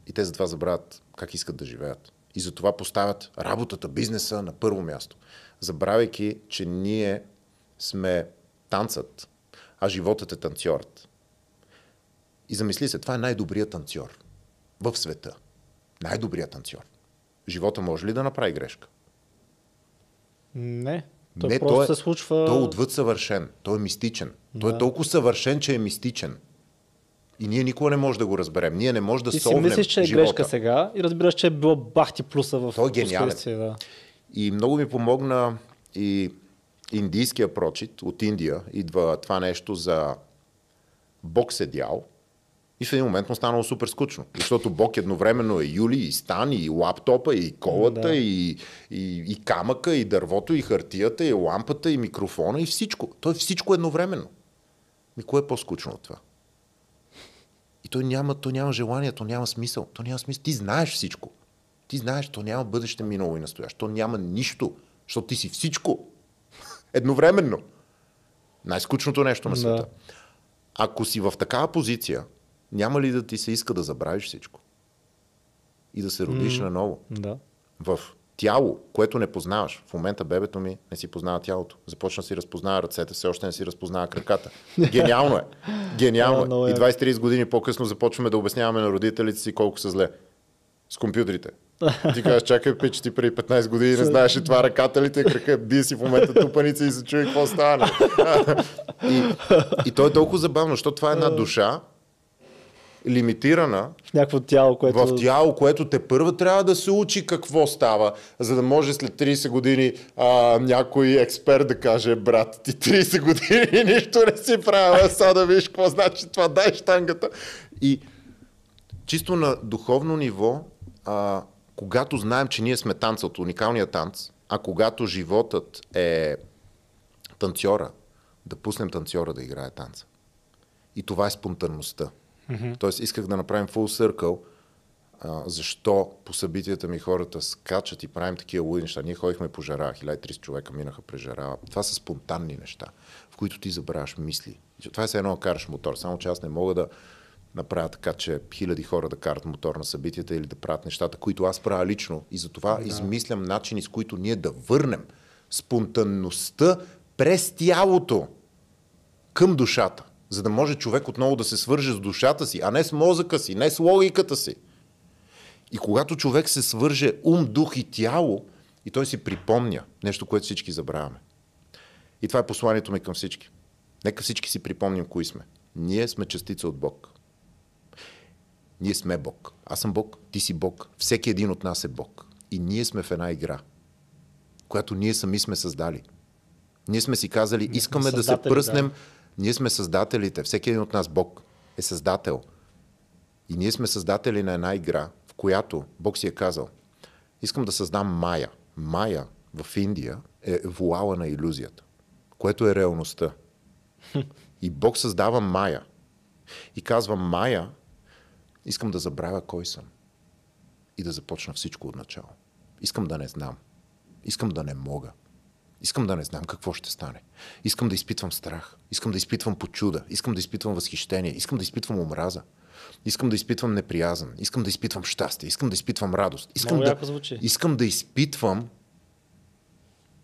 И те затова забравят как искат да живеят. И затова поставят работата, бизнеса на първо място. Забравяйки, че ние сме танцът, а животът е танцорът. И замисли се, това е най-добрият танцор в света. Най-добрият танцор. Живота може ли да направи грешка? Не. Той не, просто той е, се случва... Той е отвъд съвършен. Той е мистичен. Той е Да. толкова съвършен, че е мистичен. И ние никога не можем да го разберем. Ние не можем да си солвнем мислиш, че е живота. грешка сега и разбираш, че е било бахти плюса в Той е гениален. Да. И много ми помогна и индийския прочит от Индия. Идва това нещо за Бог седял. И в един момент му станало супер скучно. Защото Бог едновременно е Юли, и Стан, и лаптопа, и колата, Да. и, и, и камъка, и дървото, и хартията, и лампата, и микрофона, и всичко. Той е всичко едновременно. Ми кое е по-скучно от това? И той няма, той няма желание, то няма смисъл. То няма смисъл. Ти знаеш всичко. Ти знаеш, то няма бъдеще, минало и настояще. То няма нищо, защото ти си всичко. Едновременно. Най-скучното нещо на Да. света. Ако си в такава позиция, няма ли да ти се иска да забравиш всичко? И да се родиш М. наново? да. В тяло, което не познаваш. В момента бебето ми не си познава тялото. Започна си разпознава ръцете, все още не си разпознава краката. Гениално е. Гениално е. е. И 20-30 години по-късно започваме да обясняваме на родителите си колко са зле. с компютрите. Ти кажеш, чакай, пич, ти преди 15 години не знаеш ли това ръката ли те крака, бие си в момента тупаница и се чуе какво стане. и, и то е толкова забавно, защото това е една душа, лимитирана В някакво тяло, което... в тяло, което те първа трябва да се учи какво става, за да може след 30 години а, някой експерт да каже, брат, ти 30 години нищо не си правил, сега да видиш какво значи това, дай штангата. И чисто на духовно ниво, а, когато знаем, че ние сме танца от уникалния танц, а когато животът е танцора, да пуснем танцора да играе танца. И това е спонтанността. Mm-hmm. Тоест исках да направим full circle, а, защо по събитията ми хората скачат и правим такива луди неща. Ние ходихме по жара, 1300 човека минаха през жара. Това са спонтанни неща, в които ти забравяш мисли. Това е все едно да караш мотор, само че аз не мога да направя така, че хиляди хора да карат мотор на събитията или да правят нещата, които аз правя лично. И затова да. измислям начини, с които ние да върнем спонтанността през тялото към душата, за да може човек отново да се свърже с душата си, а не с мозъка си, не с логиката си. И когато човек се свърже ум, дух и тяло, и той си припомня нещо, което всички забравяме. И това е посланието ми към всички. Нека всички си припомним кои сме. Ние сме частица от Бог. Ние сме Бог. Аз съм Бог, ти си Бог. Всеки един от нас е Бог. И ние сме в една игра, която ние сами сме създали. Ние сме си казали, искаме да се пръснем. Да. Ние сме създателите. Всеки един от нас, Бог, е създател. И ние сме създатели на една игра, в която Бог си е казал, искам да създам Майя. Майя в Индия е вуала на иллюзията, което е реалността. И Бог създава Майя. И казва, Майя, искам да забравя кой съм. И да започна всичко от начало. Искам да не знам. Искам да не мога. Искам да не знам какво ще стане. Искам да изпитвам страх. Искам да изпитвам почуда. Искам да изпитвам възхищение. Искам да изпитвам омраза. Искам да изпитвам неприязан. Искам да изпитвам щастие. Искам да изпитвам радост. Искам, Много да, искам да изпитвам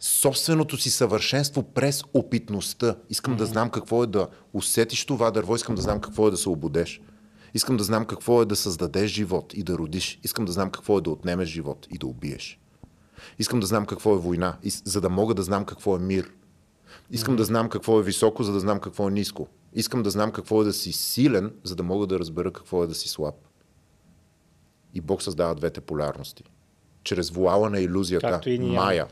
собственото си съвършенство през опитността. Искам mm-hmm. да знам какво е да усетиш това дърво. Искам да знам какво е да се обудеш. Искам да знам какво е да създадеш живот и да родиш. Искам да знам какво е да отнемеш живот и да убиеш. Искам да знам какво е война, за да мога да знам какво е мир. Искам mm-hmm. да знам какво е високо, за да знам какво е ниско. Искам да знам какво е да си силен, за да мога да разбера какво е да си слаб. И Бог създава двете полярности. Чрез вуала на иллюзията, и Майя.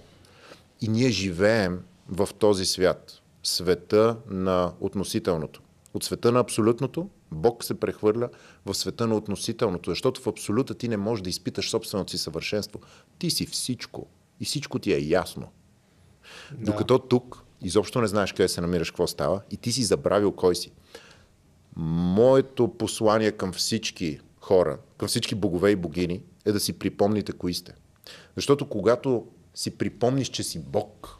И ние живеем в този свят. Света на относителното. От света на абсолютното, Бог се прехвърля в света на относителното, защото в абсолюта ти не можеш да изпиташ собственото си съвършенство. Ти си всичко и всичко ти е ясно. Да. Докато тук изобщо не знаеш къде се намираш, какво става и ти си забравил кой си. Моето послание към всички хора, към всички богове и богини е да си припомните кои сте. Защото когато си припомниш, че си Бог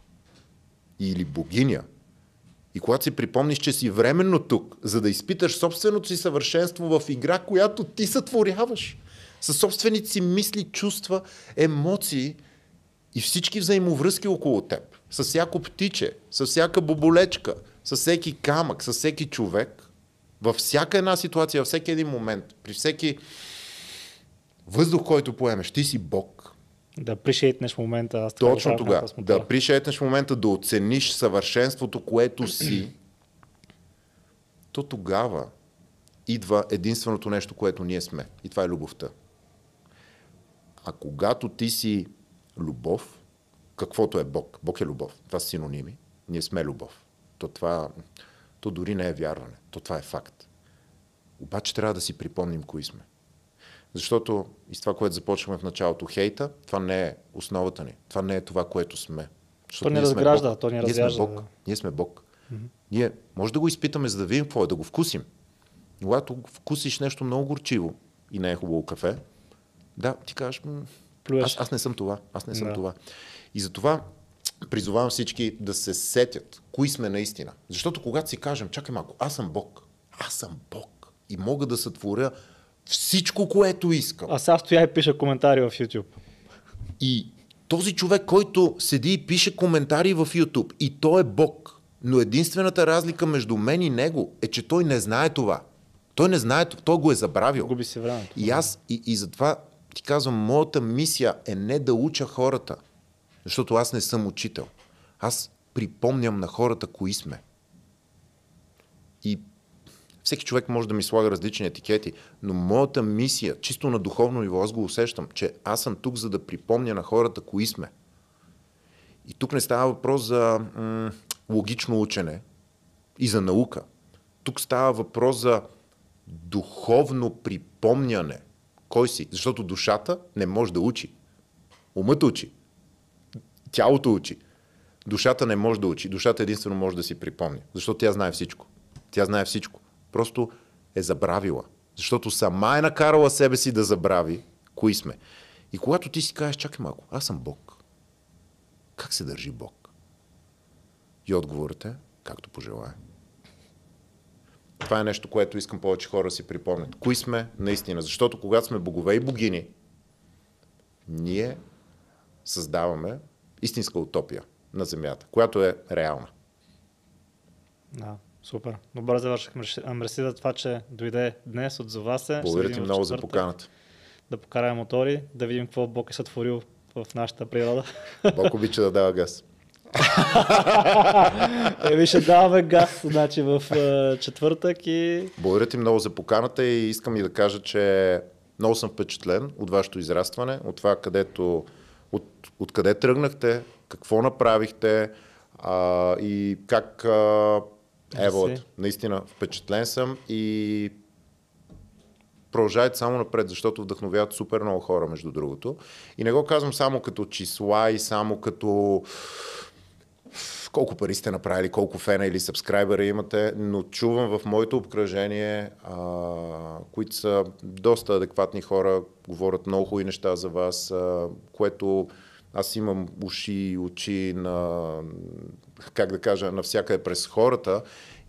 или богиня, и когато си припомниш, че си временно тук, за да изпиташ собственото си съвършенство в игра, която ти сътворяваш, със собствените си мисли, чувства, емоции и всички взаимовръзки около теб, с всяко птиче, с всяка боболечка, с всеки камък, с всеки човек, във всяка една ситуация, във всеки един момент, при всеки въздух, който поемеш, ти си Бог. Да пришейтнеш момента. Аз Точно тогава. Да пришейтнеш момента, да оцениш съвършенството, което си, то тогава идва единственото нещо, което ние сме. И това е любовта. А когато ти си любов, каквото е Бог, Бог е любов, това са синоними, ние сме любов. То това, то дори не е вярване, то това е факт. Обаче трябва да си припомним кои сме. Защото и с това, което започваме в началото, хейта, това не е основата ни. Това не е това, което сме. Защото то не разгражда, то не разгражда. Ние сме Бог. Да. Ние сме Бог. Mm-hmm. Ние може да го изпитаме, за да видим какво е, да го вкусим. Но когато вкусиш нещо много горчиво и не е хубаво кафе, да, ти кажеш, аз, аз не съм това, аз не съм да. това. И затова призовавам всички да се сетят, кои сме наистина. Защото когато си кажем, чакай малко, аз съм Бог, аз съм Бог и мога да сътворя всичко, което искам. А сега стоя и пиша коментари в YouTube. И този човек, който седи и пише коментари в YouTube, и той е Бог. Но единствената разлика между мен и него е, че той не знае това. Той не знае, той го е забравил. Губи се времето. И аз, и, и затова ти казвам, моята мисия е не да уча хората, защото аз не съм учител. Аз припомням на хората кои сме. И всеки човек може да ми слага различни етикети, но моята мисия, чисто на духовно ниво, аз го усещам, че аз съм тук, за да припомня на хората кои сме. И тук не става въпрос за м- логично учене и за наука. Тук става въпрос за духовно припомняне. Кой си? Защото душата не може да учи. Умът учи. Тялото учи. Душата не може да учи. Душата единствено може да си припомня. Защото тя знае всичко. Тя знае всичко. Просто е забравила. Защото сама е накарала себе си да забрави кои сме. И когато ти си кажеш, чакай малко, аз съм Бог. Как се държи Бог? И отговорът е, както пожелая. Това е нещо, което искам повече хора да си припомнят. Кои сме наистина? Защото когато сме богове и богини, ние създаваме истинска утопия на Земята, която е реална. Да, супер. Добре завършихме. Мерси за това, че дойде днес, отзова се. Благодаря ти много за поканата. Да покараме мотори, да видим какво Бог е сътворил в нашата природа. Бог обича да дава газ. Еми ще даваме газ, значи в четвъртък и... Благодаря ти много за поканата и искам и да кажа, че много съм впечатлен от вашето израстване, от това където, от, от къде тръгнахте, какво направихте а, и как а, Ево, наистина впечатлен съм и продължавайте само напред, защото вдъхновяват супер много хора, между другото. И не го казвам само като числа и само като колко пари сте направили, колко фена или сабскрайбера имате, но чувам в моето обкръжение, а, които са доста адекватни хора, говорят много хубави неща за вас, а, което аз имам уши и очи на, как да кажа, навсякъде през хората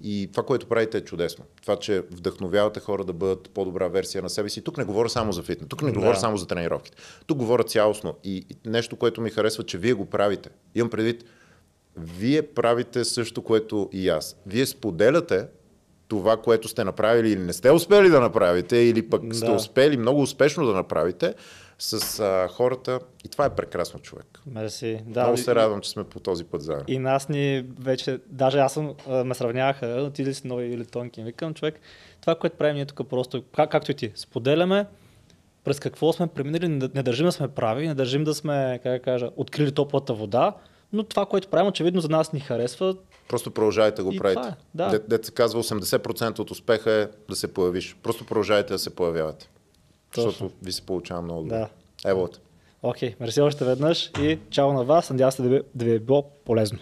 и това, което правите е чудесно. Това, че вдъхновявате хора да бъдат по-добра версия на себе си. Тук не говоря само за фитнес, тук не да. говоря само за тренировките. Тук говоря цялостно. И нещо, което ми харесва, че вие го правите. Имам предвид, вие правите също, което и аз. Вие споделяте това, което сте направили или не сте успели да направите, или пък да. сте успели много успешно да направите с а, хората. И това е прекрасно човек. Мерси. Да, много се радвам, че сме по този път заедно. И нас ни вече, даже аз съм, ме сравняваха, отиде си нови или тонки. Викам, човек, това, което правим ние тук просто, как, както и ти, споделяме през какво сме преминали, не държим да сме прави, не държим да сме, как да кажа, открили топлата вода, но това, което правим, очевидно за нас ни харесва. Просто продължайте да го правите. Е, да. Дет се казва 80% от успеха е да се появиш. Просто продължайте да се появявате. Точно. Защото ви се получава много добре. Да. Ево. Окей, okay, мерси още веднъж и чао на вас. Надявам се да ви, да ви е било полезно.